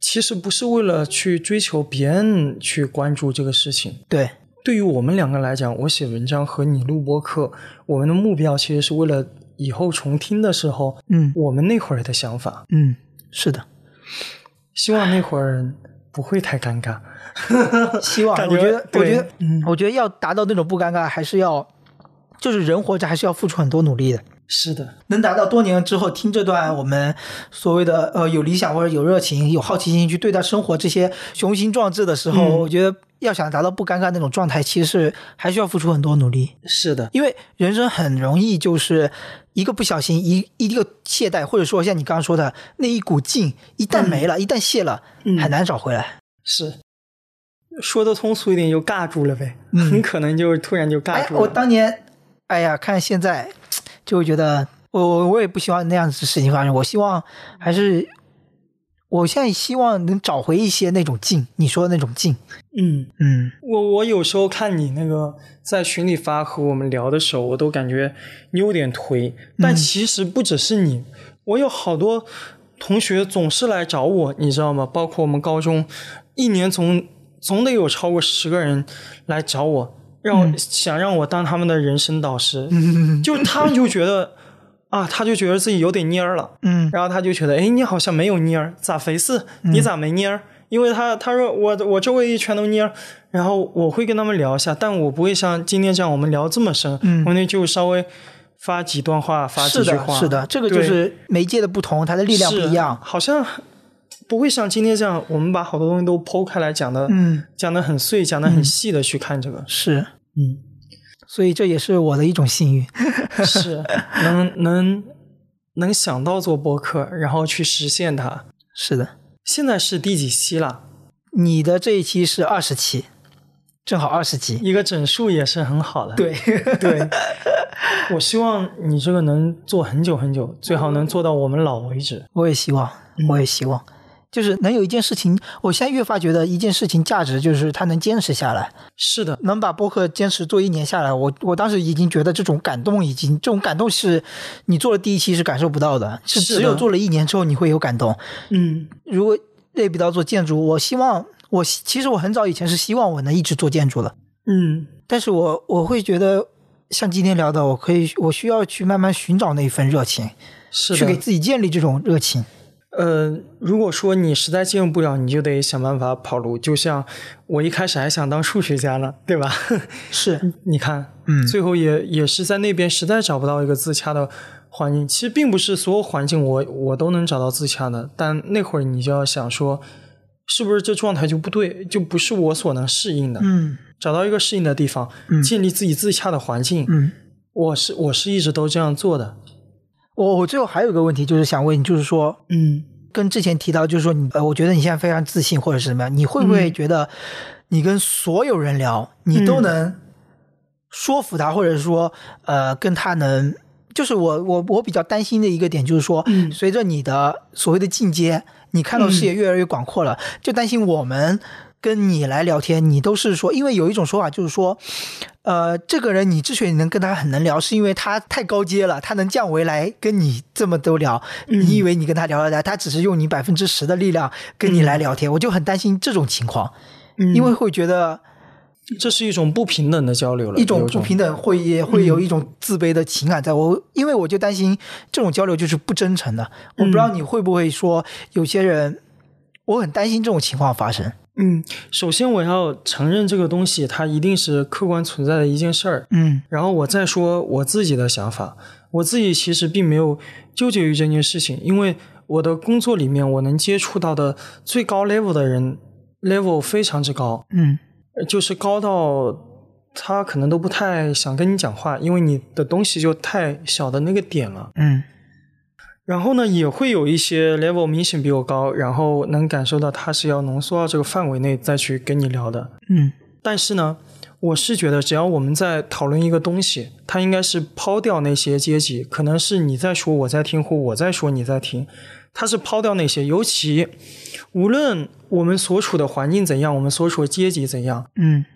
其实不是为了去追求别人去关注这个事情。对，对于我们两个来讲，我写文章和你录播课，我们的目标其实是为了以后重听的时候，嗯我们那会儿的想法。嗯，是的，希望那会儿不会太尴尬。希望我觉得，我觉得，嗯我觉得要达到那种不尴尬，还是要，就是人活着还是要付出很多努力的。是的，能达到多年之后听这段我们所谓的呃有理想或者有热情、有好奇心去对待生活这些雄心壮志的时候，嗯我觉得要想达到不尴尬那种状态，其实是还需要付出很多努力。是的，因为人生很容易就是一个不小心，一一个懈怠，或者说像你刚刚说的那一股劲，一旦没了，一旦泄了，嗯很难找回来。是。说的通俗一点，就尬住了呗，嗯很可能就突然就尬哎，我住了。当年，哎呀，看现在就会觉得，我我我也不希望那样子的事情发生，我希望还是。我现在希望能找回一些那种劲，你说的那种劲，嗯，嗯我我有时候看你那个在群里发和我们聊的时候，我都感觉你有点颓。但其实不只是你，我有好多同学总是来找我，你知道吗？包括我们高中，一年总总得有超过十个人来找我，让我、想让我当他们的人生导师。嗯。就他们就觉得 啊，他就觉得自己有点蔫儿了。嗯。然后他就觉得，哎，你好像没有蔫儿，咋回事？你咋没蔫儿？因为他他说我我周围全都蔫儿，然后我会跟他们聊一下，但我不会像今天这样我们聊这么深，嗯。我那就稍微发几段话，发几，句话，是的，这个就是媒介的不同，它的力量不一样。好像不会像今天这样，我们把好多东西都剖开来讲的，嗯，讲的很碎，讲的很细的去看这个，是，嗯，所以这也是我的一种幸运。是能能能想到做播客，然后去实现它。是的，现在是第几期了？你的这一期是二十期，正好二十集。一个整数也是很好的。对，对，我希望你这个能做很久很久，最好能做到我们老为止。我也希望，我也希望，就是能有一件事情，我现在越发觉得一件事情价值就是它能坚持下来，是的，能把播客坚持做一年下来，我我当时已经觉得这种感动已经，这种感动是你做了第一期是感受不到的，是只有做了一年之后你会有感动。嗯如果类比到做建筑，我希望我其实我很早以前是希望我能一直做建筑的，嗯，但是我我会觉得像今天聊的，我可以我需要去慢慢寻找那一份热情，是。去给自己建立这种热情。呃，如果说你实在进入不了，你就得想办法跑路。就像我一开始还想当数学家呢，对吧？是，你看，嗯最后也也是在那边实在找不到一个自洽的环境。其实并不是所有环境我我都能找到自洽的，但那会儿你就要想说，是不是这状态就不对，就不是我所能适应的。嗯找到一个适应的地方，建立自己自洽的环境。嗯。我是我是一直都这样做的。我我最后还有一个问题，就是想问你，就是说，嗯。跟之前提到，就是说你，呃，我觉得你现在非常自信，或者是什么样，你会不会觉得你跟所有人聊，你都能说服他，或者说，呃，跟他能，就是我我我比较担心的一个点，就是说，嗯。随着你的所谓的进阶，你看到视野越来越广阔了，就担心我们。跟你来聊天，你都是说，因为有一种说法就是说，呃，这个人你之所以能跟他很能聊，是因为他太高阶了，他能降维来跟你这么多聊。你以为你跟他聊得来，他只是用你百分之十的力量跟你来聊天，我就很担心这种情况，嗯因为会觉得这是一种不平等的交流了，一种不平等，会也会有一种自卑的情感在我，因为我就担心这种交流就是不真诚的。我不知道你会不会说，有些人，我很担心这种情况发生。嗯，首先我要承认这个东西它一定是客观存在的一件事儿，嗯。然后我再说我自己的想法。我自己其实并没有纠结于这件事情，因为我的工作里面我能接触到的最高 level 的人 level 非常之高，嗯。呃就是高到他可能都不太想跟你讲话，因为你的东西就太小的那个点了。嗯然后呢，也会有一些 level 明显比我高，然后能感受到他是要浓缩到这个范围内再去跟你聊的。嗯但是呢，我是觉得只要我们在讨论一个东西，它应该是抛掉那些阶级，可能是你在说我在听，或我在说你在听，它是抛掉那些。尤其无论我们所处的环境怎样，我们所处的阶级怎样，嗯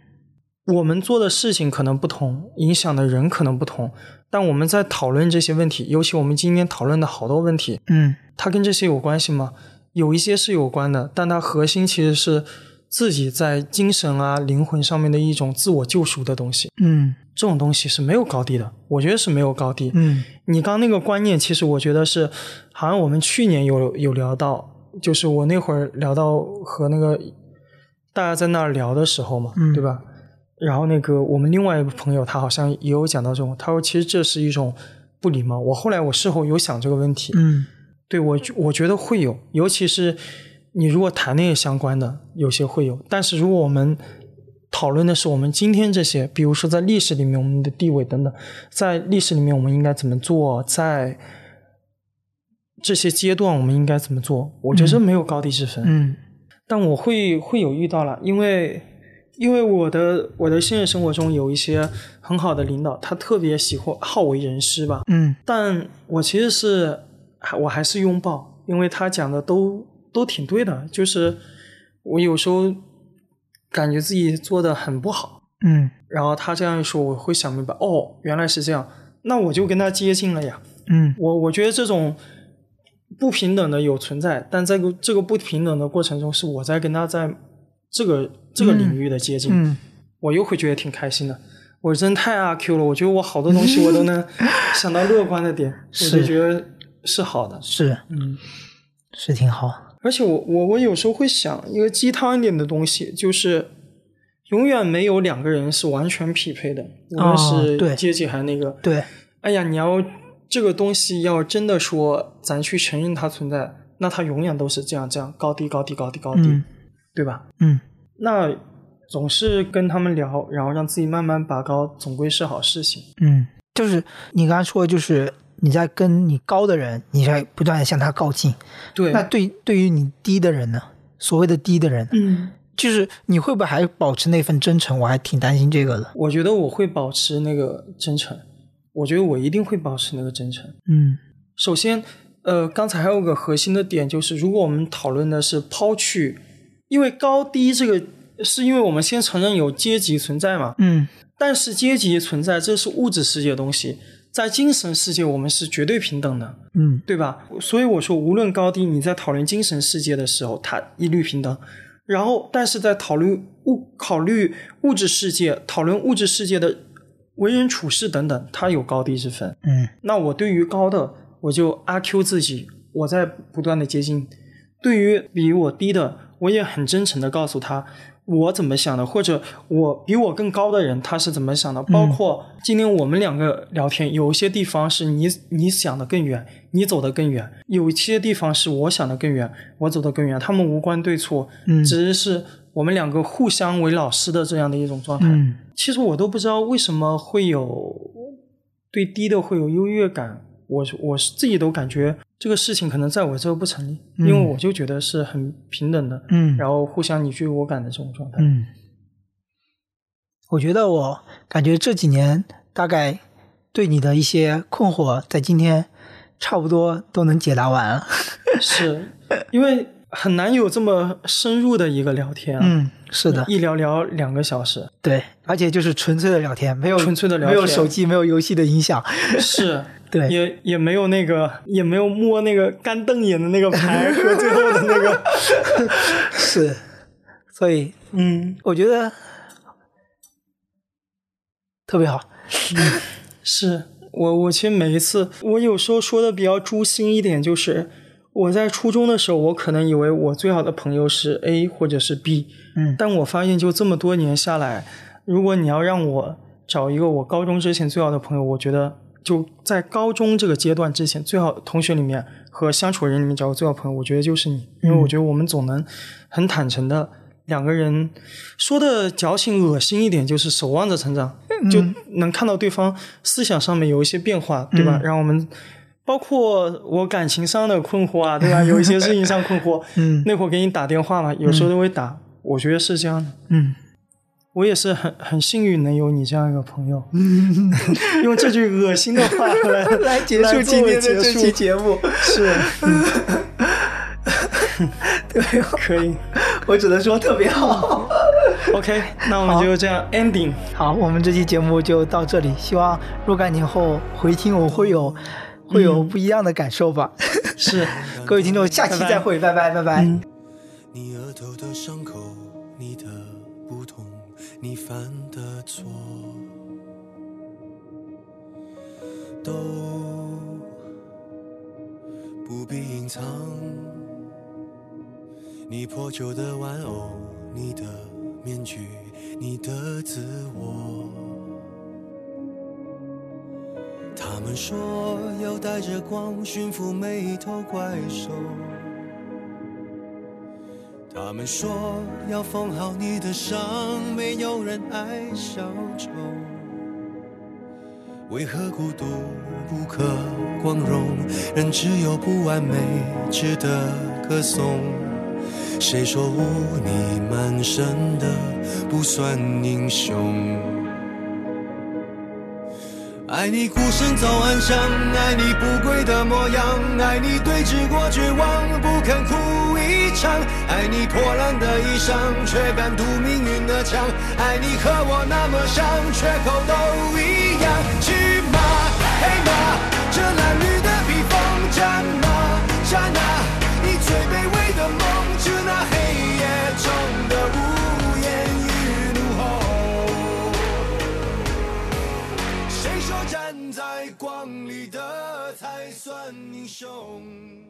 我们做的事情可能不同，影响的人可能不同，但我们在讨论这些问题，尤其我们今天讨论的好多问题，嗯它跟这些有关系吗？有一些是有关的，但它核心其实是自己在精神啊、灵魂上面的一种自我救赎的东西。嗯这种东西是没有高低的，我觉得是没有高低。嗯你刚那个观念，其实我觉得是，好像我们去年有有聊到，就是我那会儿聊到和那个大家在那儿聊的时候嘛，嗯对吧？然后那个我们另外一个朋友，他好像也有讲到这种，他说其实这是一种不礼貌。我后来我事后有想这个问题，嗯对我我觉得会有，尤其是你如果谈恋爱相关的，有些会有。但是如果我们讨论的是我们今天这些，比如说在历史里面我们的地位等等，在历史里面我们应该怎么做，在这些阶段我们应该怎么做，我觉得没有高低之分。嗯但我会会有遇到了，因为因为我的我的现实生活中有一些很好的领导，他特别喜欢好为人师吧，嗯。但我其实是还我还是拥抱，因为他讲的都都挺对的，就是我有时候感觉自己做的很不好，嗯。然后他这样一说，我会想明白，哦，原来是这样，那我就跟他接近了呀。嗯。我我觉得这种不平等的有存在，但这个这个不平等的过程中，是我在跟他在这个这个领域的接近，嗯我又会觉得挺开心的。我真太阿 Q 了，我觉得我好多东西我都能 想到乐观的点，我就是觉得是好的。是嗯，是挺好。而且我我我有时候会想一个鸡汤一点的东西，就是永远没有两个人是完全匹配的，无论是阶级还是那个。对，哎呀，你要这个东西要真的说咱去承认它存在，那它永远都是这样这样高低高低高低高低，嗯对吧？嗯那总是跟他们聊，然后让自己慢慢拔高，总归是好事情。嗯，就是你刚才说，就是你在跟你高的人，你在不断的向他靠近。对，那对对于你低的人呢？所谓的低的人，嗯，就是你会不会还保持那份真诚？我还挺担心这个的。我觉得我会保持那个真诚，我觉得我一定会保持那个真诚。嗯首先，呃，刚才还有个核心的点，就是如果我们讨论的是抛去，因为高低这个，是因为我们先承认有阶级存在嘛，嗯但是阶级存在，这是物质世界的东西，在精神世界我们是绝对平等的，嗯对吧？所以我说，无论高低，你在讨论精神世界的时候，它一律平等。然后，但是在讨论物考虑物质世界，讨论物质世界的为人处事等等，它有高低之分。嗯那我对于高的，我就阿 Q 自己，我在不断的接近；对于比我低的，我也很真诚的告诉他我怎么想的，或者我比我更高的人他是怎么想的。包括今天我们两个聊天，有一些地方是你你想的更远，你走得更远；有一些地方是我想的更远，我走得更远。他们无关对错，嗯只是我们两个互相为老师的这样的一种状态。嗯其实我都不知道为什么会有对低的会有优越感，我我是自己都感觉这个事情可能在我这儿不成立，因为我就觉得是很平等的，嗯然后互相你追我赶的这种状态。嗯，我觉得我感觉这几年大概对你的一些困惑，在今天差不多都能解答完了。是因为很难有这么深入的一个聊天啊，嗯，是的，一聊聊两个小时，对，而且就是纯粹的聊天，没有纯粹的聊天没有手机，没有游戏的影响。是。对，也也没有那个，也没有摸那个干瞪眼的那个牌和最后的那个，是，所以嗯，我觉得特别好。是我，我其实每一次，我有时候说的比较诛心一点，就是我在初中的时候，我可能以为我最好的朋友是 A 或者是 B，嗯但我发现就这么多年下来，如果你要让我找一个我高中之前最好的朋友，我觉得就在高中这个阶段之前，最好同学里面和相处人里面找个最好朋友，我觉得就是你，因为我觉得我们总能很坦诚的。两个人说的矫情恶心一点，就是守望着成长，就能看到对方思想上面有一些变化，对吧？让我们包括我感情上的困惑啊，对吧？有一些事情上困惑，嗯那会儿给你打电话嘛，有时候都会打。我觉得是这样的，嗯我也是很很幸运能有你这样一个朋友，用这句恶心的话来 来结束今天的这期节目。是对，可以。我只能说特别好。OK，那我们就这样 ending。好，我们这期节目就到这里，希望若干年后回听我会有会有不一样的感受吧。是，各位听众，下期再会，拜拜拜拜。你额头的伤口，你的你犯的错，都不必隐藏。你破旧的玩偶，你的面具，你的自我，他们说要带着光驯服每一头怪兽。他们说要缝好你的伤，没有人爱小丑。为何孤独不可光荣？人只有不完美值得歌颂。谁说污泥满身的不算英雄？爱你孤身走暗巷，爱你不跪的模样，爱你对峙过绝望不肯哭一场，爱你破烂的衣裳却敢堵命运的枪，爱你和我那么像，缺口都一样。去马黑马，这褴褛的披风，战马战啊，你最卑微在光里的才算英雄？